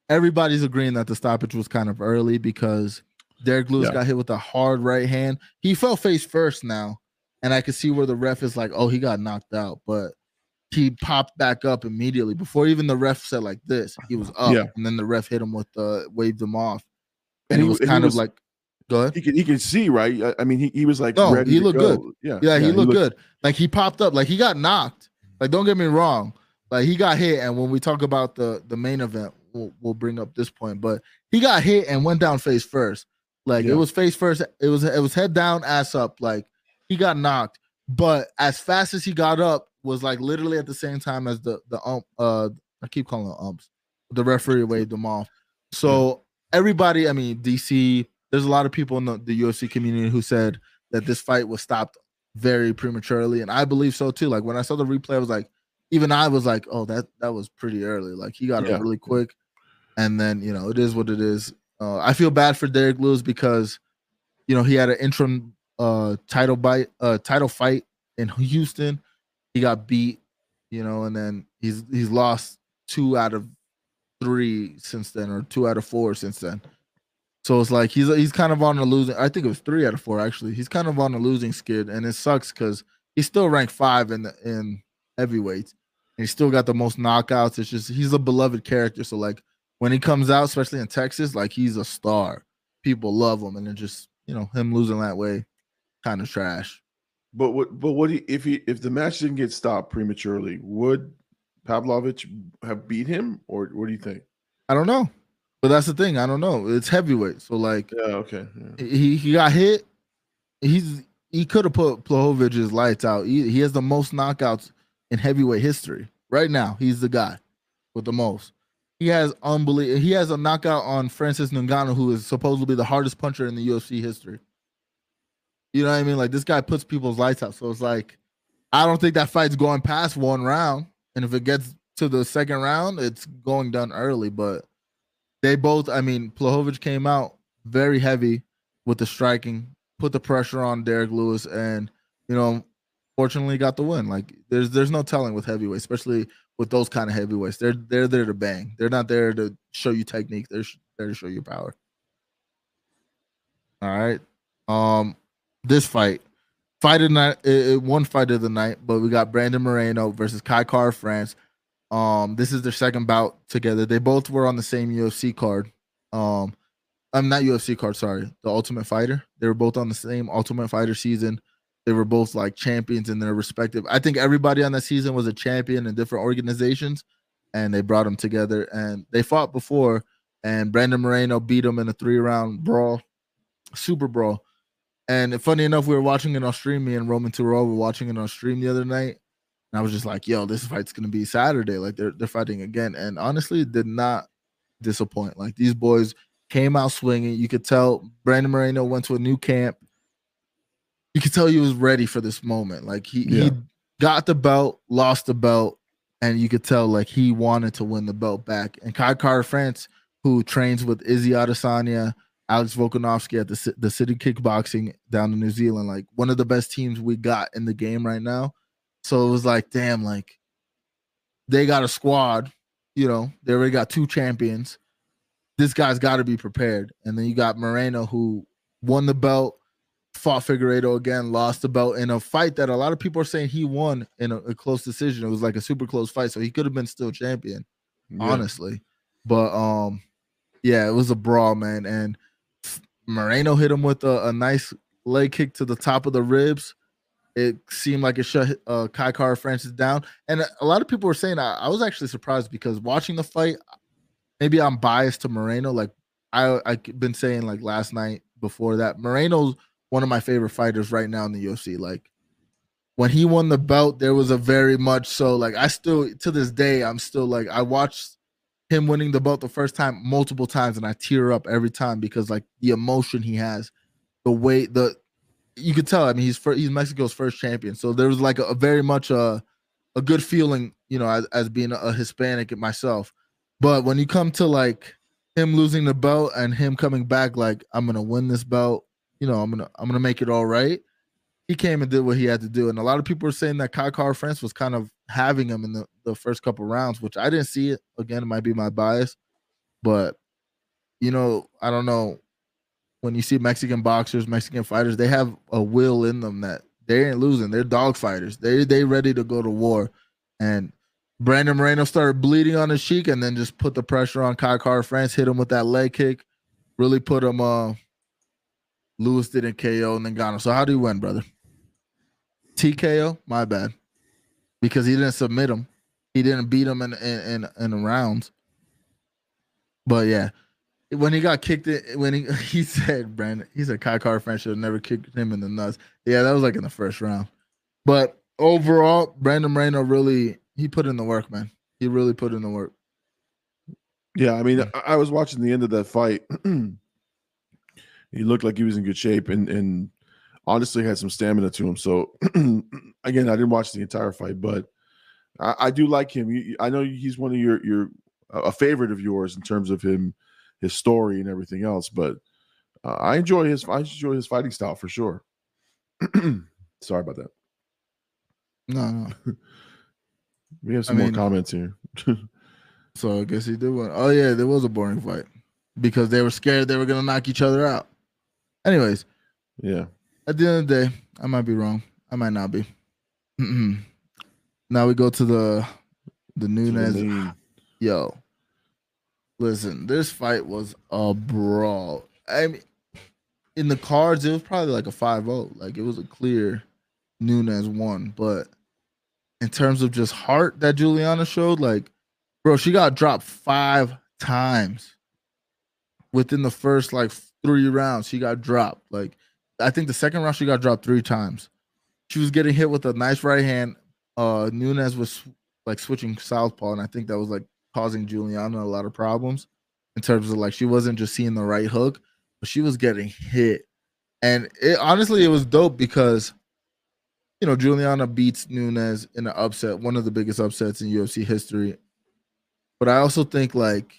everybody's agreeing that the stoppage was kind of early because Derrick Lewis Yeah. got hit with a hard right hand. He fell face first now, and I could see where the ref is like, oh, he got knocked out, but he popped back up immediately before even the ref said like this. He was up, Yeah. and then the ref hit him with the waved him off, And and, he was w- he kind was- of like, go ahead. He could he could see, right? I, mean, he, he was like No, ready he looked go. good. Yeah. Yeah, he looked good. Like he popped up, like he got knocked. Like don't get me wrong, like he got hit. And when we talk about the the main event, we'll, we'll bring up this point, but he got hit and went down face first. Like Yeah. it was face first. It was it was head down, ass up. Like he got knocked, but as fast as he got up was like literally at the same time as the the ump. Uh, I keep calling umps. The referee waved them off. So everybody, I mean, DC. There's a lot of people in the, the UFC community who said that this fight was stopped very prematurely, and I believe so too. Like when I saw the replay, I was like, even I was like, oh, that that was pretty early. Like he got Yeah. it really quick, and then you know it is what it is. Uh, I feel bad for Derrick Lewis because you know he had an interim uh title bite uh title fight in Houston. He got beat, you know, and then he's he's lost two out of three since then, or two out of four since then. So it's like he's he's kind of on the losing. I think it was three out of four actually. He's kind of on the losing skid, and it sucks because he's still ranked five in the, in heavyweights. And he's still got the most knockouts. It's just he's a beloved character. So like when he comes out, especially in Texas, like he's a star. People love him, and then just you know him losing that way, kind of trash. But what? But what? He, if he if the match didn't get stopped prematurely, would Pavlovich have beat him, or what do you think? I don't know, but that's the thing. I don't know. It's heavyweight, so like Yeah. Okay. yeah. he he got hit. He's he could have put Pavlovich's lights out. He, he has the most knockouts in heavyweight history right now. He's the guy with the most. He has unbelievable. He has a knockout on Francis Ngannou, who is supposedly the hardest puncher in the UFC history. You know what I mean? Like this guy puts people's lights out. So it's like, I don't think that fight's going past one round. And if it gets to the second round, it's going done early. But they both, I mean, Pavlovich came out very heavy with the striking, put the pressure on Derrick Lewis, and you know, fortunately got the win. Like there's there's no telling with heavyweights, especially with those kind of heavyweights. They're they're there to bang. They're not there to show you technique. They're there to show you power. All right. Um, this fight, fight of night, it, it- one fight of the night, but we got Brandon Moreno versus Kai Kara-France. Um, this is their second bout together. They both were on the same UFC card. Um, I'm not UFC card, sorry, the Ultimate Fighter. They were both on the same Ultimate Fighter season. They were both like champions in their respective. I think everybody on that season was a champion in different organizations, and they brought them together. And they fought before, and Brandon Moreno beat him in a three round brawl, super brawl. And funny enough, we were watching it on stream. Me and Roman Turo were watching it on stream the other night. And I was just like, yo, this fight's gonna be Saturday. Like they're they're fighting again. And honestly, it did not disappoint. Like these boys came out swinging. You could tell Brandon Moreno went to a new camp. You could tell he was ready for this moment. Like he Yeah. he got the belt, lost the belt, and you could tell like he wanted to win the belt back. And Kai Kara-France, who trains with Izzy Adesanya, Alex Volkanovski at the the City Kickboxing down in New Zealand, like one of the best teams we got in the game right now. So it was like, damn, like they got a squad. You know, they already got two champions. This guy's got to be prepared. And then you got Moreno, who won the belt, fought Figueiredo again, lost the belt in a fight that a lot of people are saying he won in a, a close decision. It was like a super close fight, so he could have been still champion Yeah. honestly. But um, yeah, it was a brawl, man. And Moreno hit him with a, a nice leg kick to the top of the ribs. It seemed like it shut uh, Kai Car Francis down. And a lot of people were saying I, I was actually surprised because watching the fight, maybe I'm biased to Moreno. Like I I've been saying like last night before that, Moreno's one of my favorite fighters right now in the UFC. Like when he won the belt, there was a very much so like I still to this day I'm still like I watched him winning the belt the first time multiple times and I tear up every time because like the emotion he has, the way the you could tell. I mean, he's fir- he's Mexico's first champion, so there was like a, a very much a a good feeling, you know, as, as being a, a Hispanic myself. But when you come to like him losing the belt and him coming back, like I'm gonna win this belt, you know, I'm gonna I'm gonna make it all right. He came and did what he had to do, and a lot of people are saying that Kai Kara-France was kind of having him in the, the first couple rounds, which I didn't see it. Again, it might be my bias, but you know, I don't know. When you see Mexican boxers, Mexican fighters, they have a will in them that they ain't losing. They're dog fighters. They they ready to go to war. And Brandon Moreno started bleeding on his cheek and then just put the pressure on Kai Kara-France, hit him with that leg kick, really put him uh Lewis didn't KO and then got him. So how do you win, brother? TKO? My bad. Because he didn't submit him. He didn't beat him in in in, in the rounds. But yeah, when he got kicked it when he he said Brandon, he said Kai Car fan should have never kicked him in the nuts. Yeah, that was like in the first round. But overall, Brandon Moreno really he put in the work, man. He really put in the work. Yeah, I mean, I, I was watching the end of that fight. he looked like he was in good shape and and honestly had some stamina to him. So again, I didn't watch the entire fight, but I, I do like him. You- I know he's one of your your a favorite of yours in terms of him, his story and everything else. But uh, I enjoy his I enjoy his fighting style for sure. Sorry about that. No, no. We have some mean- more comments here. So I guess he did win. Oh yeah, there was a boring fight because they were scared they were gonna knock each other out. Anyways, yeah. at the end of the day, I might be wrong. I might not be. now we go to the the To the Yo, listen, this fight was a brawl. I mean, in the cards, it was probably like a 5-0. Like it was a clear Nunes won. But in terms of just heart that Juliana showed, like, bro, she got dropped five times within the first like three rounds. She got dropped. Like, I think the second round she got dropped three times. She was getting hit with a nice right hand. Uh, Nunes was like switching southpaw, and I think that was like causing Juliana a lot of problems in terms of like she wasn't just seeing the right hook, but she was getting hit. And it honestly it was dope because you know Juliana beats Nunes in an upset, one of the biggest upsets in UFC history. But I also think like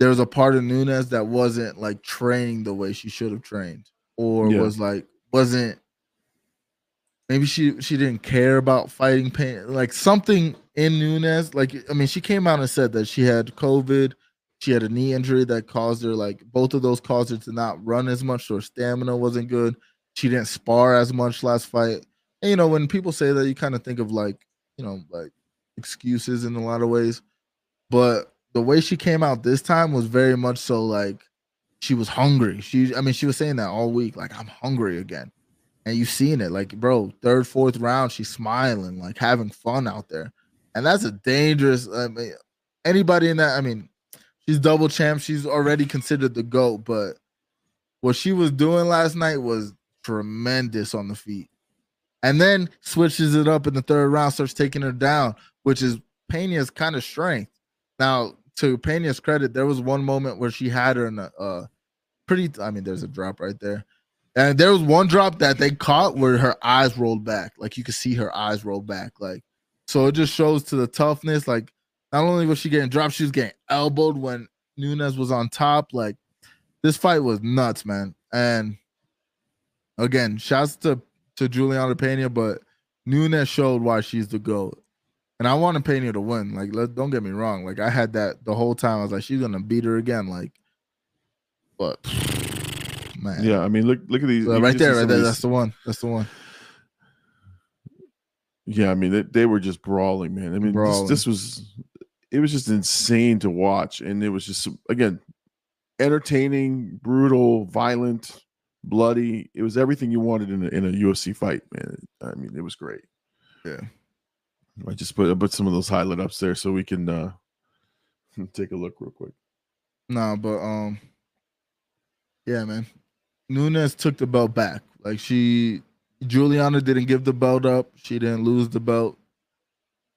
there was a part of Nunes that wasn't like training the way she should have trained, or Yeah. was like wasn't maybe she she didn't care about fighting pain like something in Nunes like I mean she came out and said that she had covid she had a knee injury that caused her like both of those caused her to not run as much so her stamina wasn't good she didn't spar as much last fight. And you know when people say that you kind of think of like you know like excuses in a lot of ways. But the way she came out this time was very much so like she was hungry. She I mean she was saying that all week like I'm hungry again and you've seen it like bro third fourth round she's smiling like having fun out there. And that's a dangerous i mean anybody in that i mean she's double champ she's already considered the goat but what she was doing last night was tremendous on the feet. And then switches it up in the third round starts taking her down which is pena's kind of strength. Now to pena's credit there was one moment where she had her in a uh pretty i mean there's a drop right there and there was one drop that they caught where her eyes rolled back. Like you could see her eyes roll back. Like so it just shows to the toughness. Like not only was she getting dropped, she was getting elbowed when Nunes was on top. Like this fight was nuts, man. And again, shouts to to Juliana Pena, but Nunes showed why she's the GOAT. And I wanted Pena to win. Like, let, don't get me wrong. Like, I had that the whole time. I was like, she's gonna beat her again. Like, but man, Yeah, I mean, look look at these so right there, right there. That's the one. That's the one. Yeah, I mean, they, they were just brawling, man. I mean, This, this was it was just insane to watch, and it was just again entertaining, brutal, violent, bloody. It was everything you wanted in a, in a UFC fight, man. I mean, it was great. Yeah. I just put I put some of those highlight ups there so we can uh take a look real quick. No, but um, yeah, man. Nunes took the belt back. Like she, Juliana didn't give the belt up. She didn't lose the belt.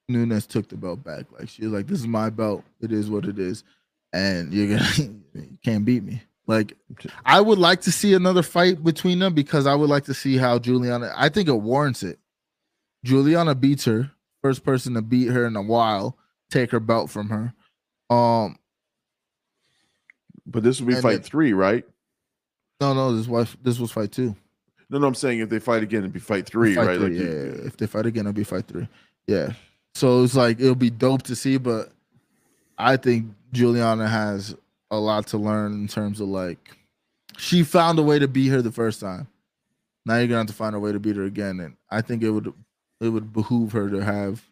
Nunes took the belt back. Like she was like, "This is my belt. It is what it is, and you're gonna, you can't beat me." Like, I would like to see another fight between them because I would like to see how Juliana. I think it warrants it. Juliana beats her, first person to beat her in a while, take her belt from her. Um, But this would be fight then- three, right? No, no, this was this was fight two. No, no, I'm saying if they fight again, it'd be fight three, Fight right? three, Like yeah, you-. If they fight again, it'll be fight three. Yeah. So it's like it'll be dope to see, but I think Juliana has a lot to learn in terms of like she found a way to beat her the first time. Now you're gonna have to find a way to beat her again, and I think it would it would behoove her to have,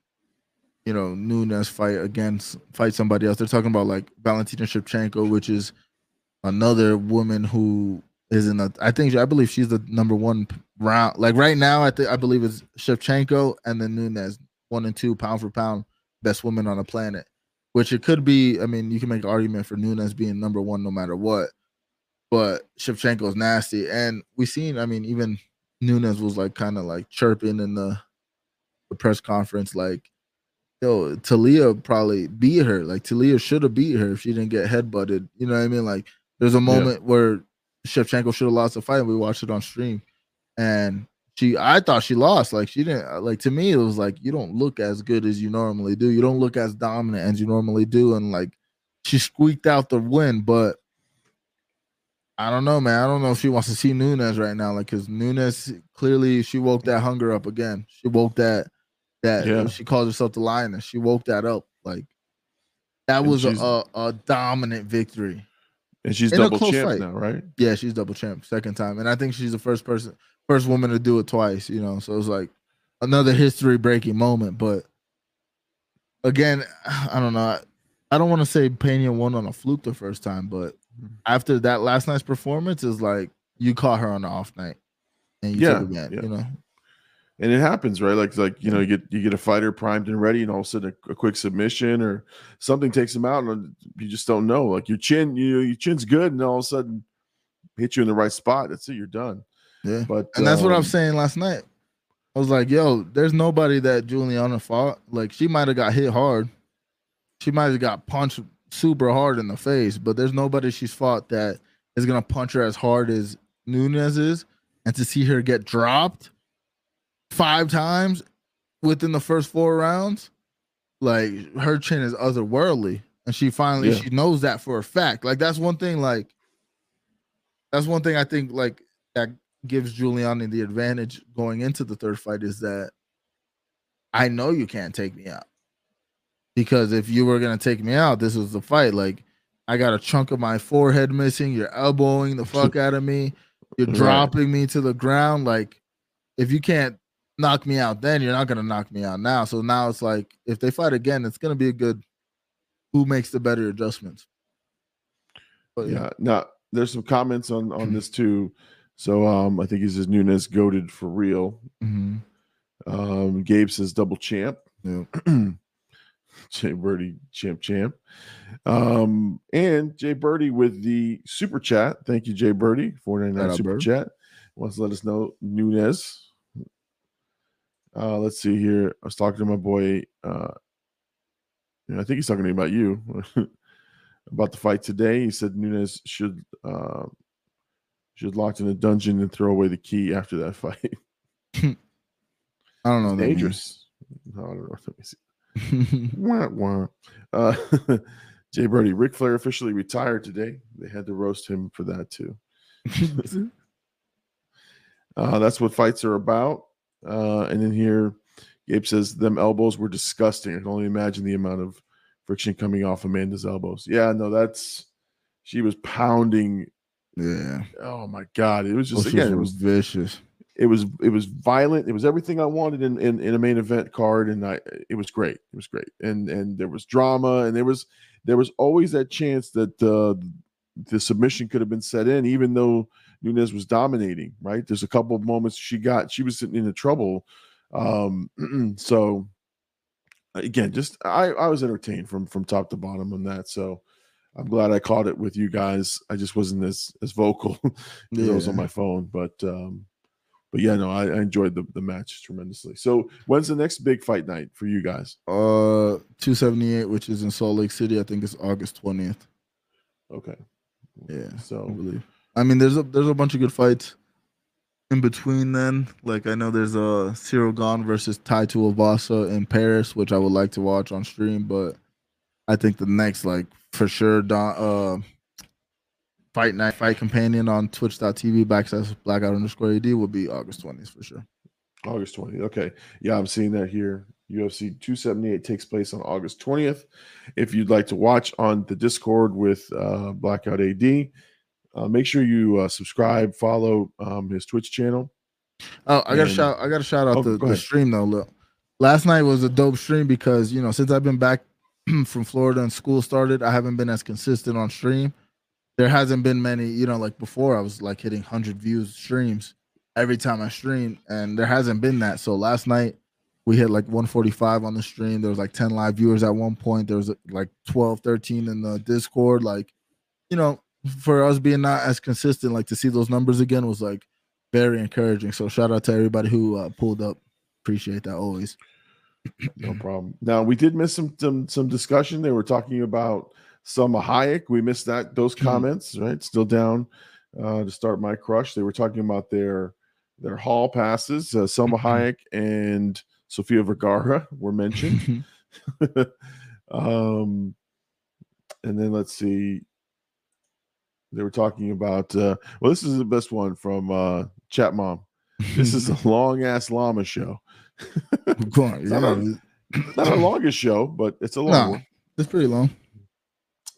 you know, Nunes fight against fight somebody else. They're talking about like Valentina Shevchenko, which is another woman who is in a. I think I believe she's the number one round. Like right now, I think I believe it's Shevchenko and then Nunes, one and two pound for pound best women on the planet. which it could be. I mean, you can make an argument for Nunes being number one no matter what, but Shevchenko's nasty, and we seen. I mean, even Nunes was like kind of like chirping in the the press conference, like, "Yo, Taila probably beat her. Like Taila should have beat her if she didn't get headbutted." You know what I mean? Like, there's a moment where Shevchenko should have lost the fight, and we watched it on stream, and she, I thought she lost. Like she didn't. Like to me, it was like you don't look as good as you normally do. You don't look as dominant as you normally do, and like she squeaked out the win, but. I don't know, man. I don't know if she wants to see Nunes right now, like because Nunes clearly she woke that hunger up again. She woke that that Yeah. she calls herself the lioness. She woke that up. Like that And was a, a dominant victory. And she's In double champ fight. now, right? Yeah, she's double champ second time, and I think she's the first person, first woman to do it twice. You know, so it's like another history breaking moment. But again, I don't know. I- I don't want to say Pena won on a fluke the first time, but mm-hmm. after that last night's performance, is like you caught her on the off night, and you Yeah, took advantage. yeah. You know, and it happens right like like you know you get you get a fighter primed and ready and all of a sudden a, a quick submission or something takes him out and you just don't know like your chin you know your chin's good and all of a sudden hit you in the right spot that's it you're done yeah. but And that's what I was um, saying last night. I was like, yo, there's nobody that Julianna fought. Like she might have got hit hard. She might have got punched super hard in the face, but there's nobody she's fought that is gonna punch her as hard as Nunes is. And to see her get dropped five times within the first four rounds, like her chin is otherworldly. And she finally Yeah. she knows that for a fact. Like that's one thing, like that's one thing I think like that gives Julianna the advantage going into the third fight is that I know you can't take me out. Because if you were gonna take me out, this was the fight. Like I got a chunk of my forehead missing, you're elbowing the fuck out of me, you're dropping me to the ground. Like if you can't knock me out then, you're not gonna knock me out now. So now it's like if they fight again, it's gonna be a good who makes the better adjustments. But yeah now there's some comments on on this too so um i think he says Nunes goaded for real Mhm. um gabe says double champ Yeah. Jay Birdie, champ, champ. Um, and Jay Birdie with the super chat. Thank you, Jay Birdie, four ninety Shout nine out, super Bird. chat. Wants to let us know Nunes. Uh, let's see here. I was talking to my boy. Uh, I think he's talking to me about you about the fight today. He said Nunes should uh, should locked in a dungeon and throw away the key after that fight. I don't know. what that means. Dangerous. No, I don't know. Let me see. Wah, wah. Uh, Jay Birdie, Ric Flair officially retired today. They had to roast him for that too. Uh, that's what fights are about. Uh, and then here, Gabe says them elbows were disgusting. I can only imagine the amount of friction coming off Amanda's elbows. Yeah, no, that's she was pounding. yeah. Oh my god, it was just shits again, it was vicious. it was it was violent. It was everything I wanted in, in in a main event card, and I it was great. It was great, and and there was drama, and there was there was always that chance that uh, the submission could have been set in, even though Nunes was dominating. Right? There's a couple of moments she got she was sitting into trouble. Um, so again, just I I was entertained from from top to bottom on that. So. I'm glad I caught it with you guys. I just wasn't as as vocal because I was on my phone, but um, but yeah, no, I, I enjoyed the, the match tremendously. So when's the next big fight night for you guys? Uh, 278, which is in Salt Lake City. I think it's August 20th. Okay. Yeah. I So believe. I mean, there's a there's a bunch of good fights in between. Then, like I know there's a Ciryl Gane versus Tai Tuivasa in Paris, which I would like to watch on stream. But I think the next, like for sure, Don, uh, fight night, fight companion on Twitch.tv backslash blackout underscore ad will be August 20th for sure. August 20th. Okay. Yeah, I'm seeing that here. UFC 278 takes place on August 20th. If you'd like to watch on the Discord with uh, Blackout AD, uh, make sure you uh, subscribe, follow um, his Twitch channel. Oh, I got to And- shout! I got to shout out Oh, the, the stream though. Look, last night was a dope stream because you know since I've been back from Florida and school started, I haven't been as consistent on stream. There hasn't been many, you know, like before I was like hitting hundred views streams every time I stream, and there hasn't been that. So last night we hit like 145 on the stream. There was like 10 live viewers at one point. There was like 12, 13 in the Discord. Like, you know, for us being not as consistent, like to see those numbers again was like very encouraging. So shout out to everybody who uh, pulled up. Appreciate that always. No problem. Now we did miss some some some discussion. They were talking about Salma Hayek. We missed that those Mhm. comments. Right, still down uh, to start my crush. They were talking about their their hall passes. Uh, Salma Mhm. Hayek and Sofia Vergara were mentioned. um, and then let's see. They were talking about. Uh, well, this is the best one from uh, Chat Mom. This is a long ass llama show. On, It's not yeah, a- Not longest show, but it's a long No. one. it's pretty long.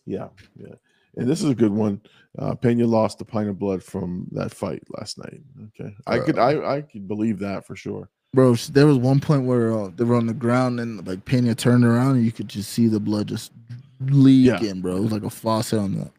Yeah, yeah. And this is a good one. Uh Pena lost a pint of blood from that fight last night. Okay. I could I I could believe that for sure. Bro, there was one point where uh, they were on the ground and like Pena turned around and you could just see the blood just leaking, bro. It was like a faucet on the.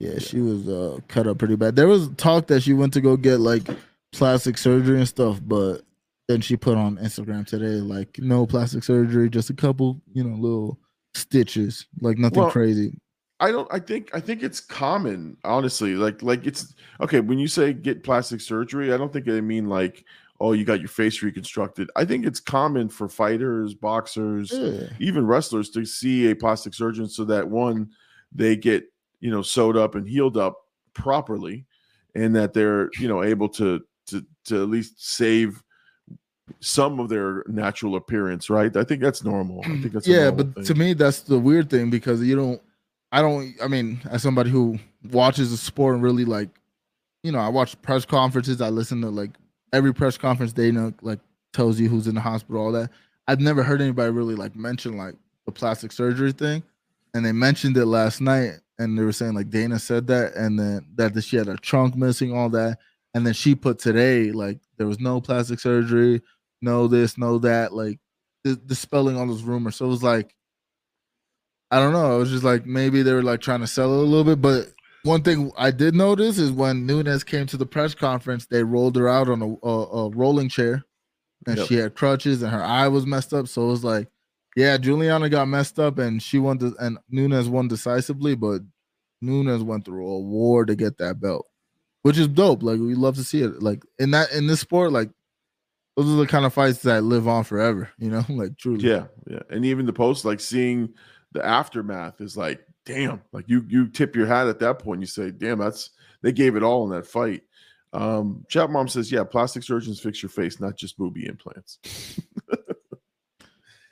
Yeah, she was uh, cut up pretty bad. There was talk that she went to go get like plastic surgery and stuff, but then she put on Instagram today like no plastic surgery, just a couple, you know, little stitches, like nothing Well, crazy. I don't I think I think it's common, honestly. Like like it's okay, when you say get plastic surgery, I don't think they mean like oh you got your face reconstructed. I think it's common for fighters, boxers, Yeah. even wrestlers to see a plastic surgeon so that one they get you know sewed up and healed up properly and that they're you know able to to to at least save some of their natural appearance right? I think that's normal. I think that's yeah but thing. to me that's the weird thing because you don't i don't i mean as somebody who watches the sport and really like you know i watch press conferences i listen to like every press conference they know like tells you who's in the hospital all that. I've never heard anybody really like mention like the plastic surgery thing and they mentioned it last night and they were saying like dana said that and then that she had a trunk missing all that and then she put today like there was no plastic surgery no this no that like dis- dispelling all those rumors. So it was like, I don't know. It was just like maybe they were like trying to sell it a little bit. But one thing I did notice is when Nunes came to the press conference, they rolled her out on a, a, a rolling chair, and Yep. she had crutches, and her eye was messed up. So it was like, yeah, Julianna got messed up, and she won, and Nunes won decisively, but Nunes went through a war to get that belt, which is dope. Like we love to see it. Like in that in this sport, like those are the kind of fights that live on forever. You know, like truly. yeah yeah and even the post like seeing the aftermath is like damn like you you tip your hat at that point you say damn that's they gave it all in that fight um chat mom says yeah plastic surgeons fix your face not just booby implants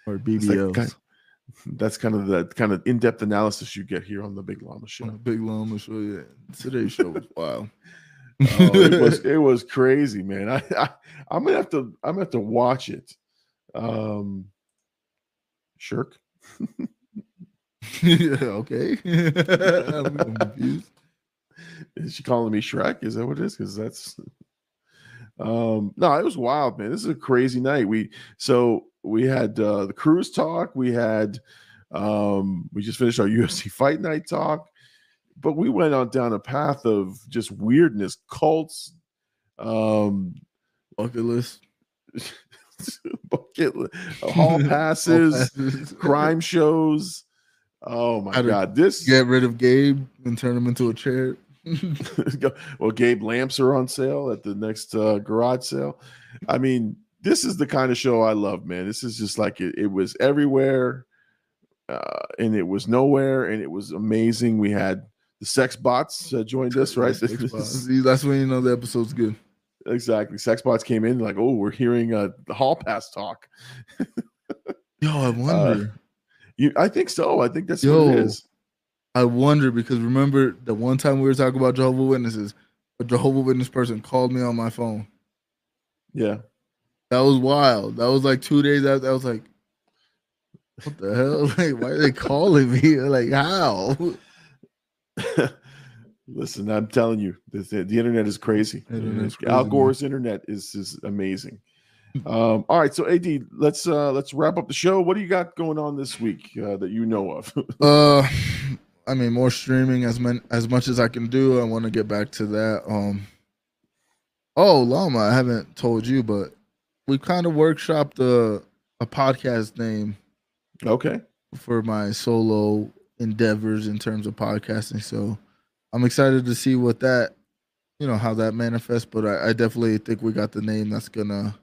or It's like BBLs. kind- that's kind of the kind of in-depth analysis you get here on the big llama show on big llama show. Yeah, today's show was wild. Oh, it was it was crazy, man. I, I I'm gonna have to I'm gonna have to watch it. Um, shirk. yeah, okay. I'm, I'm confused. Is she calling me Shrek? Is that what it is? Because that's um no, it was wild, man. This is a crazy night. We so we had uh the cruise talk, we had um we just finished our UFC fight night talk, but we went on down a path of just weirdness, cults, um Bucket list. bucket li- hall passes, passes. crime shows. Oh my god, this Get rid of Gabe and turn him into a chair. well, Gabe lamps are on sale at the next uh, garage sale. I mean, this is the kind of show I love, man. This is just like it, it was everywhere, uh, and it was nowhere, and it was amazing. We had the sex bots uh, joined us, right? See, That's when you know the episode's good. exactly. Sex bots came in like, oh, we're hearing uh, the hall pass talk. Yo, I wonder. You, I think so. I think that's Yo. what it is. I wonder because remember the one time we were talking about Jehovah Witnesses, a Jehovah Witness person called me on my phone. Yeah. That was wild. That was like two days after. I was like, "What the hell? Like, why are they calling me? Like, how?" Listen, I'm telling you, the, the, internet is crazy. Internet's Al crazy, man. Gore's internet is is amazing. Um, all right, so AD, let's uh let's wrap up the show. What do you got going on this week uh, that you know of? Uh, I mean, more streaming as man, as much as I can do. I want to get back to that. Um, oh, Llama, I haven't told you, but we kind of workshopped the a podcast name Okay. for my solo endeavors in terms of podcasting. So I'm excited to see what that, you know, how that manifests. But I, I definitely think we got the name that's gonna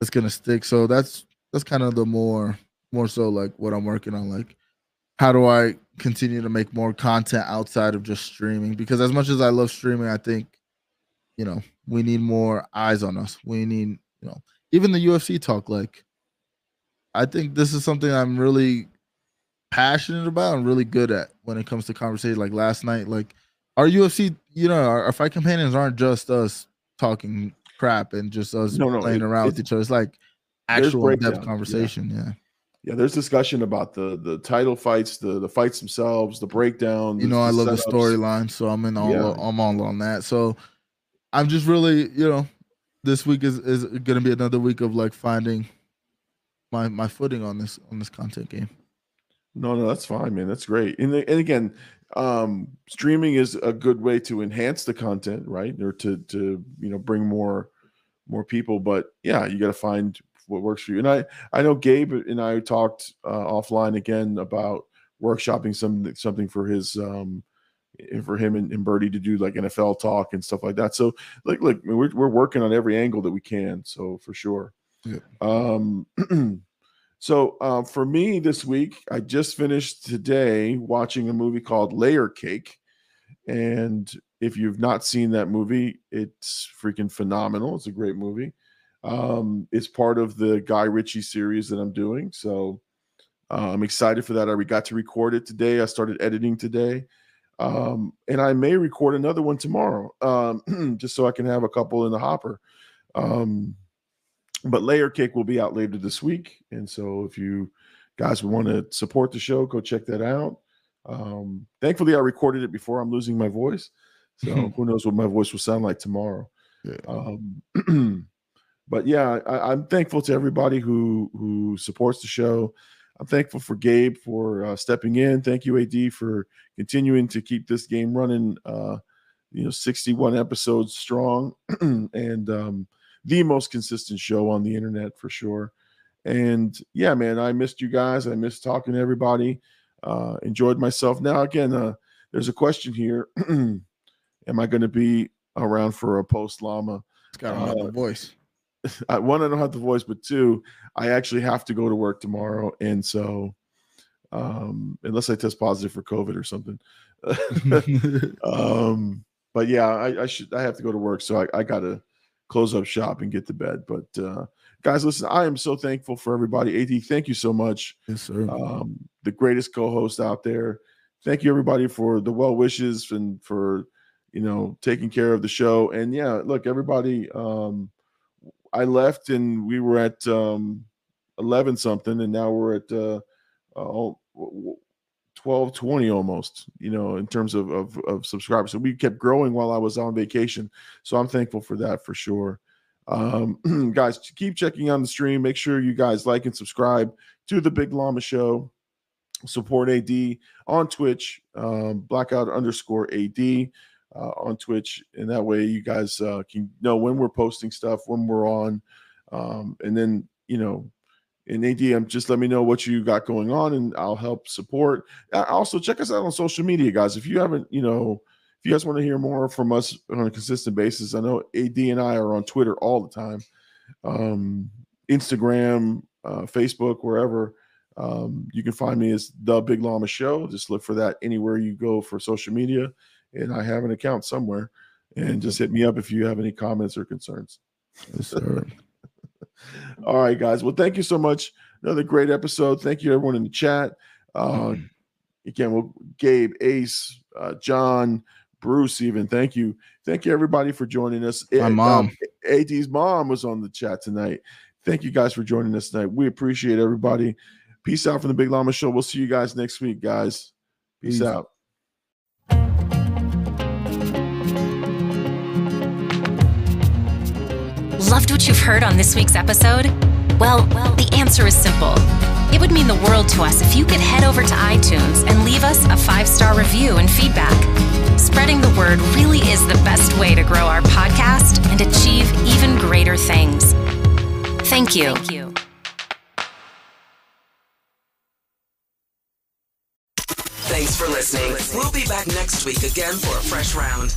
that's gonna stick. So that's that's kind of the more more so like what I'm working on. Like, how do I continue to make more content outside of just streaming? Because as much as I love streaming, I think, you know, we need more eyes on us. We need, you know, even the UFC talk. Like, I think this is something I'm really passionate about and really good at when it comes to conversation. Like last night, like our UFC, you know, our, our fight companions aren't just us talking crap and just us No, no, playing it- around with each other. It's like actual in-depth conversation. Yeah. Yeah, there's discussion about the the title fights, the the fights themselves, the breakdown. You know, I love the storyline, so I'm in all Yeah. I'm all on that. So I'm just really, you know, this week is is gonna be another week of like finding my my footing on this on this content game. No, no, that's fine, man. That's great. And, and again, um, streaming is a good way to enhance the content, right? Or to to you know bring more more people. But yeah, you got to find what works for you. And I I know Gabe and I talked uh, offline again about workshopping some something for his um for him and, and Birdie to do like NFL talk and stuff like that. So like look, we're we're working on every angle that we can. So for sure. Yeah. Um So uh, for me this week, I just finished today watching a movie called Layer Cake, and if you've not seen that movie, it's freaking phenomenal. It's a great movie. Um, it's part of the Guy Ritchie series that I'm doing, so uh, I'm excited for that. I got to record it today. I started editing today, um, and I may record another one tomorrow, um, just so I can have a couple in the hopper. Um, but layer cake will be out later this week and so if you guys want to support the show go check that out um thankfully i recorded it before i'm losing my voice so who knows what my voice will sound like tomorrow Yeah. but yeah I, i'm thankful to everybody who who supports the show i'm thankful for gabe for uh, stepping in thank you ad for continuing to keep this game running uh you know 61 episodes strong and um the most consistent show on the internet for sure. And yeah, man, I missed you guys. I missed talking to everybody. Uh, enjoyed myself. Now, again, uh, there's a question here. Am I going to be around for a post llama? It's got another Uh, voice. I, one, I don't have the voice, but two, I actually have to go to work tomorrow. And so, um, unless I test positive for COVID or something. um, but yeah, I, I should, I have to go to work. So I, I got to close up shop and get to bed. But uh, guys, listen, I am so thankful for everybody. AD, thank you so much. yes, sir. Um, the greatest co-host out there. Thank you everybody for the well wishes and for you know taking care of the show. And yeah, look, everybody. Um, I left and we were at um, eleven something, and now we're at uh, uh, 12 20 almost you know in terms of, of of subscribers. So we kept growing while i was on vacation. So i'm thankful for that for sure. Um guys keep checking on the stream. Make sure you guys like and subscribe to the big llama show. Support ad on twitch um blackout underscore ad uh, on twitch and that way you guys uh, can know when we're posting stuff when we're on um and then you know in ADM, just let me know what you got going on, and I'll help support. Also, check us out on social media, guys. If you haven't, you know, if you guys want to hear more from us on a consistent basis, I know AD and I are on Twitter all the time, um, Instagram, uh, Facebook, wherever. Um, you can find me as the Big Llama Show. Just look for that anywhere you go for social media, and I have an account somewhere. And just hit me up if you have any comments or concerns. yes. All right, guys. Well, thank you so much. Another great episode. Thank you, everyone in the chat. Uh, again, well, Gabe, Ace, uh, John, Bruce, even thank you. Thank you, everybody, for joining us. My Uh, mom. AD's mom was on the chat tonight. Thank you guys for joining us tonight. We appreciate everybody. Peace out from the Big Llama Show. We'll see you guys next week, guys. Peace Peace. out. Loved what you've heard on this week's episode? Well, well, the answer is simple. It would mean the world to us if you could head over to iTunes and leave us a five star review and feedback. Spreading the word really is the best way to grow our podcast and achieve even greater things. Thank you. Thank you. Thanks for listening. We'll be back next week again for a fresh round.